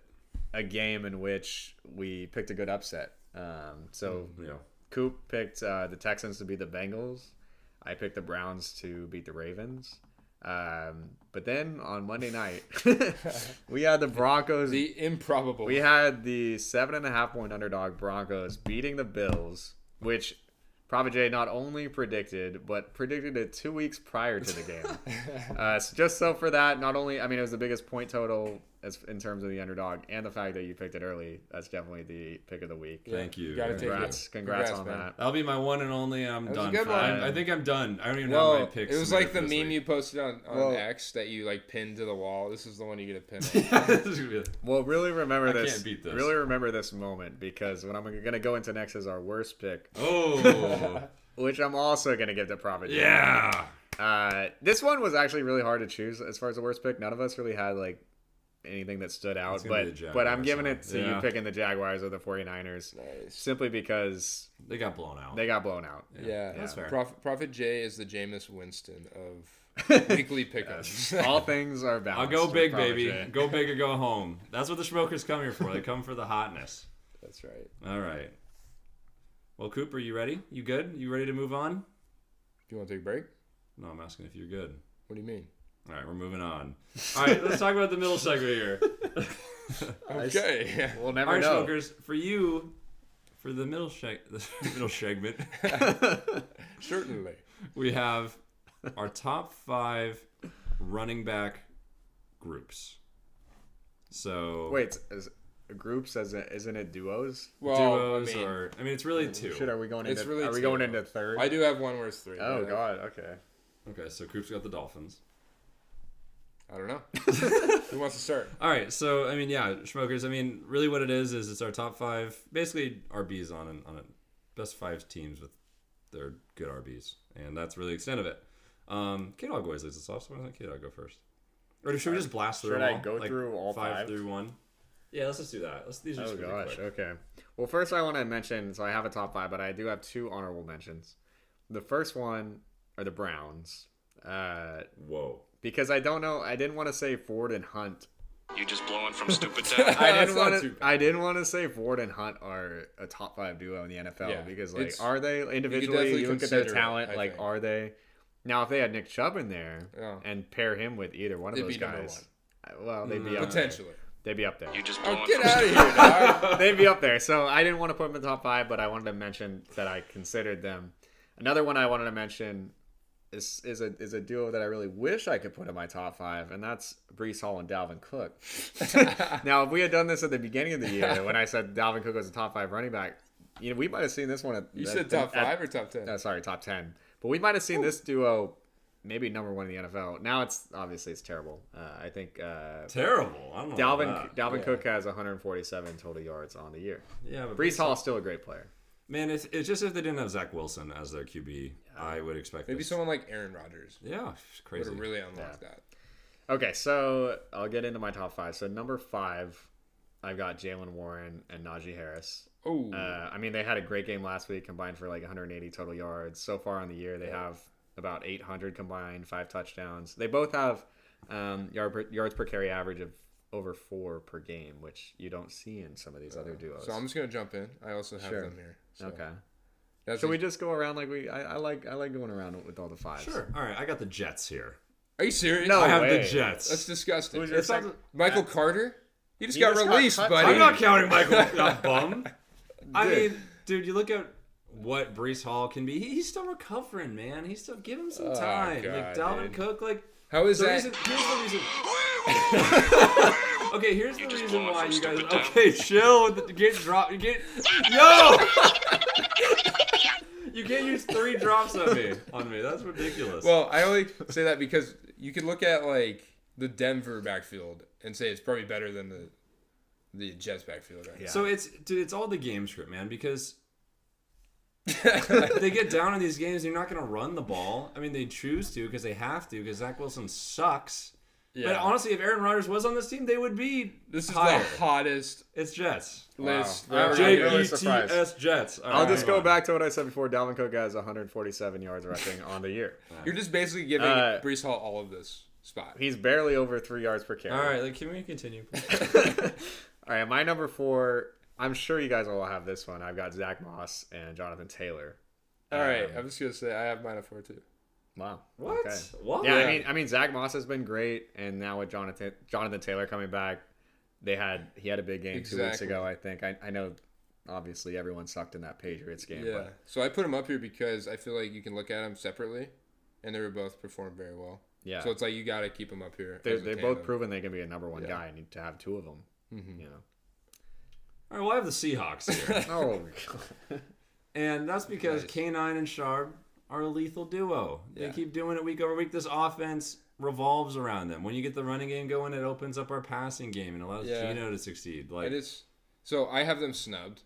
a game in which we picked a good upset. Um, so Yeah. Coop picked uh, the Texans to beat the Bengals. I picked the Browns to beat the Ravens. Um, but then on Monday night, we had the Broncos. the improbable. we had the seven and a half point underdog Broncos beating the Bills, which Prophet Jay not only predicted, but predicted it two weeks prior to the game. uh, so just so for that, not only I mean it was the biggest point total as in terms of the underdog, and the fact that you picked it early. That's definitely the pick of the week. Yeah, Thank you. gotta take it. Congrats, congrats, on man. that. That'll be my one and only. I'm That done. good for- one. I, I think I'm done. I don't even know my well, picks. it was like the for this meme you posted on, on Well- X that you like pinned to the wall. This is the one you get to pin. on. This is gonna be- Well, really remember I this. can't beat this. Really remember this moment because what I'm going to go into next is our worst pick, oh, which I'm also going to give to Prophet. J. yeah. Uh, this one was actually really hard to choose as far as the worst pick. None of us really had like anything that stood out, It's gonna be but but I'm giving it to Yeah. you picking the Jaguars or the 49ers nice. simply because They got blown out. they got blown out. Yeah, that's fair. Prophet, Prophet Jay is the Jameis Winston of weekly pickups. All things are balanced. I'll go big, baby. J. Go big or go home. That's what the smokers come here for. They come for the hotness. That's right. All right. Well, Cooper, you ready? You good? You ready to move on? Do you want to take a break? No, I'm asking if you're good. What do you mean? All right, we're moving on. All right, let's talk about the middle segment here. Okay. We'll never All right, know. smokers, for you, for the middle seg- the middle segment, Certainly. we have our top five running back groups. So Wait, is, groups as isn't it duos? Well, Duos I mean, or I mean, it's really mm, two. Shit, are we going It's into? really are we two. going into third? I do have one where it's three. Oh but, god. Okay. Okay, so Coop's got the Dolphins. I don't know. Who wants to start? All right, so I mean, yeah, Schmokers. I mean, really, what it is is it's our top five, basically RBs on an, on a best five teams with their good RBs, and that's really the extent of it. Um, K Dog always leads us off, so why doesn't KDawg go first? Or should we just blast through? Should them I all? go through all five? through one? Yeah, let's just do that. Let's, these are Oh just gonna gosh. Okay. Well, first I want to mention. So I have a top five, but I do have two honorable mentions. The first one are the Browns, uh, Whoa. Because I don't know. I didn't want to say Ford and Hunt. You just blowing from stupid town? I didn't want to. I didn't want to say Ford and Hunt are a top five duo in the NFL Yeah, because, like, are they individually? definitely You look at their consider it, talent. Like, think. are they? Now, if they had Nick Chubb in there Yeah. and pair him with either one of They'd those guys, uh, well, they'd be Mm, up there. Potentially. They'd be up there. You just Oh, get out of here, dog. They'd be up there. So I didn't want to put them in the top five, but I wanted to mention that I considered them. Another one I wanted to mention is is a is a duo that I really wish I could put in my top five, and that's Breece Hall and Dalvin Cook. now, if we had done this at the beginning of the year, when I said Dalvin Cook was a top five running back, you know, we might have seen this one at You at- said top at- five or top ten? uh, sorry, top ten. But we might have seen this duo maybe number one in the NFL. Now it's obviously it's terrible. Uh, I think uh, Terrible. I don't know. Dalvin. Dalvin Yeah. Cook has 147 total yards on the year. Yeah, but Breece Hall is still a great player. Man, it's, it's just if they didn't have Zach Wilson as their QB, I would expect Maybe this. someone like Aaron Rodgers Yeah, it's would crazy. have really unlocked that. Okay, so I'll get into my top five. So number five, I've got Jaylen Warren and Najee Harris. Oh, Uh, I mean, they had a great game last week, combined for like 180 total yards. So far on the year, they have about 800 combined, five touchdowns. They both have um, yard per, yards per carry average of over four per game, which you don't see in some of these other duos. so I'm just gonna jump in. I also have Sure. them here. So okay. That's So we just go around like we. I, I like. I like going around with all the fives. Sure. All right, I got the Jets here. Are you serious? No I have way. the Jets. That's disgusting. Who's your It's not second? Michael Carter? He just He got just got released, cut buddy. I'm not counting Michael that bum. I Dude. mean, dude, you look at what Breece Hall can be. He, he's still recovering, man. He's still give him some Oh, time. God, like Dalvin dude. Cook, like How is the that? reason. Here's the reason. okay, here's the reason why you guys. stupid. Okay, chill with the get drop. You get yo. you can't use three drops on me. On me, that's ridiculous. Well, I only say that because you can look at like the Denver backfield and say it's probably better than the the Jets backfield right Yeah. So it's dude, it's all the game script, man. Because they get down in these games, they're not going to run the ball. I mean, they choose to because they have to because Zach Wilson sucks. But honestly, if Aaron Rodgers was on this team, they would be This is higher. the hottest It's Jets. list. Wow. J E T S I'm we're J gonna really do. T surprised. S Jets. All I'll right, just go back to what I said before. Dalvin Cook has 147 yards rushing on the year. You're just basically giving Uh, Breece Hall all of this spot. He's barely over three yards per carry. All right, like, can we continue? All right, my number four. I'm sure you guys all have this one. I've got Zach Moss and Jonathan Taylor. all right, Um, I'm just gonna say I have mine at four too. Wow. What? Okay. What? Yeah, Yeah. I mean, I mean, Zach Moss has been great, and now with Jonathan Jonathan Taylor coming back, they had he had a big game two weeks ago. I think. I, I know, obviously, everyone sucked in that Patriots game. Yeah. But So I put them up here because I feel like you can look at them separately, and they were both performed very well. yeah, So it's like you got to keep them up here. they're, as a they're both tandem. proven they can be a number one Yeah. guy. and need to have two of them. Mhm. You know. All right, well, I have the Seahawks here. Oh, And that's because Nice. K9 and Sharp are a lethal duo. They Yeah. keep doing it week over week. This offense revolves around them. When you get the running game going, it opens up our passing game and allows Yeah. Geno to succeed. Like I just so I have them snubbed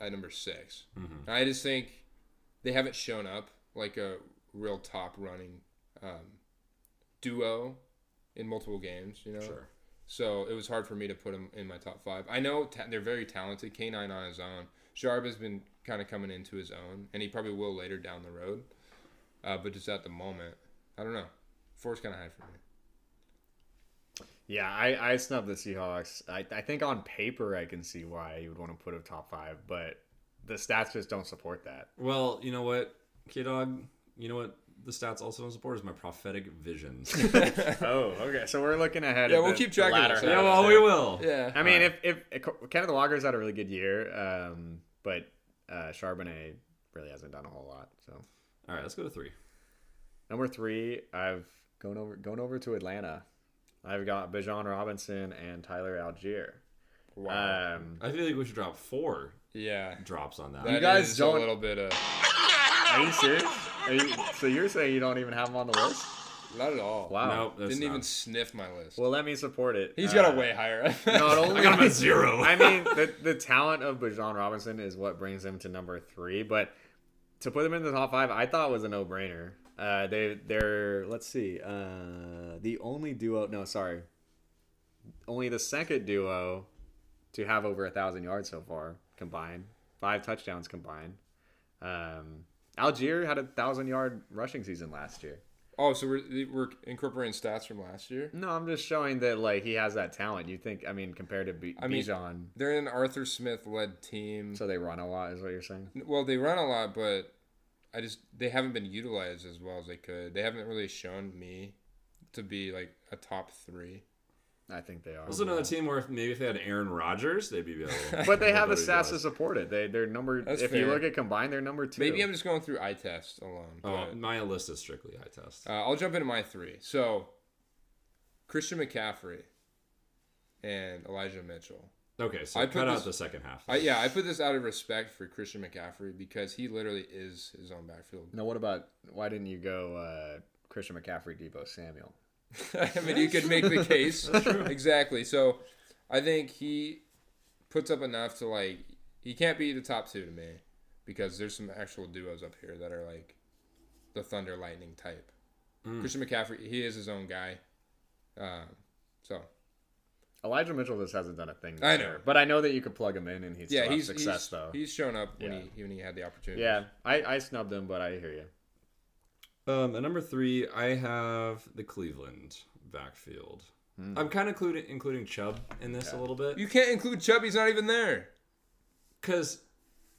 at number 6 Mhm. I just think they haven't shown up like a real top running um, duo in multiple games. You know, Sure. so it was hard for me to put them in my top five. I know ta- they're very talented. K9 on his own. Sharp has been kind of coming into his own, and he probably will later down the road. Uh, but just at the moment, I don't know. Four's kind of high for me. yeah. I I snubbed the Seahawks. I I think on paper I can see why you would want to put a top five, but the stats just don't support that. Well, you know what, KDawg, you know what the stats also don't support is my prophetic visions. oh, okay. So we're looking ahead. Yeah, at we'll the- keep track of latter this. yeah, Yeah, well, we will. Yeah. I mean, if, if if Kenneth Walker's had a really good year, um, but uh, Charbonnet really hasn't done a whole lot. So All right, let's go to three. number three, I've gone over going over to Atlanta. I've got Bijan Robinson and Tyler Allgeier. Wow. Um, I feel like we should drop four yeah. drops on that. That guys is don't- a little bit of are you serious? Are you, so you're saying you don't even have them on the list? Not at all. Wow. Nope, that's Didn't not. even sniff my list. Well, let me support it. He's Uh, got a way higher. Not only I got him at zero. I mean, the, the talent of Bijan Robinson is what brings him to number three, but to put him in the top five, I thought was a no brainer. Uh, they they're let's see, uh, the only duo. No, sorry, only the second duo to have over a thousand yards so far combined, five touchdowns combined. Um, Allgeier had a thousand yard rushing season last year. Oh, so we're we're incorporating stats from last year. No, I'm just showing that like he has that talent. You think? I mean, compared to B- I mean- Bijan, They're an Arthur Smith led team. so they run a lot, is what you're saying? Well, they run a lot, but I just they haven't been utilized as well as they could. They haven't really shown me to be like a top three. I think they are. Also, another team where if, maybe if they had Aaron Rodgers, they'd be able. But they have the better stats to support it. They they're number. That's if you look at combined, they're number two. Maybe I'm just going through eye test alone. Oh, my list is strictly eye test. uh, I'll jump into my three. So Christian McCaffrey and Elijah Mitchell. Okay, so I put cut out the second half. I, yeah, I put this out of respect for Christian McCaffrey because he literally is his own backfield. Now, what about why didn't you go uh, Christian McCaffrey, Deebo Samuel? I mean, you could make the case. exactly. So I think he puts up enough to like he can't be the top two to me because there's some actual duos up here that are like the Thunder Lightning type. Mm. Christian McCaffrey, he is his own guy. Um, so Elijah Mitchell just hasn't done a thing. This I know. year. but I know that you could plug him in and he'd yeah, still he's success he's, though. he's shown up when Yeah. he when he had the opportunity. yeah, I, I snubbed him, but I hear you. Um, at number three, I have the Cleveland backfield. I'm kind of including including Chubb in this a little bit You can't include Chubb. He's not even there. because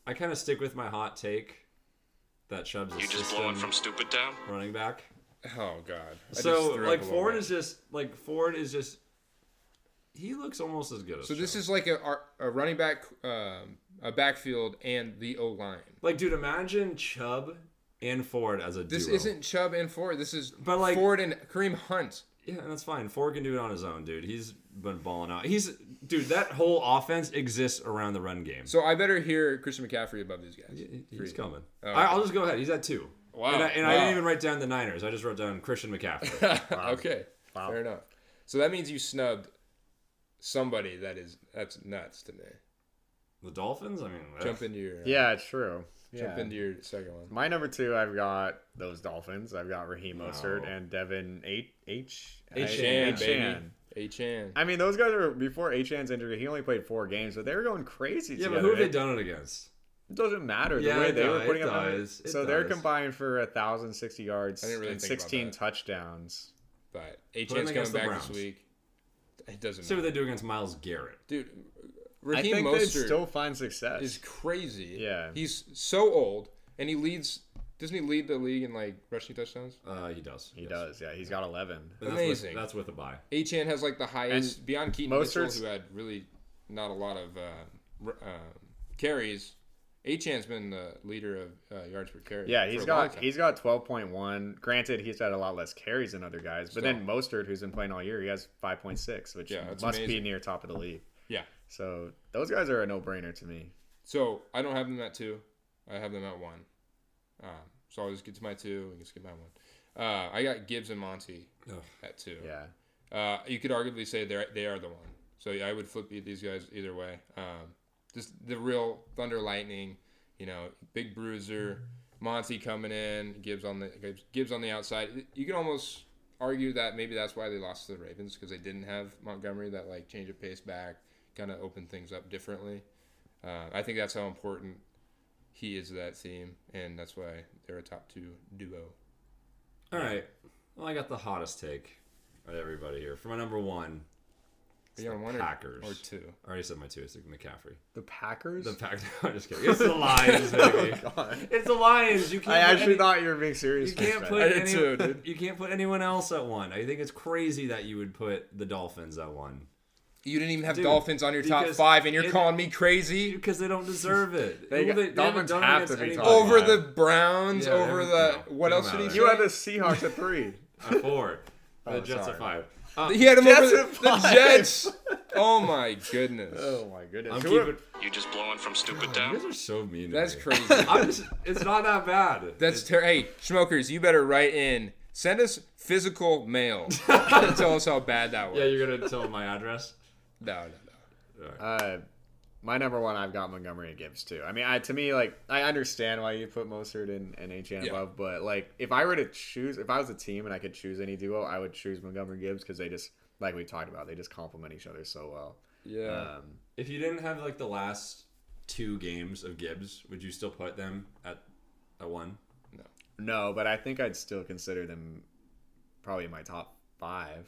I kind of stick with my hot take that Chubb's a You just blowing from stupid town? running back. Oh God. I so like a Ford is just like Ford is just he looks almost as good as So this Chubb. is like a, a running back, um, a backfield, and the O line. like dude imagine Chubb and Ford as a This duo. isn't Chubb and Ford. This is But, like- Ford and Kareem Hunt. Yeah, that's fine. Ford can do it on his own, dude. He's been balling out. He's dude. That whole offense exists around the run game. So I better hear Christian McCaffrey above these guys. He- He's coming. Oh, I, okay. I'll just go ahead. He's at two. Wow, And, I, and I didn't even write down the Niners. I just wrote down Christian McCaffrey. okay, Wow. fair enough. So that means you snubbed somebody that is that's nuts to me. the Dolphins. I mean, Jump into your Yeah, it's true. Jump Yeah. into your second one. My number two, I've got those Dolphins. I've got Raheem No. Mostert and Devin H H Achane, Achane. baby. Achane. I mean, those guys are before Achane's injury. He only played four games, but they were going crazy. yeah, but who have they done it against? It doesn't matter the Yeah, way it they were putting it up. numbers. does, it So they're combined for thousand sixty yards really and sixteen touchdowns. But them Achane's coming against the back this Browns. week. It doesn't See what matter. they do against Myles Garrett. Dude, I Raheem think they'd still find success. is crazy. Yeah. He's so old, and he leads. Doesn't he lead the league in like rushing touchdowns? Uh, he does. he yes. does, yeah. He's got eleven. And that's Amazing. With, that's with a bye. Achane has like the highest and beyond Keaton Mitchell, who had really not a lot of uh, uh, carries. Achane's been the leader of uh, yards per carry. Yeah, for he's a long got he's got twelve point one. Granted, he's had a lot less carries than other guys, but then Mostert, who's been playing all year, he has five point six, which Yeah, that's must be near top of the league. yeah. So those guys are a no brainer to me. So I don't have them at two. I have them at one. Um, so I'll just get to my two and just get my one. Uh, I got Gibbs and Monty Ugh. at two. Yeah. Uh, you could arguably say they they are the one. So yeah, I would flip these guys either way. Um, just the real Thunder Lightning, you know, big bruiser, Monty coming in, Gibbs on the Gibbs, Gibbs on the outside. You can almost argue that maybe that's why they lost to the Ravens because they didn't have Montgomery that like change of pace back, kind of open things up differently. Uh, I think that's how important he is to that team, and that's why they're a top two duo. All right. Well, I got the hottest take of everybody here. For my number one, Are you on one or, Packers. or two? I already said my two. It's McCaffrey. The Packers. The Packers. I'm just kidding. It's the Lions, baby. God. It's the Lions. You can't. I actually any- thought you were being serious. You can't put I any, too, dude. You can't put anyone else at one. I think it's crazy that you would put the Dolphins at one You didn't even have Dude, Dolphins on your top five, and you're it- calling me crazy because they don't deserve it. They Who got- they, they Dolphins done have to be anybody. top over five. the Browns, Yeah, over the no, what else did he say? You had the Seahawks at three. at four. The Oh, Jets sorry. at five. He had him Jets over the, the. Jets. Oh my goodness. Oh my goodness. I'm keeping. You just blowing from stupid You town? guys are so mean. That's me. crazy. Just, it's not that bad. That's ter- hey, smokers, you better write in. Send us physical mail. tell us how bad that was. yeah, you're gonna tell my address. No, no, no. Uh, my number one, I've got Montgomery and Gibbs too. I mean, I to me like I understand why you put Mostert and, and HN Yeah. above, but like if I were to choose, if I was a team and I could choose any duo, I would choose Montgomery Gibbs because they just like we talked about, they just complement each other so well. Yeah. Um, If you didn't have like the last two games of Gibbs, would you still put them at a one? no, No, but I think I'd still consider them probably in my top five.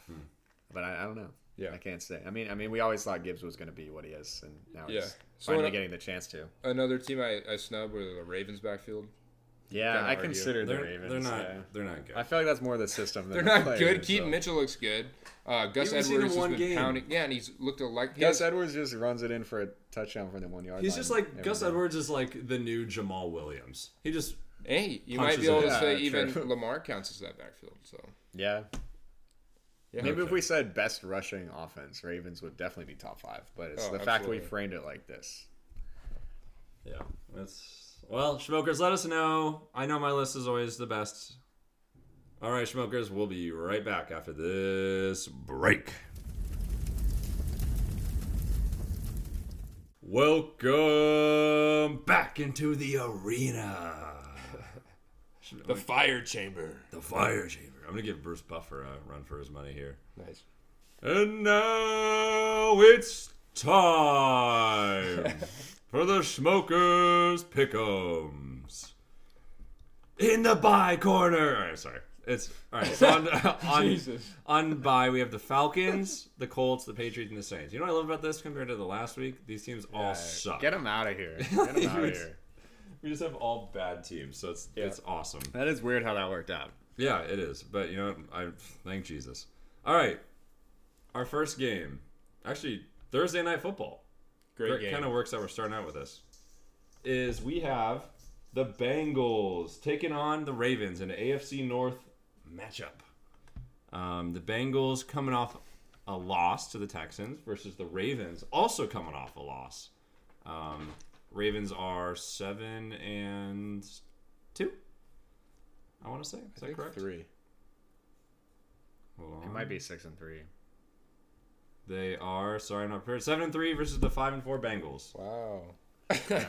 But I, I don't know. Yeah. I can't say. I mean, I mean, we always thought Gibbs was going to be what he is, and now Yeah. he's So finally when I- getting the chance to. Another team I, I snubbed were the Ravens backfield. Yeah, Can't I argue. consider the They're Ravens. they're not yeah. they're not good. I feel like that's more the system. Than They're not players, good. Keaton so. Mitchell looks good. Uh, Gus You haven't seen him Edwards has been game. pounding. Yeah, and he's looked like he Gus has- Edwards just runs it in for a touchdown from the one yard. He's line just like Gus day. Edwards is like the new Jamaal Williams. He just Hey, you might be able to say Yeah, even true. Lamar counts as that backfield. So Yeah. Yeah, Maybe if we said best rushing offense, Ravens would definitely be top five. But it's Oh, the fact we framed it like this. yeah. That's well, smokers. Let us know. I know my list is always the best. All right, smokers. We'll be right back after this break. Welcome back into the arena. the fire chamber. The fire chamber. I'm gonna give Bruce Buffer a run for his money here. Nice. And now it's time for the Smokers Pick'ems. In the bye corner. All right, sorry. It's all right. So on on, Jesus. on bye, we have the Falcons, the Colts, the Patriots, and the Saints. You know what I love about this compared to the last week? These teams all suck. Get them out of here. Get him out of here. we just have all bad teams, so it's it's awesome. That is weird how that worked out. Yeah, it is. But you know? I thank Jesus. All right, our first game, actually Thursday night football. Great game. Kind of works out. We're starting out with this. Is we have the Bengals taking on the Ravens in an AFC North matchup. Um, the Bengals coming off a loss to the Texans versus the Ravens also coming off a loss. Um, Ravens are seven and two. I want to say is I that think correct? three. Hold on. It might be six and three. They are sorry, I'm not prepared. Seven and three versus the five and four Bengals. Wow.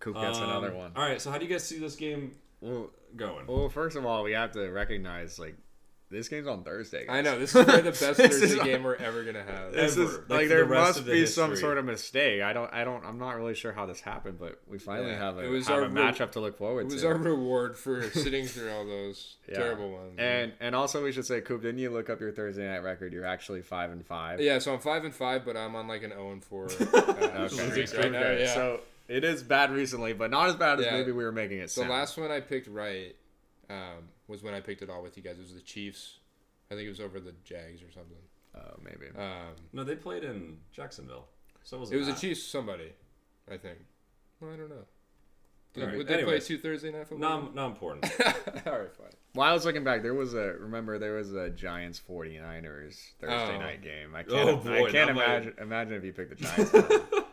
Coop gets Um, another one. All right, so how do you guys see this game Well, going? well, first of all, we have to recognize like this game's on Thursday. Guys. I know this is probably the best This is- Thursday game we're ever gonna have. This Ever. is Like, like, there the must the be some sort of mistake. I don't. I don't. I'm not really sure how this happened, but we finally Yeah, have a, it was have our a re- matchup to look forward to. It was to. our reward for sitting through all those Yeah. terrible ones. And and also we should say, Coop, didn't you look up your Thursday night record? You're actually five and five. yeah, so I'm five and five, but I'm on like an zero and four. Uh, Okay. right now. Yeah. So it is bad recently, but not as bad as Yeah. maybe we were making it the sound. last one I picked right um, was when I picked it all with you guys. It was the Chiefs. I think it was over the Jags or something. Oh, maybe. Um, No, they played in Jacksonville. So was it was a that. Chiefs somebody, I think. Well, I don't know. Did, All right, Would they play two Thursday night football? Not, not important. all right, fine. While I was looking back, there was a remember there was a Giants 49ers Thursday Oh. night game. I Oh, can't. boy, I can't that might- imagine imagine if you picked the Giants.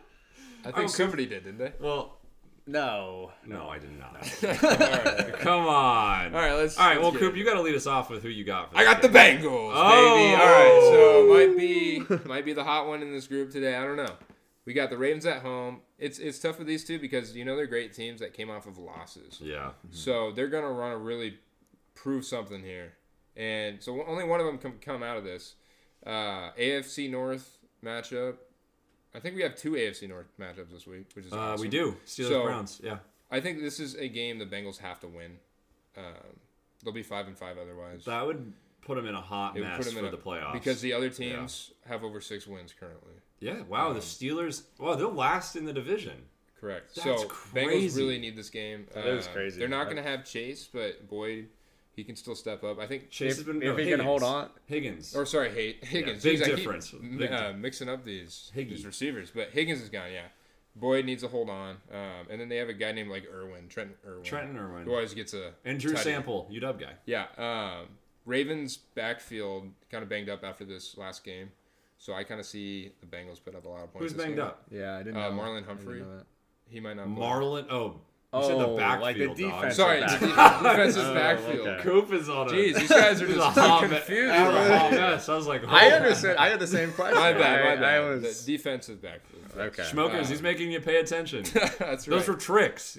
I think Oh, somebody did, didn't they? well, no. no, I did not. all right. Come on. All right, let's. All right, let's well, get Coop, into you got to lead us off with who you got. For I this got the game. Bengals, Oh! baby. All right, so might be might be the hot one in this group today. I don't know. We got the Ravens at home. It's it's tough with these two because you know they're great teams that came off of losses. Yeah. So they're gonna run to really prove something here, and so only one of them can come out of this. Uh, AFC North matchup. I think we have two AFC North matchups this week, which is Uh, awesome. we do. Steelers So- Browns. Yeah. I think this is a game the Bengals have to win. Um, they'll be five and five otherwise. That would put them in a hot It mess put them for in a- the playoffs. because the other teams have over six wins currently. yeah, wow, the Steelers. Wow, they're last in the division. Correct. That's so crazy. Bengals really need this game. That is Uh, crazy. They're not going to have Chase, but Boyd, he can still step up. I think. Chase If, has been if no, he can Higgins. hold on, Higgins. Or sorry, Hay- Higgins. big Jeez, I keep difference. Big uh, di- mixing up these, Higgy. these receivers, but Higgins is gone. Yeah. Boyd needs to hold on, um, and then they have a guy named like Irwin, Trenton Irwin, Trenton Irwin. who always gets a and Drew touchy. Sample, UW guy. Yeah. Um, Ravens backfield kind of banged up after this last game, so I kind of see the Bengals put up a lot of points. Who's this banged game. up? Yeah, I didn't Uh, know. Marlon I didn't Humphrey. know that. He might not. play. Marlon. Oh, you Oh, said the oh, like the backfield. dog. defense. Sorry, Back- the defensive Oh, backfield. okay. Coop is on a. Jeez, these guys are just a hot so confused. he's a right hot now. mess. I was like, I oh. understood. I had the same question. My bad, my I, bad. I was The defensive backfield. okay. Smokers, he's um, making you pay attention. That's right. Those were tricks.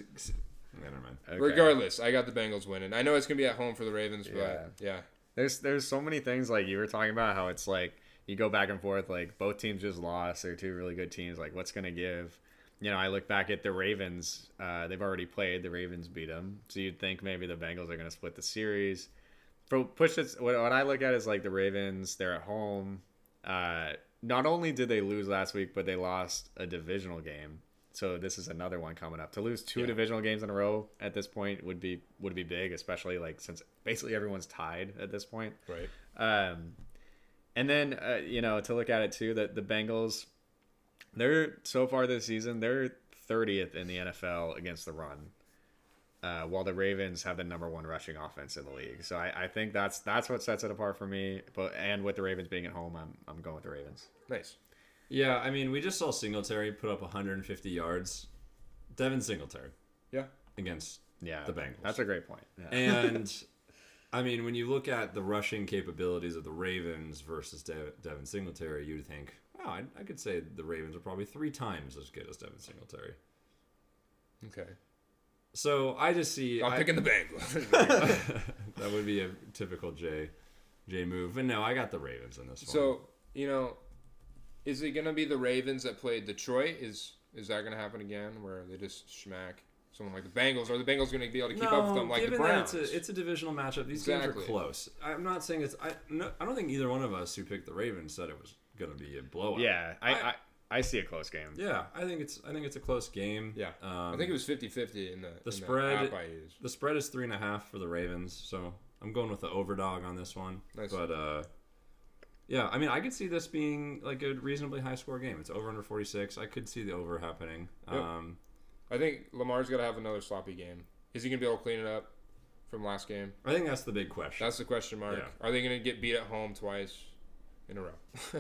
Never mind. Okay. Regardless, I got the Bengals winning. I know it's gonna be at home for the Ravens, Yeah. but yeah, There's there's so many things like you were talking about how it's like you go back and forth like both teams just lost. They're two really good teams. Like what's gonna give? You know, I look back at the Ravens. Uh, they've already played. The Ravens beat them, so you'd think maybe the Bengals are gonna split the series. For push it, what, what I look at is like the Ravens. They're at home. Uh, not only did they lose last week, but they lost a divisional game. So this is another one coming up. To lose two Yeah. divisional games in a row at this point would be would be big, especially like since basically everyone's tied at this point. right. Um, and then uh, you know to look at it too that the Bengals, they're so far this season they're 30th in the NFL against the run, uh, while the Ravens have the number one rushing offense in the league. So I, I think that's that's what sets it apart for me. But and with the Ravens being at home, I'm I'm going with the Ravens. Nice. Yeah, I mean, we just saw Singletary put up 150 yards. Devin Singletary Yeah. against Yeah, The Bengals. That's a great point. Yeah. And I mean, when you look at the rushing capabilities of the Ravens versus De- Devin Singletary, you'd think, oh, I, I could say the Ravens are probably three times as good as Devin Singletary. Okay. So I just see. I'm I- picking the Bengals. that would be a typical J J move. But no, I got the Ravens in this one. so you know, is it gonna be the Ravens that played Detroit? Is is that gonna happen again, where they just smack someone like the Bengals? Or are the Bengals gonna be able to keep up with them like the Browns? it's a, it's a divisional matchup. These games are close. I'm not saying it's. I no, I don't think either one of us who picked the Ravens said it was going to be a blowout. yeah, I, I- I I see a close game. Yeah, I think it's. I think it's a close game. yeah, Um, I think it was 50-50 in the, in spread- app I used. The spread is three and a half for the Ravens, so I'm going with the overdog on this one. Nice. But uh, yeah, I mean, I could see this being like a reasonably high score game. It's over under 46. I could see the over happening. Yep. Um, I think Lamar's got to have another sloppy game. Is he gonna be able to clean it up from last game? I think that's the big question. That's the question mark. Yeah. Are they gonna get beat at home twice in a row?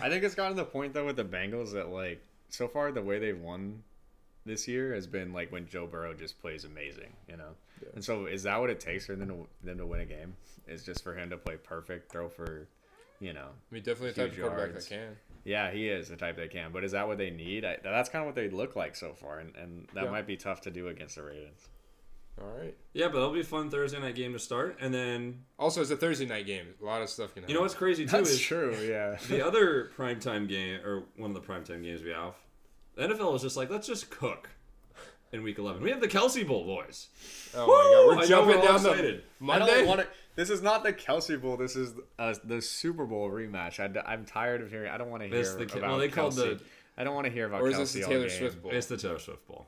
I think it's gotten to the point though with the Bengals that like so far the way they've won this year has been like when Joe Burrow just plays amazing, you know. And so is that what it takes for them to them to win a game? Is just for him to play perfect, throw for, you know. I mean, definitely a type of quarterback yards. that can. Yeah, he is the type that can. But is that what they need? I, that's kind of what they look like so far, and, and that Yeah. might be tough to do against the Ravens. All right. yeah, but it'll be a fun Thursday night game to start, and then Also, it's a Thursday night game. A lot of stuff can happen. you know what's crazy too is true. Yeah. the other primetime game or one of the primetime games we have. The NFL is just like, let's just cook in week 11. We have the Kelce Bowl, boys. Oh Woo! my god, we're know jumping we're down excited. I Monday. don't want to. This is not the Kelce Bowl. This is uh, the Super Bowl rematch. I, am tired of hearing. I don't want to hear It's the about. well, they called Kelce. the- I don't want to hear about or is this the Taylor. Swift bowl? It's the Taylor Swift Bowl.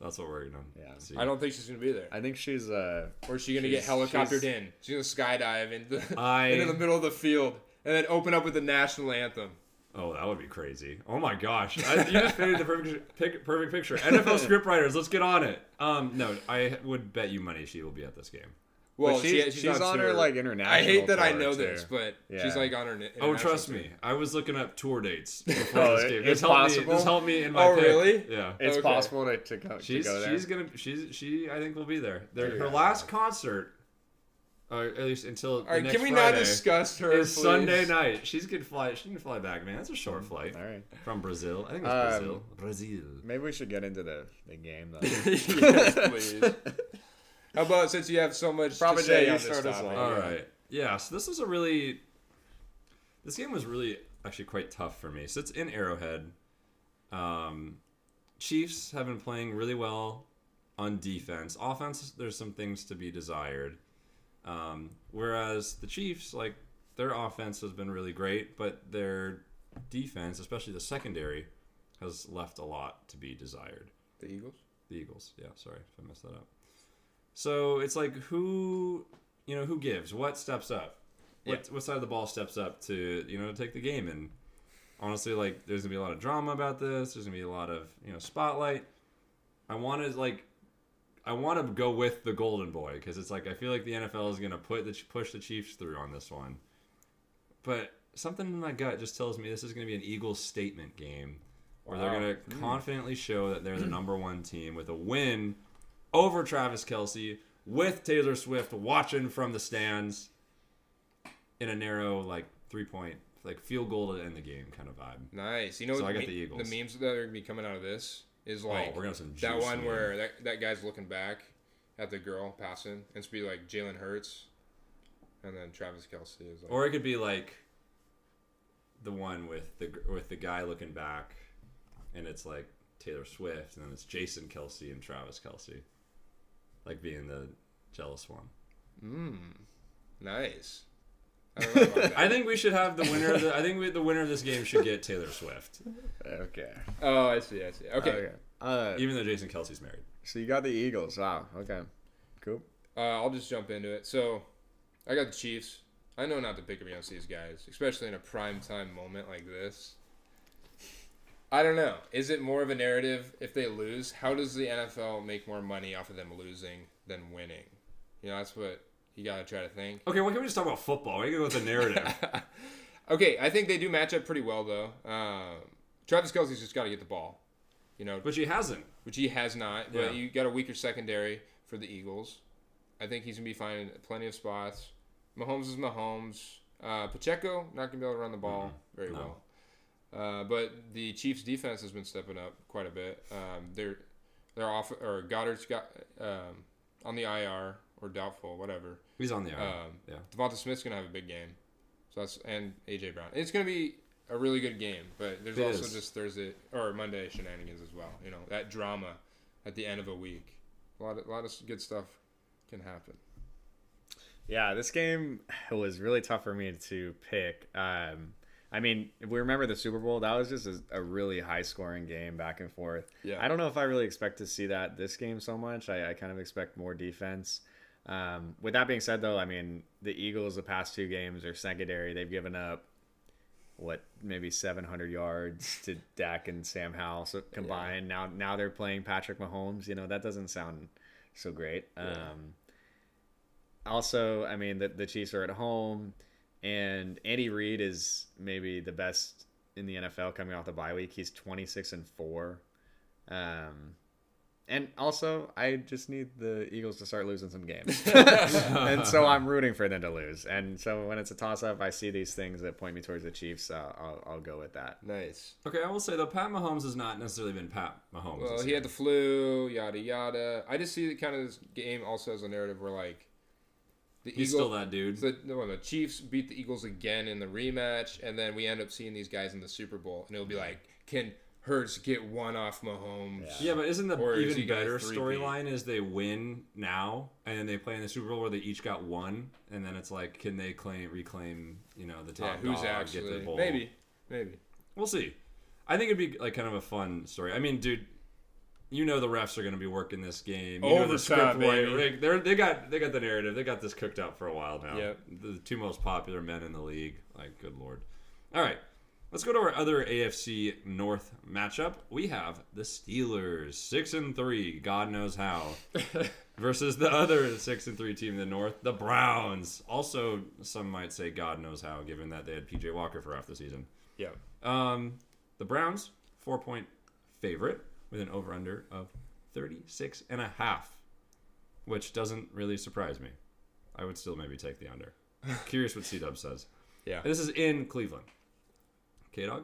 That's what we're gonna Yeah. see. I don't think she's gonna be there. I think she's. Uh, Or is she gonna get She's- helicoptered she's- in? She's gonna skydive into, I- into the middle of the field and then open up with the national anthem. Oh, that would be crazy. Oh my gosh, I, you just painted the perfect pic, perfect picture. NFL scriptwriters, let's get on it. Um, no, I would bet you money she will be at this game. Well, but she's, she, she's, not on her like international. I hate that I know too. this, but she's like on her. ni- Oh, trust tour. me, I was looking up tour dates before Oh, this game. it's This helped me. possible? This helped me in my Oh, pick. really? Yeah. It's Okay. possible to, to go She's to go there. she's gonna she's she I think will be there. Their, her last concert, or at least until All right, the next can we Friday, not discuss her? is please? Sunday night. She's gonna fly. She can fly back, man. That's a short flight All right. from Brazil. I think it's Um, Brazil. Brazil. Maybe we should get into the, the game though. yes, please. How about since you have so much Prophet to say you on this start us topic? off. All right. Yeah. So this is a really. This game was really actually quite tough for me. So it's in Arrowhead. Um, Chiefs have been playing really well on defense. Offense, there's some things to be desired. Um, whereas the Chiefs, like their offense has been really great, but their defense, especially the secondary, has left a lot to be desired. The Eagles. The Eagles. Yeah, sorry if I messed that up. So it's like who, you know, who gives? What steps up? What, what side of the ball steps up to, you know, take the game? And honestly, like, there's gonna be a lot of drama about this. There's gonna be a lot of, you know, spotlight. I want to like, I want to go with the Golden Boy because it's like I feel like the NFL is gonna put the push the Chiefs through on this one, but something in my gut just tells me this is gonna be an Eagles statement game where they're gonna hmm. confidently show that they're the number one team with a win over Travis Kelce with Taylor Swift watching from the stands in a narrow like three point like field goal to end the game kind of vibe. Nice. You know So what I got me- the Eagles. The memes that are gonna be coming out of this is oh, like Oh, we're gonna some that one where that, that guy's looking back at the girl passing and it's be like Jalen Hurts, and then Travis Kelce is like. Or it could be like the one with the with the guy looking back, and it's like Taylor Swift, and then it's Jason Kelce and Travis Kelce, like being the jealous one. mm, nice. I don't know about that. I think we should have the winner. Of the, I think we, the winner of this game should get Taylor Swift, Okay. oh, I see. I see. Okay. Okay. Uh, even though Jason Kelce's married. so you got the Eagles. Wow. Okay. Cool. Uh, I'll just jump into it. So, I got the Chiefs. I know not to pick against these guys, especially in a prime time moment like this. I don't know. Is it more of a narrative if they lose? How does the NFL make more money off of them losing than winning? You know, that's what you gotta try to think. Okay, why can't we just talk about football? We can go with the narrative. Okay, I think they do match up pretty well though. Um, Travis Kelce's just got to get the ball, you know, but he hasn't. which he has not. But Yeah. you got a weaker secondary for the Eagles. I think he's gonna be finding plenty of spots. Mahomes is Mahomes. Uh, Pacheco not gonna be able to run the ball very No. well. Uh, but the Chiefs' defense has been stepping up quite a bit. Um, they're they're off or Goedert's got um, on the IR or doubtful, whatever. He's on the arm. Um, yeah. DeVonta Smith's gonna have a big game. So that's and AJ Brown. It's gonna be a really good game, but there's It also is. just Thursday or Monday shenanigans as well. You know that drama at the end of a week. A lot of a lot of good stuff can happen. Yeah, this game was really tough for me to pick. Um, I mean, if we remember the Super Bowl, that was just a, a really high scoring game back and forth. Yeah. I don't know if I really expect to see that this game so much. I, I kind of expect more defense. Um, with that being said, though, I mean, the Eagles, the past two games, are secondary. They've given up, what, maybe 700 yards to Dak and Sam Howell so combined. Now, now they're playing Patrick Mahomes. You know, that doesn't sound so great. Um, also, I mean, the, the Chiefs are at home, and Andy Reid is maybe the best in the NFL coming off the bye week. He's 26 and 4. Um, and also, I just need the Eagles to start losing some games. and so I'm rooting for them to lose. And so when it's a toss up, I see these things that point me towards the Chiefs. Uh, I'll, I'll go with that. Nice. Okay, I will say though, Pat Mahomes has not necessarily been Pat Mahomes. Well, he year. had the flu, yada yada. I just see the kind of this game also as a narrative where like the He's Eagle- still that dude. The, no, the Chiefs beat the Eagles again in the rematch, and then we end up seeing these guys in the Super Bowl, and it'll be like, can Hurts get one off Mahomes? Yeah, but isn't the Or even he gonna better storyline is they win now and then they play in the Super Bowl where they each got one and then it's like can they claim reclaim you know the uh, Yeah, top who's dog, actually get the bowl? maybe, maybe. we'll see. I think it'd be like kind of a fun story. I mean, dude, you know the refs are going to be working this game. You know the script baby. they got they got the narrative. They got this cooked up for a while now. Yep. The two most popular men in the league. Like, good lord. All right. Let's go to our other AFC North matchup. We have the Steelers, six and three, God knows how, versus the other six and three team in the North, the Browns. Also, some might say God knows how, given that they had PJ Walker for half the season. Yeah. Um, the Browns, four point favorite with an over under of 36 and a half, which doesn't really surprise me. I would still maybe take the under. Curious what C Dub says. Yeah. This is in Cleveland. KDawg?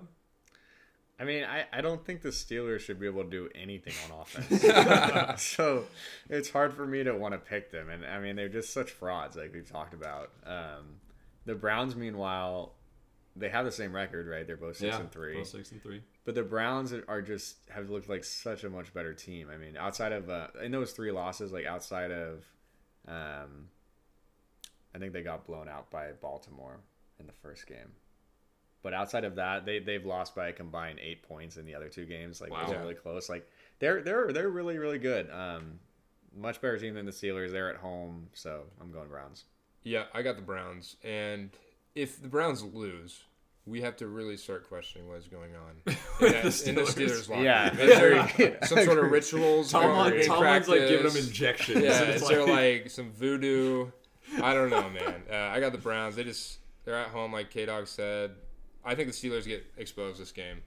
I mean, I, I don't think the Steelers should be able to do anything on offense. so it's hard for me to want to pick them. And I mean, they're just such frauds, like we've talked about. Um, the Browns, meanwhile, they have the same record, right? They're both six yeah, and three. both six and three. But the Browns are just have looked like such a much better team. I mean, outside of uh, in those three losses, like outside of, um, I think they got blown out by Baltimore in the first game. But outside of that, they they've lost by a combined eight points in the other two games. Like Wow. really close. Like they're they're they're really really good. Um, much better team than the Steelers. They're at home, so I'm going Browns. Yeah, I got the Browns, and if the Browns lose, we have to really start questioning what is going on With in, the that, in the Steelers. Steelers locker Yeah. room. Is there some sort of rituals? Tomlin, going on in Tomlin's like giving them injections. Yeah, It's is there like some voodoo? I don't know, man. Uh, I got the Browns. They just they're at home, like KDawg said. I think the Steelers get exposed this game.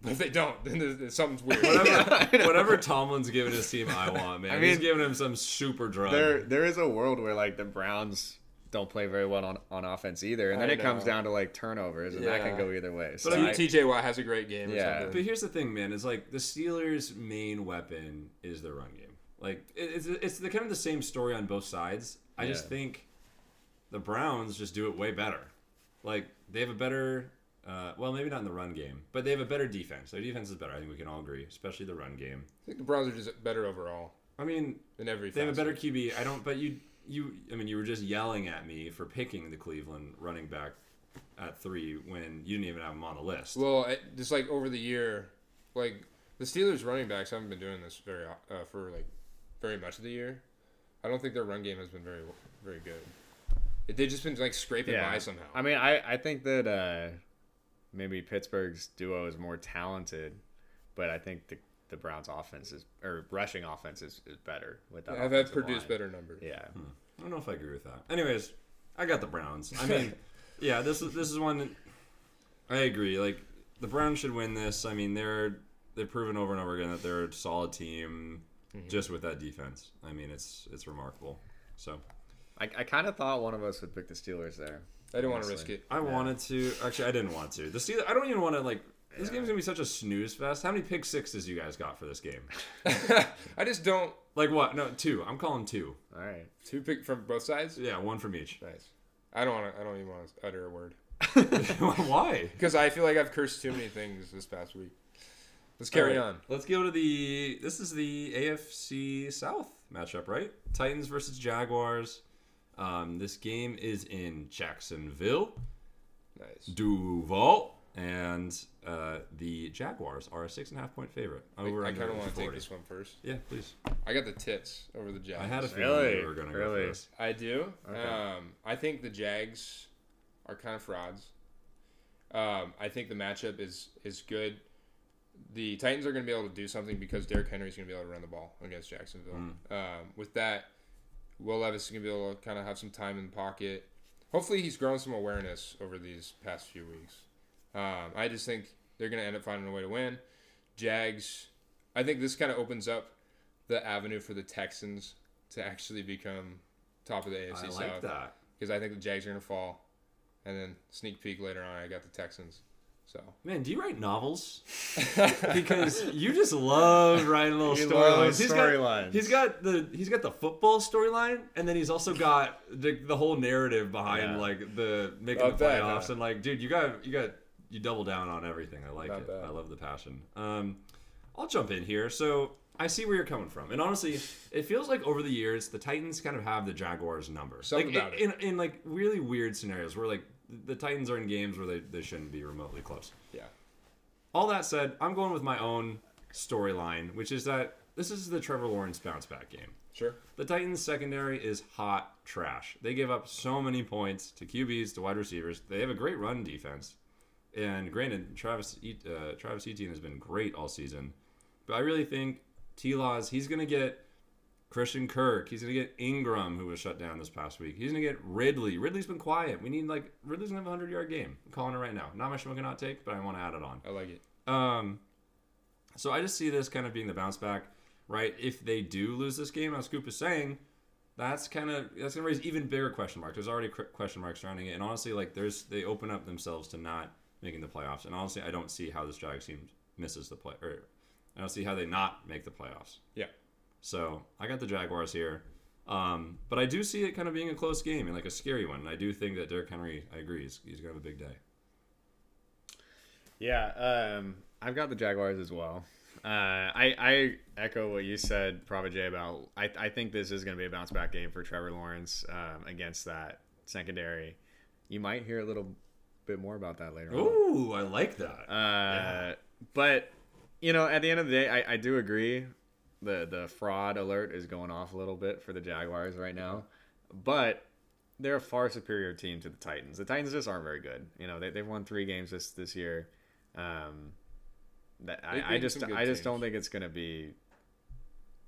But if they don't, then there's, there's something's weird. whatever, whatever Tomlin's giving his team, I want, man. I He's mean, giving him some super drug. there there is a world where like the Browns don't play very well on, on offense either, and then I it comes down to like turnovers, and that Yeah. can go either way. So But I TJ Watt has a great game. Or Yeah. something. But here's the thing, man. Is like the Steelers' main weapon is their run game. Like it- it's it's the kind of the same story on both sides. I just Yeah. think the Browns just do it way better. Like they have a better, uh, well, maybe not in the run game, but they have a better defense. Their defense is better. I think we can all agree, especially the run game. I think the Browns are just better overall I mean, in every. they have a facet. better QB. I don't, but you you. I mean, you were just yelling at me for picking the Cleveland running back at three when you didn't even have him on the list. Well, it, just like over the year, like the Steelers running backs haven't been doing this very uh, for like very much of the year. I don't think their run game has been very very good. It, they've just been like scraping by somehow. I mean, I, I think that uh, maybe Pittsburgh's duo is more talented, but I think the the Browns' offense is or rushing offense is, is better with that. I've had offensive produced line. better numbers. Yeah, hmm. I don't know if I agree with that. Anyways, I got the Browns. I mean, yeah, this is this is one. I agree. Like the Browns should win this. I mean, they're they've proven over and over again that they're a solid team, mm-hmm. just with that defense. I mean, it's it's remarkable. So I, I kind of thought one of us would pick the Steelers there. I didn't want to risk it. I wanted to. Actually, I didn't want to. The Steelers. I don't even want to like. This game's gonna be such a snooze fest. How many pick sixes you guys got for this game? I just don't Like what? No, two. I'm calling two. All right. two pick from both sides. Yeah, one from each. Nice. I don't want to. I don't even want to utter a word Why? because I feel like I've cursed too many things this past week. Let's carry right, on. Let's go to the. This is the AFC South matchup, right? Titans versus Jaguars. Um, this game is in Jacksonville, Nice. Duval, and uh, the Jaguars are a six and a half point favorite. I, Over I under kind of want to take this one first. Yeah, please. I got the tits over the Jags. I had a feeling Really? you were going to go Really? for this. I do. Okay. Um, I think the Jags are kind of frauds. Um, I think the matchup is is good. The Titans are going to be able to do something because Derrick Henry is going to be able to run the ball against Jacksonville. Um, with that, Will Levis is going to be able to kind of have some time in the pocket. Hopefully, he's grown some awareness over these past few weeks. Um, I just think they're going to end up finding a way to win. Jags, I think this kind of opens up the avenue for the Texans to actually become top of the AFC I South that. because I think the Jags are going to fall, and then sneak peek later on, I got the Texans. So Man, do you write novels? because you just love writing little He storylines. He's storylines. got he's got the he's got the football storyline, and then he's also got the, the whole narrative behind Yeah. like the making Not the bad, playoffs huh? and like, dude, you got you got you double down on everything. I like Not it. bad. I love the passion. Um, I'll jump in here. So I see where you're coming from, and honestly, it feels like over the years the Titans kind of have the Jaguars' number. Something like about it. in, in like really weird scenarios where like the Titans are in games where they, they shouldn't be remotely close. yeah, All that said, I'm going with my own storyline, which is that this is the Trevor Lawrence bounce back game. sure. The Titans secondary is hot trash. They give up so many points to QBs, to wide receivers. They have a great run defense. And granted, Travis uh, Travis Etienne has been great all season, but I really think T. Laws he's going to get Christian Kirk. He's going to get Ingram, who was shut down this past week. He's going to get Ridley. Ridley's been quiet. We need like Ridley's going to have a hundred yard game. I'm calling it right now. Not my smoking hot take, but I want to add it on. I like it. Um, so I just see this kind of being the bounce back, right? If they do lose this game, as Scoop is saying, that's kind of that's gonna raise even bigger question marks. There's already question marks surrounding it, and honestly, like there's they open up themselves to not making the playoffs. And honestly, I don't see how this Jags team misses the play, or I don't see how they not make the playoffs. Yeah, So I got the Jaguars here. Um, but I do see it kind of being a close game and like a scary one. And I do think that Derrick Henry, I agree, he's, he's gonna have a big day. Yeah, um, I've got the Jaguars as well. Uh, I, I echo what you said, Prophet Jay, about I, I think this is going to be a bounce back game for Trevor Lawrence um, against that secondary. You might hear a little bit more about that later on. Ooh, I like that. Uh, But you know, at the end of the day, I, I do agree. the The fraud alert is going off a little bit for the Jaguars right now, but they're a far superior team to the Titans. The Titans just aren't very good. You know, they they've won three games this this year. Um, that I, I just I just teams. don't think it's gonna be.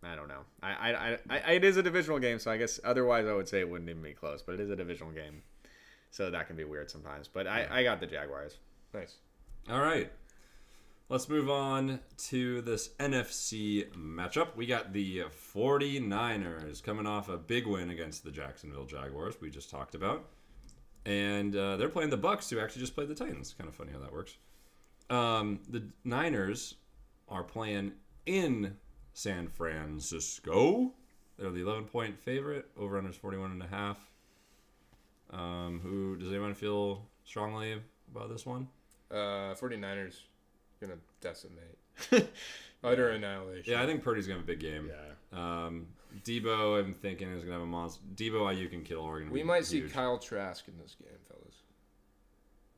I don't know. I, I, I, I it is a divisional game, so I guess otherwise I would say it wouldn't even be close. But it is a divisional game, so that can be weird sometimes. But I, I got the Jaguars. Nice. All right. Let's move on to this NFC matchup. We got the 49ers coming off a big win against the Jacksonville Jaguars, we just talked about. And uh, they're playing the Bucks, who actually just played the Titans. Kind of funny how that works. Um, the Niners are playing in San Francisco. They're the 11 point favorite. Over under is 41 and a half. Um, who does anyone feel strongly about this one? Uh, 49ers gonna decimate. Utter annihilation. Yeah, I think Purdy's gonna have a big game. Um, Deebo, I'm thinking is gonna have a monster. Deebo, Aiyuk can kill Oregon. we might see Kyle Trask in this game, fellas.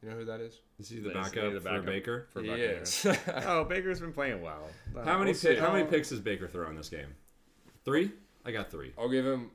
You know who that is? Is he the Is he backup, for? Baker? For He Buccaneers. is. Oh, Baker's been playing well. How many We'll see. pi- how many picks does Baker throw in this game? Three. I got three. I'll give him.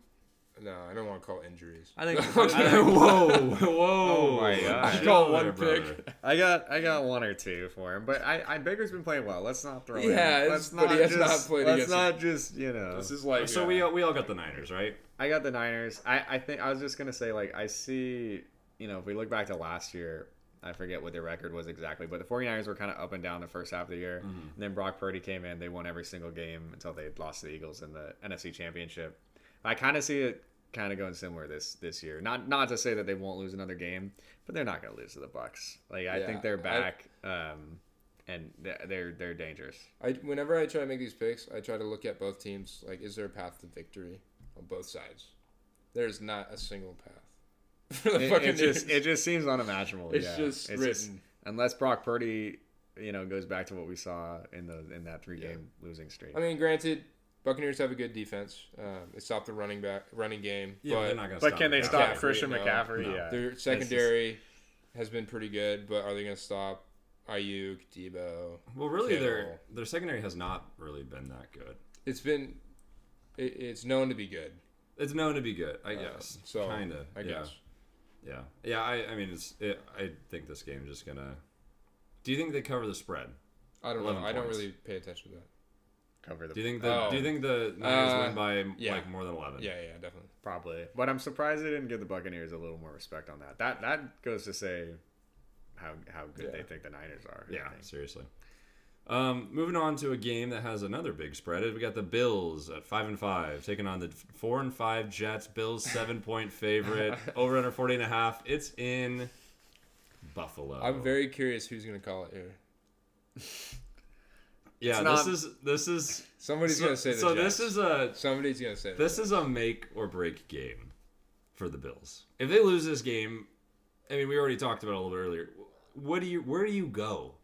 No, I don't want to call injuries. I think. whoa, whoa! Oh my God. Chill Call there, one brother. pick. I got I got one or two for him, but I, I Baker's been playing well. Let's not throw. He him. has, let's but he has not played Let's against not just you know. This is like So uh, we all, we all got the Niners, right? I got the Niners. I I think I was just gonna say like I see you know if we look back to last year. I forget what their record was exactly, but the 49ers were kind of up and down the first half of the year. Mm-hmm. And then Brock Purdy came in. They won every single game until they lost to the Eagles in the NFC Championship. I kind of see it kind of going similar this this year. Not not to say that they won't lose another game, but they're not going to lose to the Bucks. Like I Yeah, think they're I- back, um, and they're- they're dangerous. I whenever I try to make these picks, I try to look at both teams. Like, is there a path to victory on both sides? There's not a single path for the It, it just it just seems unimaginable. It's yeah. just written. unless Brock Purdy, you know, goes back to what we saw in the in that three game losing streak. I mean, granted, Buccaneers have a good defense. Um, they stopped the running back running game, Yeah, but they're not gonna. but stop can they stop McCaffrey, Christian no. McCaffrey? No. Yeah, their secondary has been pretty good. But are they going to stop Aiyuk, Deebo? Well, really, their Kittle? their secondary has not really been that good. It's been, it, it's known to be good. It's known to be good, I Uh, guess. so kinda. I yeah. guess. Yeah, yeah. I, I mean, it's. It, I think this game is just gonna. Do you think they cover the spread? I don't know. 11 I don't really pay attention to that. Cover the Do you think the Oh. Do you think the Niners Uh, win by yeah. like more than eleven? Yeah, yeah, definitely. probably. But I'm surprised they didn't give the Buccaneers a little more respect on that. That that goes to say how how good Yeah. they think the Niners are. I Yeah, think. seriously. Um, moving on to a game that has another big spread. We got the Bills at five and five taking on the four and five Jets. Bills seven point favorite over under 40 and a half. It's in Buffalo. I'm very curious who's going to call it here. yeah. Not- this is this is Somebody's so, going to say the so. Jets. This is a Somebody's going to say this the is a make or break game for the Bills. If they lose this game, I mean, we already talked about it a little bit earlier. What do you? Where do you go?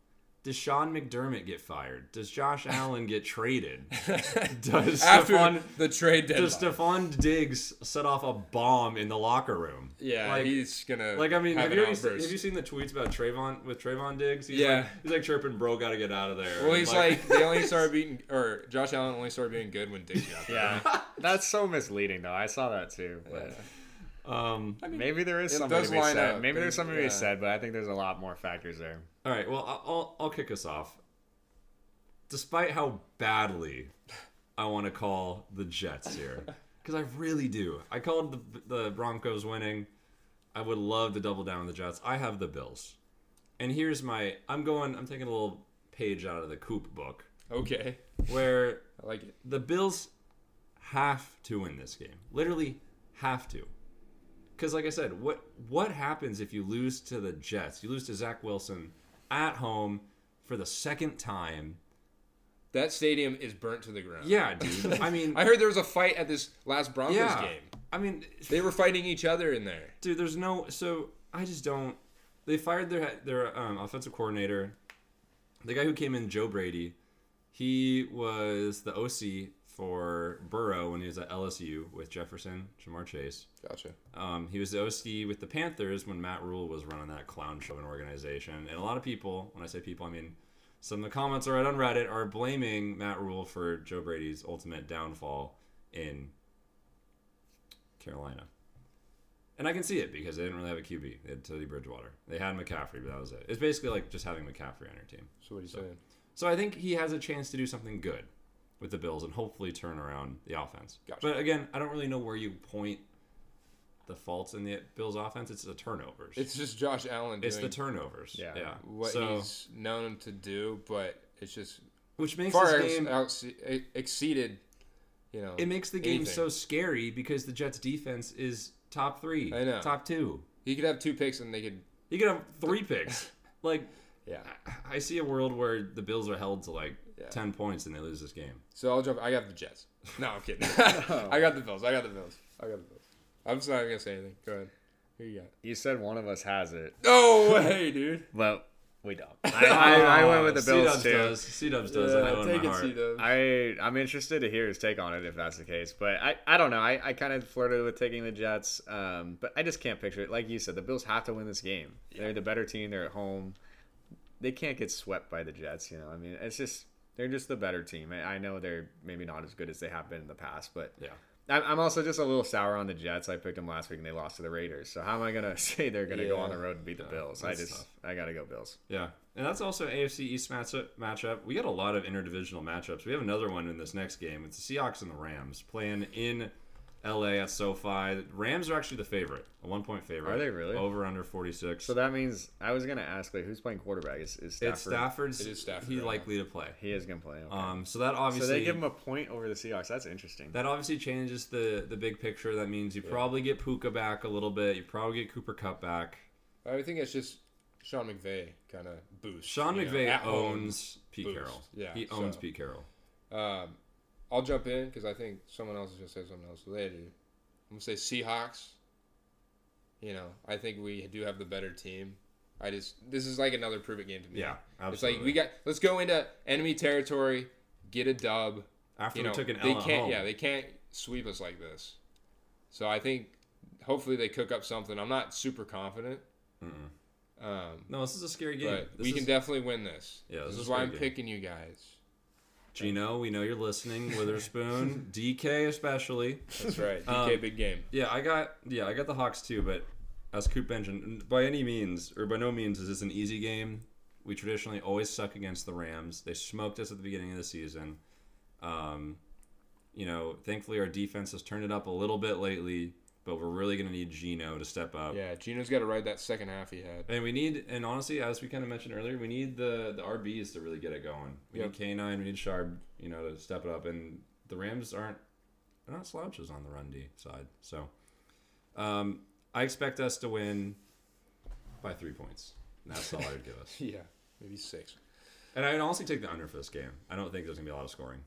Does Sean McDermott get fired? Does Josh Allen get traded? Does After Stefon, the trade deadline. does Stefon Diggs set off a bomb in the locker room? yeah, like, he's going to like I mean, have have you, already, outburst. have you seen the tweets about Trevon with Trevon Diggs? He's Yeah. like, he's like chirping, "Bro, got to get out of there." Well, he's like, they only started beating, or Josh Allen only started being good when Diggs got there. Yeah, that's so misleading though. I saw that too. But um, maybe there is something does to be line said. up, Maybe there's and- something to be said, but I think there's a lot more factors there. All right. Well, I'll, I'll, I'll kick us off. Despite how badly I want to call the Jets here, because I really do. I called the, the Broncos winning. I would love to double down on the Jets. I have the Bills. And here's my I'm going I'm taking a little page out of the Coop book Okay. where I like it. the Bills have to win this game. Literally have to. Because, like I said, what what happens if you lose to the Jets? You lose to Zach Wilson at home for the second time. That stadium is burnt to the ground. Yeah, dude. I mean, I heard there was a fight at this last Broncos yeah. game. I mean, They were fighting each other in there. dude. There's no. So I just don't. They fired their their um, offensive coordinator, the guy who came in, Joe Brady. He was the OC for Burrow when he was at LSU with Jefferson, Ja'Marr Chase. Gotcha. Um, he was the OC with the Panthers when Matt Rhule was running that clown show of an organization. And a lot of people, when I say people, I mean some of the comments I read on Reddit are blaming Matt Rhule for Joe Brady's ultimate downfall in Carolina. And I can see it because they didn't really have a QB. They had Teddy Bridgewater. They had McCaffrey, but that was it. It's basically like just having McCaffrey on your team. So what are you saying? So I think he has a chance to do something good with the Bills and hopefully turn around the offense. Gotcha. But again, I don't really know where you point the faults in the Bills offense. It's the turnovers. It's just Josh Allen doing It's the turnovers. Yeah. Yeah. what so, he's known to do, but it's just which makes far this game out, exceeded. You know, it makes the game anything. so scary because the Jets defense is top 3, I know. top 2. he could have two picks and they could. He could have 3 picks. like Yeah. I- I see a world where the Bills are held to like Yeah. 10 points and they lose this game. So I'll jump. I got the Jets. No, I'm kidding. I got the Bills. I got the Bills. I got the Bills. I'm just not gonna say anything. Go ahead. Who you got? You said one of us has it, No way, dude. well, we don't. I, I, I went with the Bills C-Dubs too. does. C-Dubs does. I know in take my it, heart. C-Dubs. I I'm interested to hear his take on it if that's the case. But I, I don't know. I, I kind of flirted with taking the Jets. Um, but I just can't picture it. Like you said, the Bills have to win this game. They're the better team. They're at home. They can't get swept by the Jets. You know. I mean, it's just they're just the better team. I, I know they're maybe not as good as they have been in the past, but Yeah. I'm, I'm also just a little sour on the Jets. I picked them last week and they lost to the Raiders. So how am I gonna say they're gonna go on the road and beat the Bills? I just tough. I gotta go Bills. Yeah, and that's also AFC East matchup. Matchup. We got a lot of interdivisional matchups. We have another one in this next game. It's the Seahawks and the Rams playing in LA at SoFi. Rams are actually the favorite, a one point favorite. Are they really? Over under forty six. So that means I was gonna ask like who's playing quarterback? Is, is Stafford? it's Stafford's. It is Stafford He's right now. likely to play. He is gonna play. Okay. Um, so that so obviously they give him a point over the Seahawks. That's interesting. that obviously changes the the big picture. That means you probably get Puka back a little bit. You probably get Cooper Kupp back. I think it's just Sean McVay kind of boost. Sean you know, McVay owns Pete boost. Carroll. Yeah, he owns so- Pete Carroll. Um, I'll jump in because I think someone else is gonna say something else. So they do. I'm gonna say Seahawks. You know, I think we do have the better team. I just this is like another prove it game to me. Yeah, It's like we got let's go into enemy territory, get a dub. After You we know, took an they L at can't. home. Yeah, they can't sweep us like this. So I think hopefully they cook up something. I'm not super confident. Um, No, this is a scary game. but we is- can definitely win this. Yeah, this this is is why I'm game. picking you guys. Geno, we know you're listening. Witherspoon, DK especially. That's right. DK Um, big game. Yeah, I got yeah, I got the Hawks too. But as Coop mentioned, by any means or by no means is this an easy game. We traditionally always suck against the Rams. They smoked us at the beginning of the season. Um, you know, thankfully our defense has turned it up a little bit lately, but we're really going to need Geno to step up. Yeah, Geno's got to ride that second half he had. And we need, and honestly, as we kind of mentioned earlier, we need the the RBs to really get it going. We Yep. need K nine, we need Sharp, you know, to step it up. And the Rams aren't they're not slouches on the run D side. So, um, I expect us to win by three points. And that's all I would give us. Yeah, maybe six. And I'd honestly take the under for this game. I don't think there's gonna be a lot of scoring.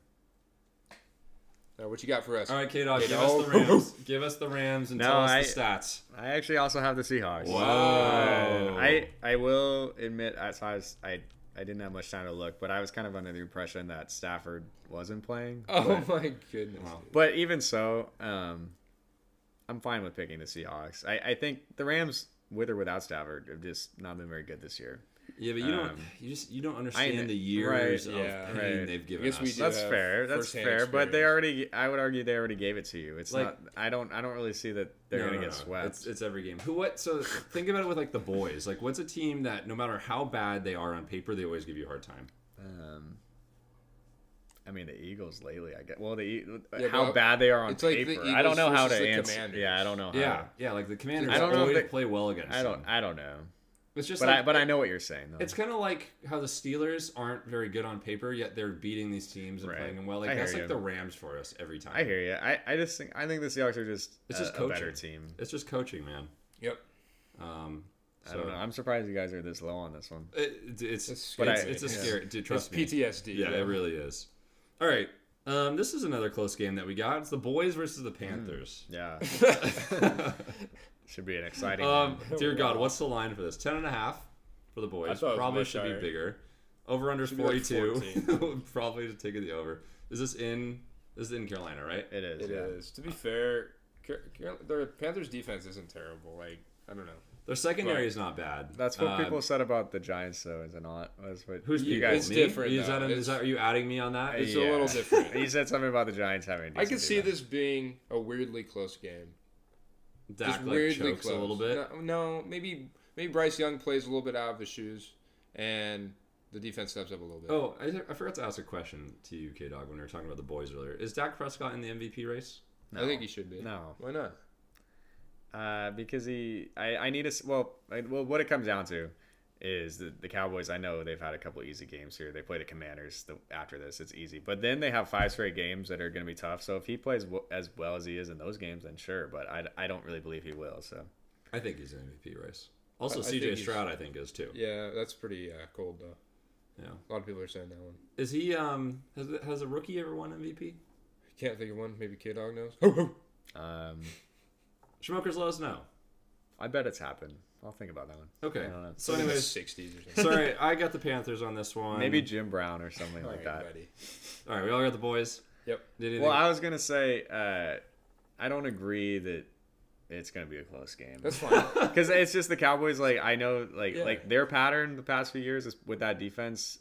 Now, what you got for us? All right, KDawg, give us the Rams. give us the Rams and No, tell us I- the stats. I actually also have the Seahawks. Whoa. Uh, I I will admit, as I was, I I didn't have much time to look, but I was kind of under the impression that Stafford wasn't playing. Oh my goodness. Wow. But even so, um, I'm fine with picking the Seahawks. I, I think the Rams, with or without Stafford, have just not been very good this year. Yeah, but you don't Um, you just you don't understand kn- the years right, of yeah, pain right. they've given I guess us. That's fair. That's firsthand fair. But they already, I would argue, they already gave it to you. It's Like- not. I don't. I don't really see that they're No, gonna no, get no. swept. It's, it's every game. Who? What? So think about it with like the boys. Like, what's a team that no matter how bad they are on paper, they always give you a hard time. Um, I mean, the Eagles lately. I get well, the E- Yeah, how but bad they are on it's like the paper. I don't know how to answer. Commanders. Yeah, I don't know. How Yeah, yeah. Like the Commanders I don't know if always they- play well against. I don't. them. I don't know. It's just But like, I but I know what you're saying though. It's kind of like how the Steelers aren't very good on paper, yet they're beating these teams and Right. playing them well. Like I that's like you. the Rams for us every time. I hear you. I, I just think I think the Seahawks are just It's a, just a coaching. better team. It's just coaching, man. Yep. Um, I don't know. I'm surprised you guys are this low on this one. It, it's it's It's but scary. it's, it's a Yeah. scary. Dude, trust it's me. PTSD. Yeah, you it really is. All right. Um, this is another close game that we got. It's the boys versus the Panthers. Yeah. Should be an exciting Um, one. dear God, what's the line for this? Ten and a half for the I boys. it was Probably should higher. be bigger. Over under Should be like forty-two. Probably to take it the over. Is this in? This is in Carolina, right? It is. It is. yeah. To be fair, Car- Car- the Panthers' defense isn't terrible. Like I don't know. Their secondary Right. is not bad. That's what Uh, people said about the Giants, though, is it not? Was what Who's you you guys? It's Me? different, Is that, though. is that are you adding me on that? It's a little different. you said something about the Giants having. a I could see defense. this being a weirdly close game. Dak just like weirdly chokes close. a little bit. No, no, maybe maybe Bryce Young plays a little bit out of his shoes, and the defense steps up a little bit. Oh, I, I forgot to ask a question to you, KDawg, when we were talking about the boys earlier. Is Dak Prescott in the MVP race? I think he should be. No. Why not? Uh, because he, I, I need to. Well, I, well, what it comes down to is the, the Cowboys. I know they've had a couple easy games here. They play the Commanders. The, after this, it's easy. But then they have five straight games that are going to be tough. So if he plays w- as well as he is in those games, then sure. But I, I don't really believe he will. So I think he's in MVP race. Also, I- I CJ he's- Stroud, I think, is too. Yeah, that's pretty uh, cold though. Yeah. A lot of people are saying that one. Is he? Um, has has a rookie ever won MVP? Can't think of one. Maybe KDawg knows. um, Smokers, let us know. I bet it's happened. I'll think about that one. Okay. I don't know. So, in the anyways, sixties or something. sorry, I got the Panthers on this one. Maybe Jim Brown or something All like right, that. buddy. All right, we all got the boys. Yep. Did anything? Well, I was gonna say uh, I don't agree that it's gonna be a close game. That's fine. because it's just the Cowboys. Like I know, like Yeah. like their pattern the past few years is with that defense.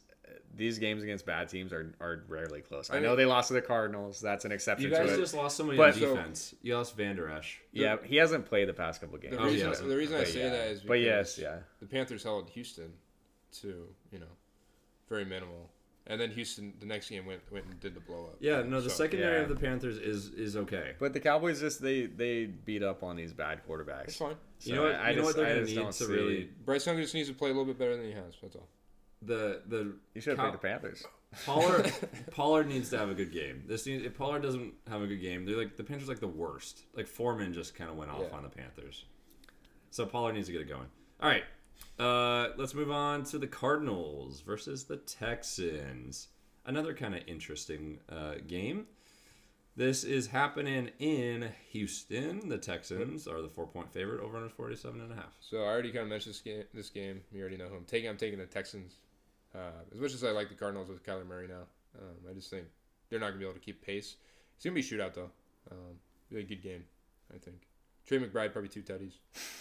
These games against bad teams are, are rarely close. I, I know mean- they lost to the Cardinals. That's an exception you guys to it. just lost somebody But- on So- defense. you lost Vander Esch. yeah, he hasn't played the past couple games. The Oh, reason, hasn't. the reason I But say yeah. that is because But yes, yeah. the Panthers held Houston to you know very minimal, and then Houston the next game went went and did the blow up. Yeah, no, the So- secondary yeah. of the Panthers is is okay. But the Cowboys just they they beat up on these bad quarterbacks. It's fine. you know what? I you know just- what they're gonna need to really Bryce Young just needs to play a little bit better than he has. That's all. The the You should have Cow- the Panthers. Pollard Pollard needs to have a good game. This needs, if Pollard doesn't have a good game, they're like the Panthers are like the worst. Like Foreman just kind of went off Yeah. on the Panthers, so Pollard needs to get it going. All right, uh, let's move on to the Cardinals versus the Texans. Another kind of interesting uh, game. This is happening in Houston. The Texans are the four point favorite over under 47 and a half. So I already kind of mentioned this game. This game, you already know who I'm taking. I'm taking the Texans. Uh, as much as I like the Cardinals with Kyler Murray now, um, I just think they're not gonna be able to keep pace. It's gonna be a shootout though. Um, be a good game, I think. Trey McBride probably two tutties.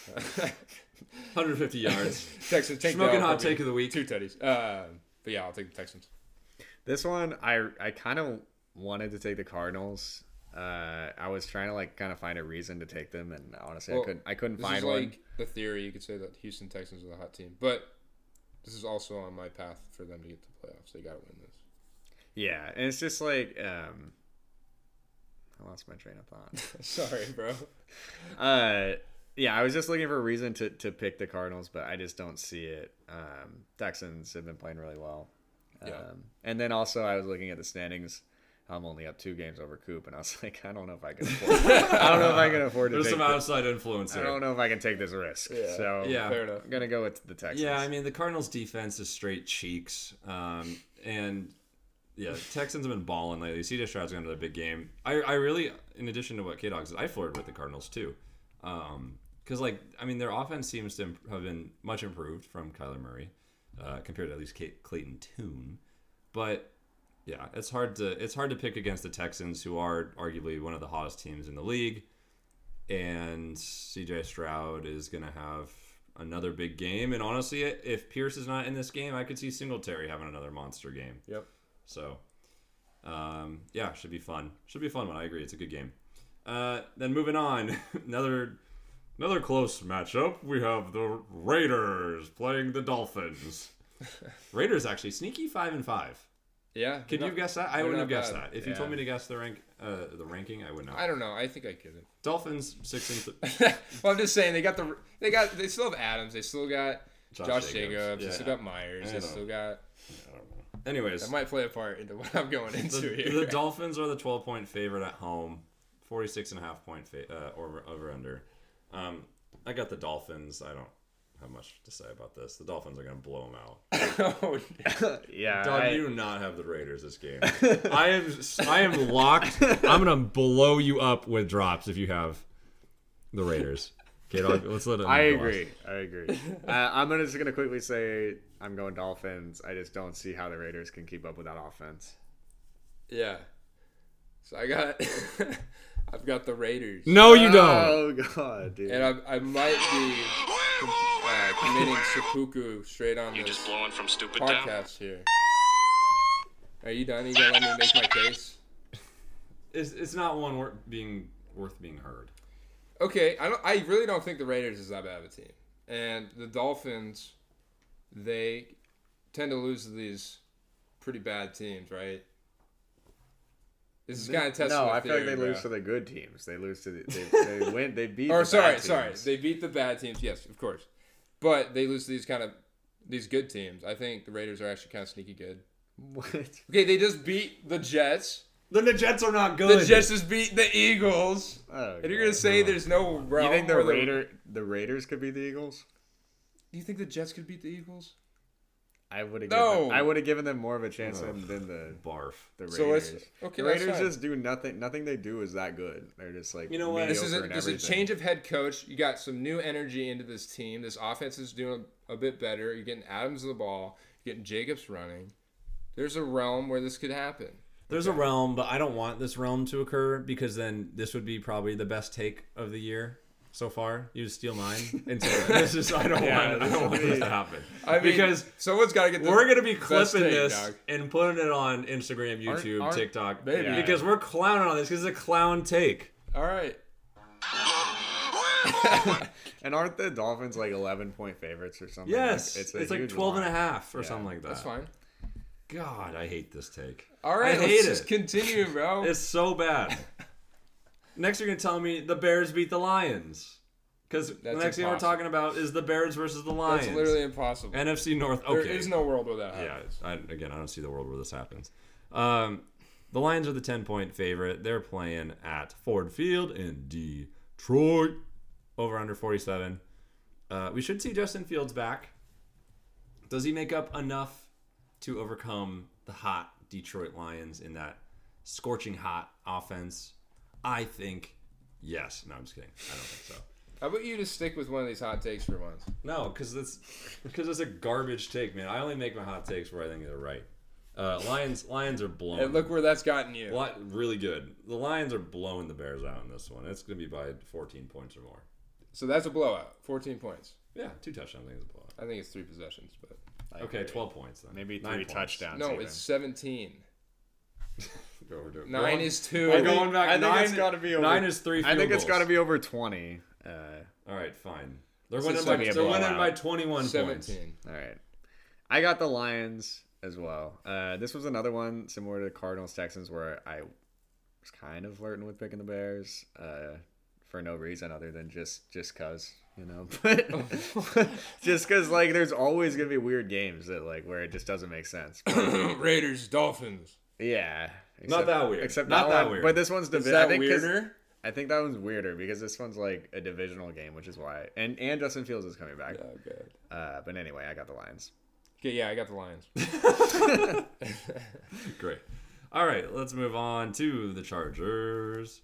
150 yards. Texans take Smoking Dell, hot take of the week. Two tutties. Um, but yeah, I'll take the Texans. This one, I I kind of wanted to take the Cardinals. Uh, I was trying to like kind of find a reason to take them, and honestly, Well, I couldn't. I couldn't This find is one. like the theory. You could say that Houston Texans are the hot team, but this is also on my path for them to get to the playoffs. They got to win this. Yeah, and it's just like um, I lost my train of thought. Sorry, bro. uh, yeah, I was just looking for a reason to to pick the Cardinals, but I just don't see it. Um, Texans have been playing really well. Um, Yeah. and then also I was looking at the standings. I'm only up two games over Coop, and I was like, I don't know if I can afford. I don't know if I can afford to There's take. some the- outside influence Here. I don't know if I can take this risk. Yeah. So Yeah. Fair enough. I'm gonna go with the Texans. Yeah, I mean the Cardinals' defense is straight cheeks, um, and yeah, Texans have been balling lately. CJ Stroud's got another big game. I, I really, in addition to what KDawg said, I flirted with the Cardinals too, because like I mean their offense seems to have been much improved from Kyler Murray uh, compared to at least Kate, Clayton Tune, but yeah, it's hard to it's hard to pick against the Texans, who are arguably one of the hottest teams in the league and CJ Stroud is going to have another big game. And honestly, if Pierce is not in this game, I could see Singletary having another monster game. Yep. So, um, yeah, should be fun. Should be a fun one. I agree. It's a good game. Uh, then moving on, another another close matchup. We have the Raiders playing the Dolphins. Raiders actually sneaky five and five. Yeah. Could you guess that? I wouldn't have guessed bad. that. If you told me to guess the rank, uh, the ranking, I would not. I don't know. I think I could. Dolphins six and th- well, I'm just saying they got the they got they still have Adams. They still got Josh Josh, Jacobs. Jacobs. They still got Meyers. They still got. I don't know. Anyways, That might play a part into what I'm going into the, here. the Dolphins are the 12 point favorite at home, 46 and a half point fa- uh, over over under. Um, I got the Dolphins. I don't have much to say about this. The Dolphins are going to blow them out. oh, yeah. Dog, I- you do not have the Raiders this game. I am I am locked. I'm going to blow you up with drops if you have the Raiders. Okay, dog, let's let it. I agree. I agree. uh, I'm gonna just gonna quickly say I'm going Dolphins. I just don't see how the Raiders can keep up with that offense. yeah. So I got I've got the Raiders. No, you don't. Oh god, dude. And I, I might be uh, committing seppuku straight on You this just blowing from stupid town? podcast here. Are you done? You gonna let me make my case? It's, it's not one worth being worth being heard. okay, I don't. I really don't think the Raiders is that bad of a team, and the Dolphins, they tend to lose to these pretty bad teams, right? This is kind of testing. No, my I feel like theory, they lose to the good teams. They lose to the, they, they win. They beat. Or the sorry, bad sorry, they beat the bad teams. Yes, of course, but they lose to these kind of these good teams. I think the Raiders are actually kind of sneaky good. What? Okay, they just beat the Jets. Then the Jets are not good. The Jets just beat the Eagles. Oh, And you're gonna say there's no realm You think the the- Raider the Raiders could beat the Eagles? Do you think the Jets could beat the Eagles? I would have. No. Given, I would have given them more of a chance than, than the barf. the Raiders. So let's- okay, the Raiders just do nothing. Nothing they do is that good. They're just like You know what? This is a, mediocre this a change of head coach. You got some new energy into this team. This offense is doing a, a bit better. You're getting Adams the ball. You're getting Jacobs running. There's a realm where this could happen. There's a realm, but I don't want this realm to occur because then this would be probably the best take of the year so far. You steal mine. And so this is I don't Yeah, want I this don't want this to happen. I mean, because someone's got to get. The we're gonna be clipping take, this dog. and putting it on Instagram, Aren't- YouTube, aren't- TikTok, Maybe. Yeah. because we're clowning on this because it's a clown take. All right. And aren't the Dolphins like 11 point favorites or something? Yes, Like, it's, a like huge 12 and a half or Yeah, something like that. That's fine. God, I hate this take. All right. I let's hate just it. continue, bro. It's so bad. Next, you're gonna tell me the Bears beat the Lions because the next thing we're talking about is the Bears versus the Lions. That's literally impossible. NFC North. There Okay, is no world where that happens. yeah. I, again, I don't see the world where this happens. Um, the Lions are the 10 point favorite. They're playing at Ford Field in Detroit. Over under 47. Uh, we should see Justin Fields back. Does he make up enough to overcome the hot Detroit Lions in that scorching hot offense? I think yes. No, I'm just kidding. I don't think so. How about you just stick with one of these hot takes for once? No, because it's because it's a garbage take, man. I only make my hot takes where I think they're right. Uh, Lions, Lions are blowing. And look where that's gotten you. Li- really good. The Lions are blowing the Bears out in this one. It's gonna be by 14 points or more. So that's a blowout. 14 points. Yeah, two touchdowns. I think it's a blowout. I think it's three possessions, but I Okay, agree. 12 points then. Maybe Nine three points. touchdowns. no, even. it's 17. Go over to it. Nine is two. We're going back. I think nine, it's gotta be over- nine is three. I think field it's got to be over 20. Uh, All right, fine. They're winning by. gonna be a They're winning by 21 points. 17. all right. I got the Lions as well. Uh, this was another one similar to the Cardinals Texans where I was kind of flirting with picking the Bears uh, for no reason other than just just cause you know, but just because like there's always gonna be weird games that like where it just doesn't make sense. Raiders, Dolphins. Yeah, Not that weird. Except Not that, that one- weird. But this one's Is divi- that I think weirder? I think that one's weirder because this one's like a divisional game, which is why. And and Justin Fields is coming back. Oh, good. Uh, but anyway, I got the Lions. Okay, yeah, I got the Lions. Great. All right, let's move on to the Chargers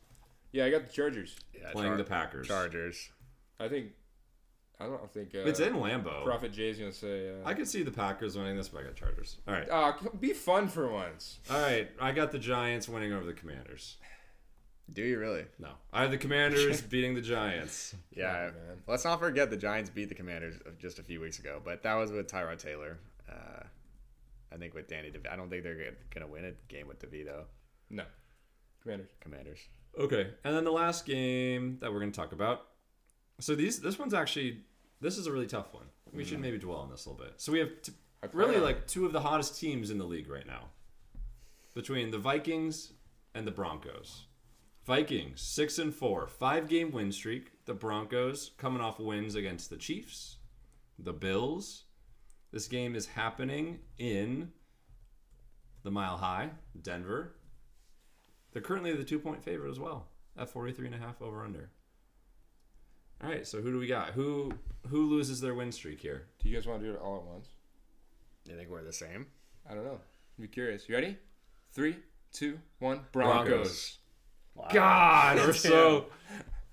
Yeah, I got the Chargers. Yeah, playing Char- the Packers. Chargers. I think. I don't think. Uh, It's in Lambeau. Prophet Jay's gonna say. Uh, I could see the Packers winning this, but I got Chargers. All right. Ah, be fun for once. All right. I got the Giants winning over the Commanders. Do you really? No. I have the Commanders beating the Giants. Yeah. man. Let's not forget the Giants beat the Commanders just a few weeks ago, but that was with Tyrod Taylor. Uh, I think with Danny DeVito. I don't think they're gonna- gonna win a game with DeVito. No. Commanders. Commanders. Okay. And then the last game that we're going to talk about. So these this one's actually this is a really tough one. We should maybe dwell on this a little bit. So we have t- really like two of the hottest teams in the league right now. Between the Vikings and the Broncos. Vikings 6 and 4, 5 game win streak. The Broncos coming off wins against the Chiefs, the Bills. This game is happening in the Mile High, Denver. They're currently the two point favorite as well at 43 and a half over under. All right, so who do we got? Who who loses their win streak here? Do you guys want to do it all at once? You think we're the same? I don't know. Be curious. You ready? Three, two, one. Broncos. Broncos. God, we're so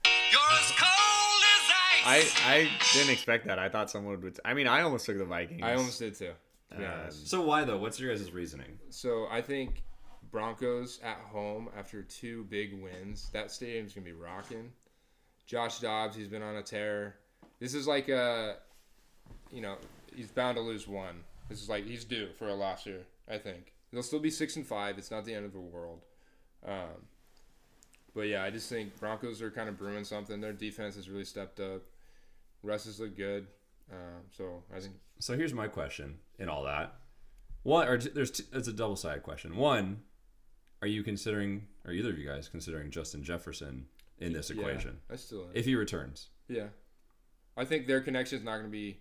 You're as cold as ice. I I didn't expect that. I thought someone would. I mean, I almost took the Vikings. I almost did too. To be Um, honest. so why though? What's your guys' reasoning? So I think Broncos at home after two big wins. That stadium's gonna be rocking. Josh Dobbs, he's been on a tear. This is like a, you know, he's bound to lose one. This is like he's due for a loss here. I think they'll still be six and five. It's not the end of the world. Um, But yeah, I just think Broncos are kind of brewing something. Their defense has really stepped up. Russ has looked good. Um, so I think So here's my question in all that. One, or there's t- it's a double sided question. One, are you considering, are either of you guys considering Justin Jefferson in this yeah, equation I still am. if he returns? Yeah. I think their connection is not going to be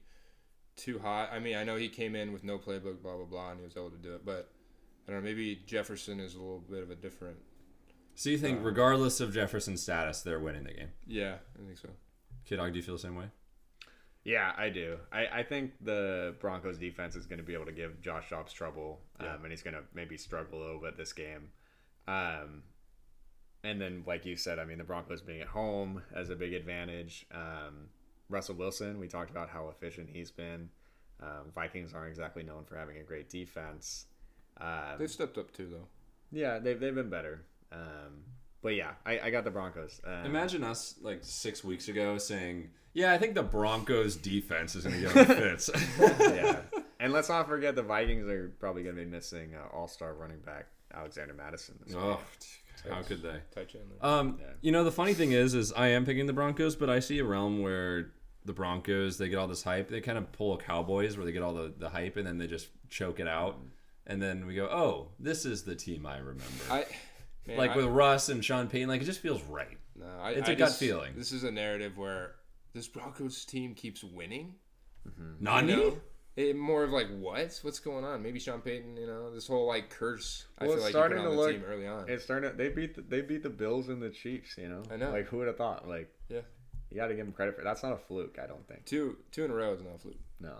too hot. I mean, I know he came in with no playbook, blah, blah, blah, and he was able to do it. But I don't know. Maybe Jefferson is a little bit of a different. So you think, regardless of Jefferson's status, they're winning the game? Yeah, I think so. KDawg, do you feel the same way? Yeah, I do. I, I think the Broncos defense is going to be able to give Josh Dobbs trouble, um, and he's going to maybe struggle a little bit this game. Um, and then, like you said, I mean, the Broncos being at home as a big advantage. Um, Russell Wilson, we talked about how efficient he's been. Um, Vikings aren't exactly known for having a great defense. Um, They've stepped up too, though. yeah, they've, they've been better. Um, but yeah, I, I got the Broncos. Um, Imagine us like six weeks ago saying, "Yeah, I think the Broncos defense is going to get fits." yeah. And let's not forget the Vikings are probably going to be missing uh, All Star running back Alexander Mattison. This oh, how could they? Tight end there. Um, Yeah. you know, the funny thing is, is I am picking the Broncos, but I see a realm where the Broncos they get all this hype. They kind of pull a Cowboys where they get all the, the hype and then they just choke it out, and then we go, "Oh, this is the team I remember." I, man, like I, with Russ and Sean Payton, like it just feels right. no, I, it's a gut feeling. This is a narrative where this Broncos team keeps winning. Nani? You know? It, more of like what? What's going on? Maybe Sean Payton. You know, this whole like curse. I Well, feel it's like starting to the look- team early on. It's starting. To, they beat the, they beat the Bills and the Chiefs. You know. I know. Like who would have thought? Like Yeah. you got to give them credit for that's not a fluke. I don't think. Two two in a row is not a fluke. No.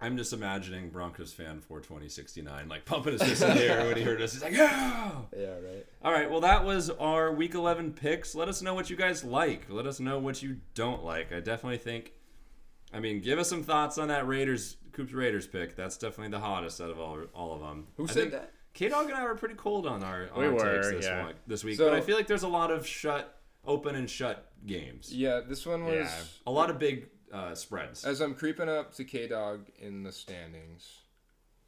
I'm just imagining Broncos fan for 2069 like pumping his fist in the air when he heard us. He's like, "Yeah!" Yeah, right. All right, well, that was our week 11 picks. Let us know what you guys like. Let us know what you don't like. I definitely think, I mean, give us some thoughts on that Raiders, Coops Raiders pick. That's definitely the hottest out of all, all of them. Who I said that? KDawg and I were pretty cold on our, on We our were, takes this, yeah. one, this week, So- but I feel like there's a lot of shut, open and shut games. Yeah, this one was. Yeah. A lot of big uh, spreads. As I'm creeping up to KDawg in the standings,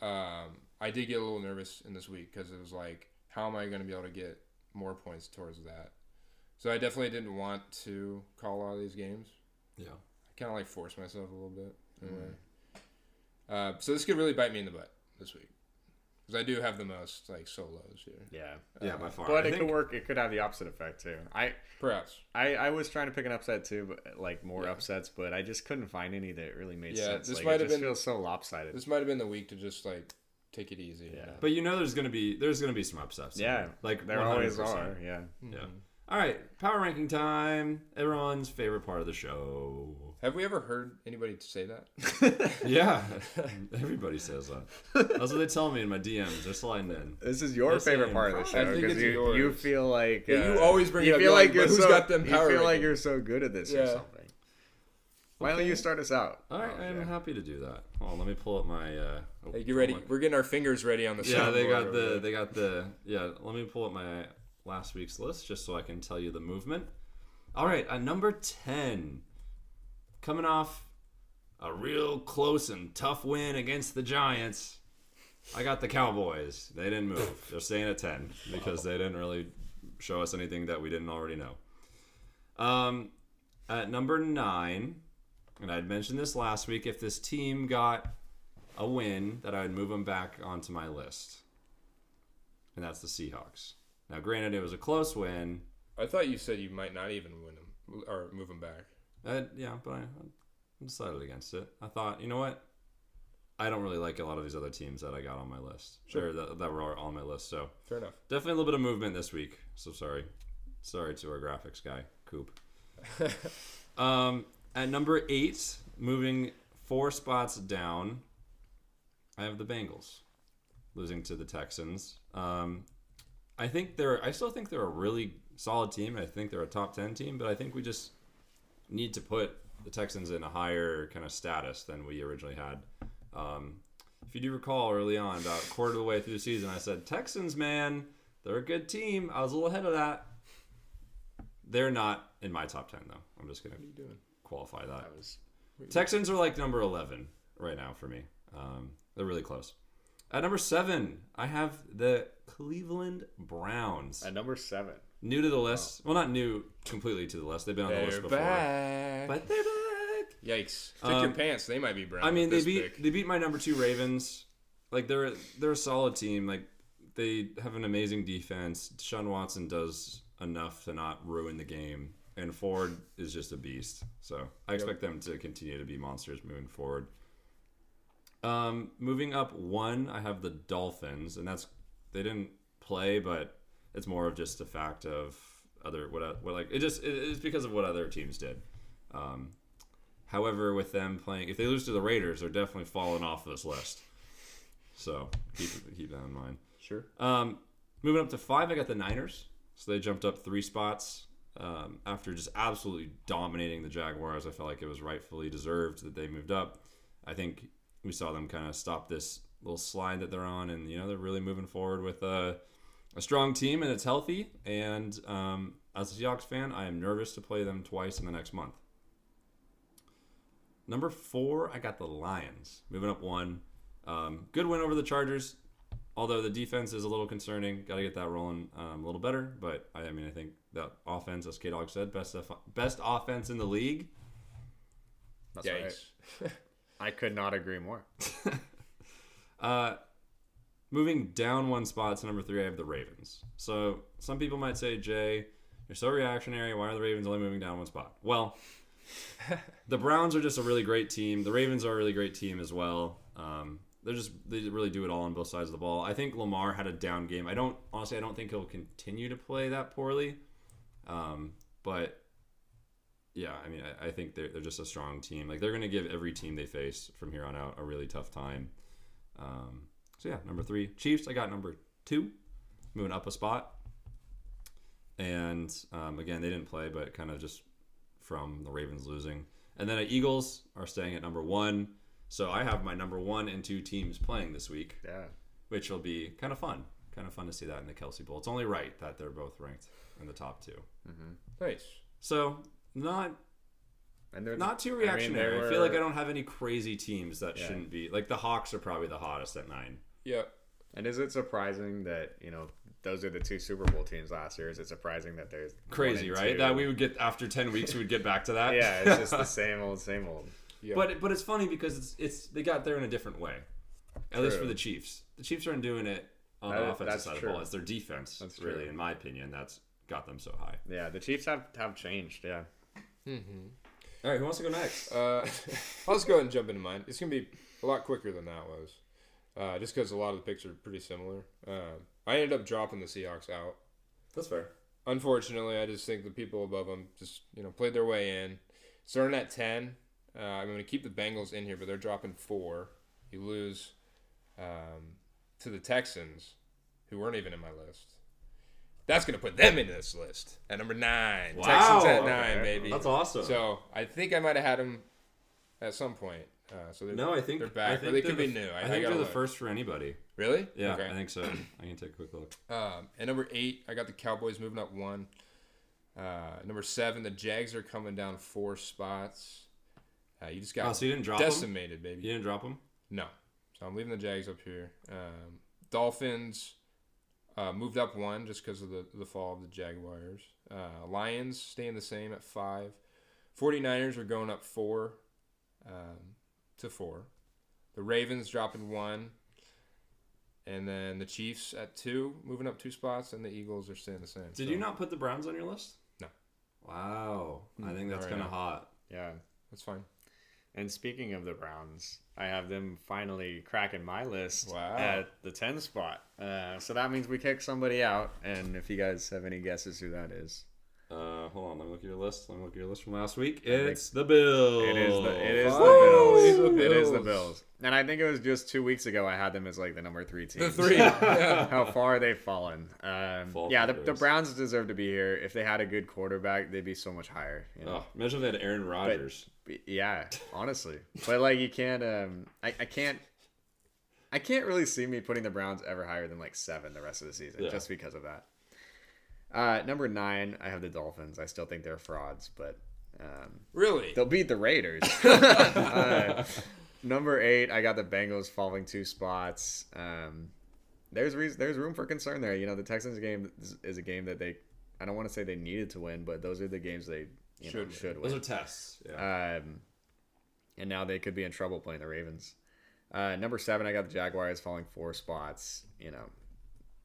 um, I did get a little nervous in this week because it was like, how am I going to be able to get more points towards that? So I definitely didn't want to call all these games. yeah. I kind of like force myself a little bit. Mm-hmm. Anyway. Uh, so this could really bite me in the butt this week because I do have the most like solos here. Yeah. Yeah, by uh, far. But I it think- could work. It could have the opposite effect too. I. Perhaps. I, I was trying to pick an upset too, but like more Yeah. upsets, but I just couldn't find any that really made Yeah, sense. this like, might it have just been- feels so lopsided. This might have been the week to just like take it easy. Yeah. But you know there's gonna be there's gonna be some upsets. yeah, like there always 100%. are. Yeah. Mm-hmm. Yeah. All right, power ranking time. Everyone's favorite part of the show. Have we ever heard anybody say that? Yeah, everybody says that. That's what they tell me in my DMs. They're sliding in. This is your They're saying favorite part of the show I think because it's you, yours. you feel like Yeah, you uh, always bring it you up. feel You're like like, you're "But who's so got them you power feel like you're so good at this or Yeah. something. Why don't you start us out? All right, Oh, I'm yeah. happy to do that. Hold on, let me pull up my. Uh, oh, Hey, get ready. my- We're getting our fingers ready on the. Yeah, they got the there. they got the yeah. Let me pull up my last week's list just so I can tell you the movement. All right, at number ten, coming off a real close and tough win against the Giants. I got the Cowboys. They didn't move. They're staying at ten because they didn't really show us anything that we didn't already know. Um, at number nine, and I'd mentioned this last week. If this team got a win, that I would move them back onto my list, and that's the Seahawks. Now, granted, it was a close win. I thought you said you might not even win them or move them back. Uh, yeah, but I, I decided against it. I thought, you know what? I don't really like a lot of these other teams that I got on my list, Sure. that, that were on my list. So Fair enough. definitely a little bit of movement this week. So sorry, sorry to our graphics guy, Coop. um, at number eight, moving four spots down, I have the Bengals losing to the Texans. Um, I think they're. I still think they're a really solid team. I think they're a top ten team, but I think we just need to put the Texans in a higher kind of status than we originally had. Um, if you do recall early on, about a quarter of the way through the season, I said Texans, man, they're a good team. I was a little ahead of that. They're not in my top ten though. I'm just gonna doing? qualify that. That was Texans are like number 11 right now for me. Um, they're really close. At number seven, I have the Cleveland Browns. at number seven. new to the list. Well, not new completely to the list. They've been on the list before, back. but they're back. Yikes! Check Um, your pants. They might be brown. I mean, they beat pick. they beat my number two Ravens. Like they're they're a solid team. Like they have an amazing defense. Deshaun Watson does enough to not ruin the game, and Ford is just a beast. So I expect them to continue to be monsters moving forward. Um, moving up one, I have the Dolphins, and that's they didn't play, but it's more of just a fact of other what what like it just it- it's because of what other teams did. Um, However, with them playing, if they lose to the Raiders, they're definitely falling off this list. So keep keep that in mind. Sure. Um, moving up to five, I got the Niners. So they jumped up three spots um, after just absolutely dominating the Jaguars. I felt like it was rightfully deserved that they moved up. I think we saw them kind of stop this little slide that they're on, and you know they're really moving forward with a, a strong team and it's healthy. And um, as a Seahawks fan, I am nervous to play them twice in the next month. Number four, I got the Lions moving up one. Um, good win over the Chargers, although the defense is a little concerning. Got to get that rolling um, a little better. But I, I mean, I think that offense, as KDawg said, best off- best offense in the league. That's Yikes! right. I could not agree more. Uh, moving down one spot to number three, I have the Ravens. So some people might say, Jay, you're so reactionary. Why are the Ravens only moving down one spot? Well, the Browns are just a really great team. The Ravens are a really great team as well. Um, they're just they really do it all on both sides of the ball. I think Lamar had a down game. I don't honestly. I don't think he'll continue to play that poorly. Um, but yeah, I mean, I, I think they're they're just a strong team. Like they're going to give every team they face from here on out a really tough time. Um, so yeah, number three, Chiefs. I got number two, moving up a spot. And um, again, they didn't play, but kind of just from the Ravens losing. And then uh, Eagles are staying at number one. So I have my number one and two teams playing this week, Yeah. which will be kind of fun. Kind of fun to see that in the Kelce Bowl. It's only right that they're both ranked in the top two. Nice. So not And they're not too I mean, reactionary. I, feel like I don't have any crazy teams that Yeah. shouldn't be. Like the Hawks are probably the hottest at nine. Yep. And is it surprising that you know those are the two Super Bowl teams last year? Is it surprising that there's one Crazy, right? two? That we would get after ten weeks, we would get back to that. yeah, it's just the same old, same old. Yep. But but it's funny because it's it's they got there in a different way. At least for the Chiefs. The Chiefs aren't doing it on That- the offensive that's side of the ball. It's their defense, That's really, true. in my opinion, that's got them so high. Yeah, the Chiefs have have changed. Yeah. Mm-hmm. All right, who wants to go next? Uh, I'll just go ahead and jump into mine. It's gonna be a lot quicker than that was, uh, just because a lot of the picks are pretty similar. Uh, I ended up dropping the Seahawks out. That's fair. Unfortunately, I just think the people above them just you know played their way in. Starting at ten, uh, I'm going to keep the Bengals in here, but they're dropping four. You lose um, to the Texans, who weren't even in my list. That's going to put them in this list at number nine. Texans at Wow. nine, baby. That's awesome. So I think I might have had them at some point. Uh, so they're, no, I think they're I back. think or they could be new. I, I, I think gotta they're the look. first for anybody. Really? Yeah, Okay. I think so. I can take a quick look. Um, and number eight, I got the Cowboys moving up one. Uh, number seven, the Jags are coming down four spots. Uh, you just got Oh, so you didn't drop decimated, baby. You didn't drop them? No, so I'm leaving the Jags up here. Um, Dolphins uh, moved up one just because of the the fall of the Jaguars. Uh, Lions staying the same at five. 49ers are going up four um, to four. The Ravens dropping one. And then the Chiefs at two, moving up two spots, and the Eagles are staying the same. Did So, you not put the Browns on your list? No. Wow. I think that's Alright, kind of yeah. hot. Yeah. That's fine. And speaking of the Browns, I have them finally cracking my list Wow. at the 10 spot. Uh, so that means we kick somebody out. And if you guys have any guesses who that is, Uh, hold on, let me look at your list. Let me look at your list from last week. It's the Bills. it is the it is the! Bills. It is the Bills. And I think it was just two weeks ago I had them as like the number three team. The three. yeah. How far they've fallen. Um, Fall yeah, the, the Browns deserve to be here. If they had a good quarterback, they'd be so much higher. You know? Oh, imagine if they had Aaron Rodgers. B- Yeah, honestly, but like you can't. Um, I, I can't. I can't really see me putting the Browns ever higher than like seven the rest of the season, Yeah. just because of that. Uh, number nine, I have the Dolphins. I still think they're frauds, but um, Really? they'll beat the Raiders. Uh, number eight, I got the Bengals falling two spots. Um, there's reason, there's room for concern there. You know, the Texans game is, is a game that they I don't want to say they needed to win, but those are the games they you Should know, win. should Those are tests. Yeah. Um, and now they could be in trouble playing the Ravens. Uh, number seven, I got the Jaguars falling four spots. You know,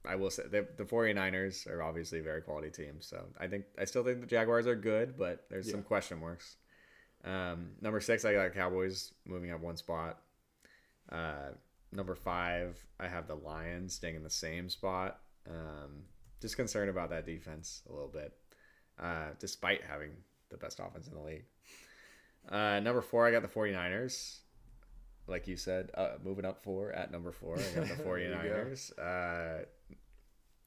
I will say the, the 49ers are obviously a very quality team. So I think I still think the Jaguars are good, but there's some question marks. Um, number six, I got Cowboys moving up one spot. Uh, number five, I have the Lions staying in the same spot. Um, just concerned about that defense a little bit, uh, despite having the best offense in the league. Uh, number four, I got the 49ers. Like you said, uh, moving up four at number four, I got the There you 49ers. Uh,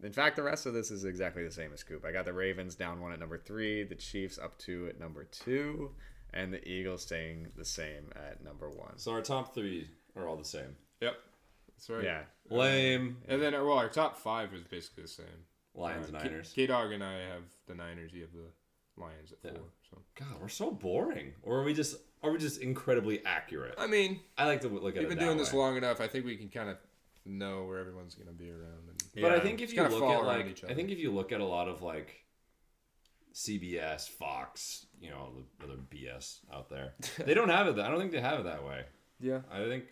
in fact, the rest of this is exactly the same as Coop. I got the Ravens down one at number three, the Chiefs up two at number two, and the Eagles staying the same at number one. so our top three are all the same. Yep. That's right. Yeah, Lame. And then, well, our top five is basically the same. Lions Uh, Niners. KDawg and I have the Niners. You have the Lions at Yeah. four. So God, we're so boring. Or are we just are we just incredibly accurate? I mean, I like to look at we've it been that doing this long enough. I think we can kind of know where everyone's going to be around. And But I think if you kinda look at like, I think if you look at a lot of like CBS, Fox, you know, the other BS out there, they don't have it. That, I don't think they have it that way. yeah, I think,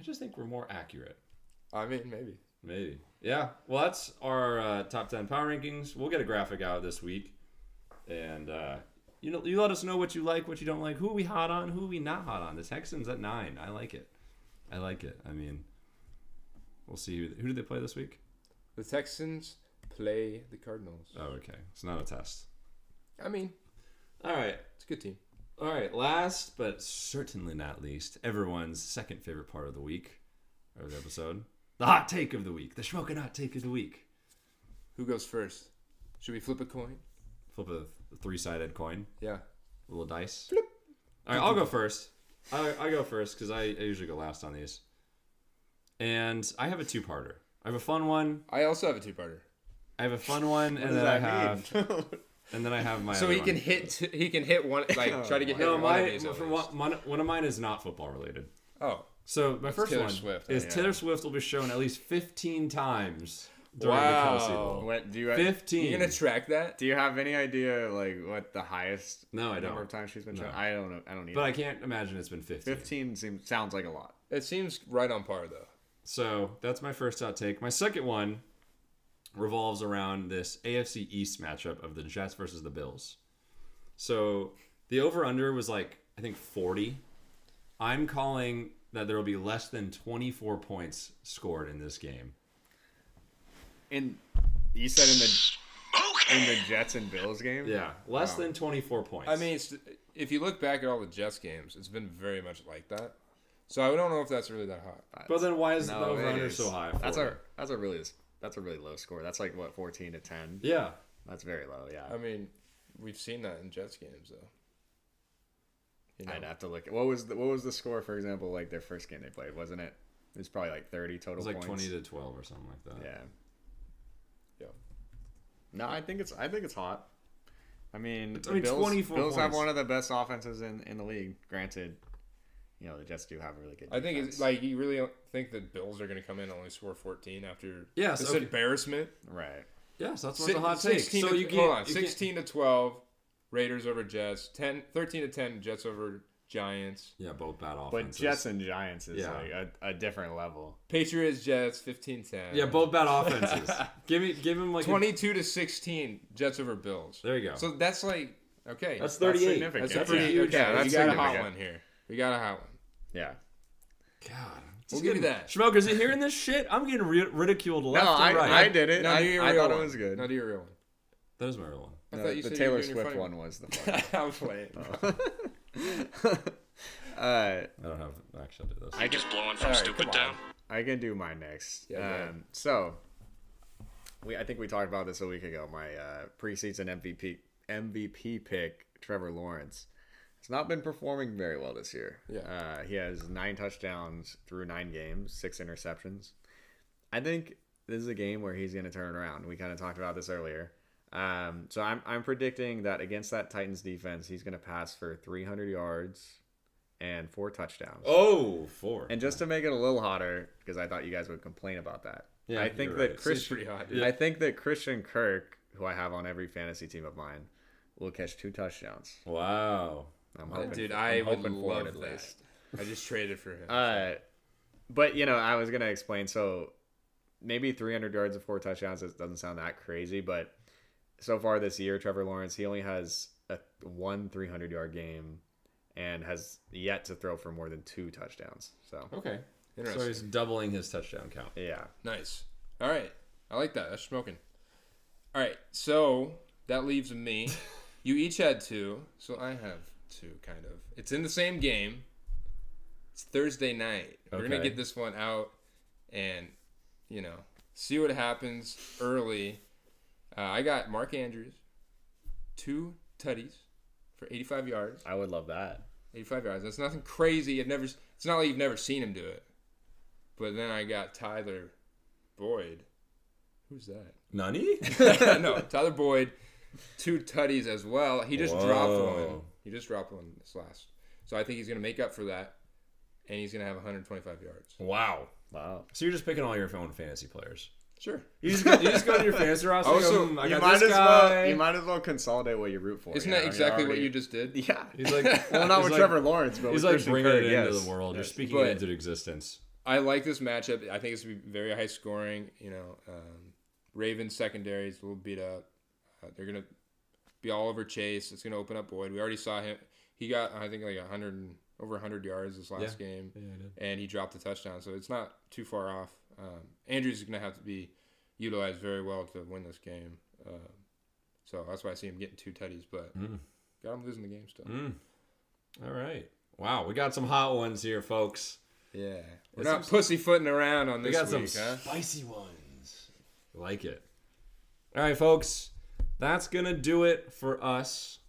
I just think we're more accurate. I mean, maybe. Maybe. Yeah. Well, that's our uh, top ten power rankings. We'll get a graphic out this week, and uh, you know, you let us know what you like, what you don't like. Who are we hot on? Who are we not hot on? The Texans at nine. I like it. I like it. I mean, we'll see. Who, who did they play this week? The Texans play the Cardinals. Oh, okay. It's not a test. I mean, All right. it's a good team. All right. Last but certainly not least, everyone's second favorite part of the week or the episode, the hot take of the week, the smoking hot take of the week. Who goes first? Should we flip a coin? Flip a three-sided coin. Yeah. A little dice. All right, I'll go first. I, I go first because I, I usually go last on these. And I have a two-parter. I have a fun one. I also have a two-parter. I have a fun one, and then I have, and then I have my. So he can one. hit. T- he can hit one. Like try to get hit. No, with one of my these at for one, one, one of mine is not football related. Oh, So my first Taylor one Swift, is yeah. Taylor Swift will be shown at least 15 times during Wow. the Kelce Bowl. what do you 15. you gonna track that? do you have any idea like what the highest No, I number don't. of times she's been No. shown? I don't know. I don't But. I can't imagine it's been 15. Fifteen seems sounds like a lot. It seems right on par though. So that's my first hot take. My second one revolves around this AFC East matchup of the Jets versus the Bills. So the over under was like, I think 40. I'm calling that there will be less than 24 points scored in this game. In you said in the in the Jets and Bills game. Yeah, less oh. than 24 points. I mean, it's, if you look back at all the Jets games, it's been very much like that. So I don't know if that's really that hot. but then why is No, the over under so high? That's 40? a that's a really that's a really low score. That's like what fourteen to ten. yeah. That's very low. Yeah. I mean, we've seen that in Jets games though. You know? I'd have to look. At, what was the, what was the score for example? Like their first game they played, wasn't it? It was probably like thirty total. It was like points. 20 to 12 or something like that. Yeah. Yeah. No, I think it's I think it's hot. I mean, I the mean, Bills, 24 Bills have one of the best offenses in, in the league. Granted, you know the Jets do have a really good. I think it's like you really don't think the Bills are going to come in and only score 14 after Yes, this okay. embarrassment. right. Yes, that's Si- what's a hot take. 16 So to, you hold can't, on, you can't- 16 to 12, Raiders over Jets. 10, 13 to 10, Jets over Giants. Yeah, both bad offenses. But. Jets and Giants is Yeah. like a, a different level. Patriots, Jets, 15-10. Yeah, both bad offenses. give me, give him like a- 22 to 16, Jets over Bills. There you go. So that's like okay. That's That's 38. significant. That's a Yeah. pretty huge- yeah, that's we got a hot one here. We got a hot one. Yeah. God, We'll give you that. is you hearing this shit? I'm getting ri- ridiculed left no, and I, right. I did it. Now I, do your I real thought one. it was good. Now do your real one. that is my real one. I No, thought you the said Taylor you Swift one was the fun. I was playing. uh, I don't have actually. I do this. I can, Just blowing from All right, stupid down. I can do my next. Yeah, go ahead. um, so, we I think we talked about this a week ago. My uh, preseason MVP MVP pick, Trevor Lawrence, has not been performing very well this year. Yeah. uh, he has nine touchdowns through nine games, six interceptions. I think this is a game where he's going to turn around. We kind of talked about this earlier. Um, so I'm I'm predicting that against that Titans defense, he's going to pass for 300 yards and four touchdowns. oh, four. And just to make it a little hotter, because I thought you guys would complain about that. Yeah, I think that right. Christian, hot. dude. I think that Christian Kirk, who I have on every fantasy team of mine, will catch two touchdowns. Wow. I'm hoping, Dude, I'm I would hoping for it love at that. least. I just traded for him. Uh, but you know, I was gonna explain. So maybe 300 yards and four touchdowns. It doesn't sound that crazy, but so far this year, Trevor Lawrence he only has a one 300 yard game, and has yet to throw for more than two touchdowns. So Okay. So he's doubling his touchdown count. yeah, Nice. All right. I like that. That's smoking. All right. So that leaves me. You each had two. So I have two, kind of. It's in the same game. It's Thursday night. We're going to get this one out and, you know, see what happens early. Uh, I got Mark Andrews, two tutties for 85 yards. I would love that. 85 yards. That's nothing crazy. I've never. It's not like you've never seen him do it. But then I got Tyler Boyd. Who's that? Nani? no, Tyler Boyd, two tutties as well. He just dropped one. He just dropped one this last. So I think he's gonna make up for that, and he's gonna have 125 yards. wow. Wow. So you're just picking all your own fantasy players. Sure. You just go, you just go to your fantasy roster. Also, go, "Hmm, I you got might this as guy. well. You might as well consolidate what you root for. Isn't you that know? You're exactly what you just did? Yeah. He's like, Well, not he's with like- Trevor Lawrence, but He's with like Christian bringing Kirk, it into yes. the world. You're speaking But- it into existence. I like this matchup. I think it's gonna be very high scoring. You know, um, Ravens secondaries will beat up. Uh, they're gonna be all over Chase. It's gonna open up Boyd. We already saw him. He got I think like hundred and over 100 yards this last game, Yeah, I did. and he dropped a touchdown. So it's not too far off. Um, Andrews is gonna have to be utilized very well to win this game. Uh, so that's why I see him getting two tutties, but Mm. got him losing the game still. Mm. All right. Wow, we got some hot ones here, folks. Yeah, we're It's not some- pussyfooting around on this. We got some huh? spicy ones. Like it. All right, folks. That's going to do it for us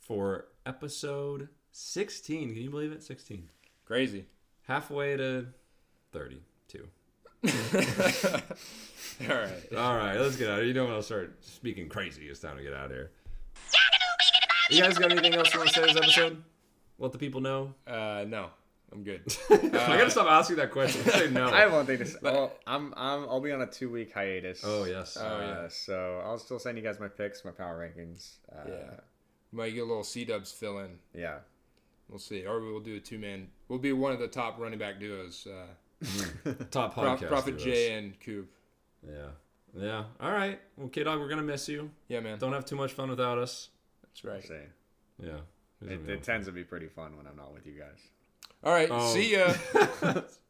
for episode 16. Can you believe it? 16. Crazy. Halfway to 32. All right. All right, let's get out of here. You know when I'll start speaking crazy, it's time to get out of here. You guys got anything else you want to say this episode? Let the people know. Uh, no, I'm good. I gotta stop asking that question. Say no. I have one thing to say. Well, I'm, I'm, I'll be on a two week hiatus. oh yes. Oh, yeah. Uh, so I'll still send you guys my picks, my power rankings. Uh, Yeah. Might get a little C dubs fill in. yeah. We'll see. Or we'll do a two man. We'll be one of the top running back duos. Uh, Mm-hmm. Top Pro- podcast. Prophet. Jay and Koop. Yeah. Yeah. All right. Well, KDawg, we're gonna miss you. Yeah, man. Don't have too much fun without us. That's right. See. Yeah. It, it tends to be pretty fun when I'm not with you guys. All right. Oh. See ya.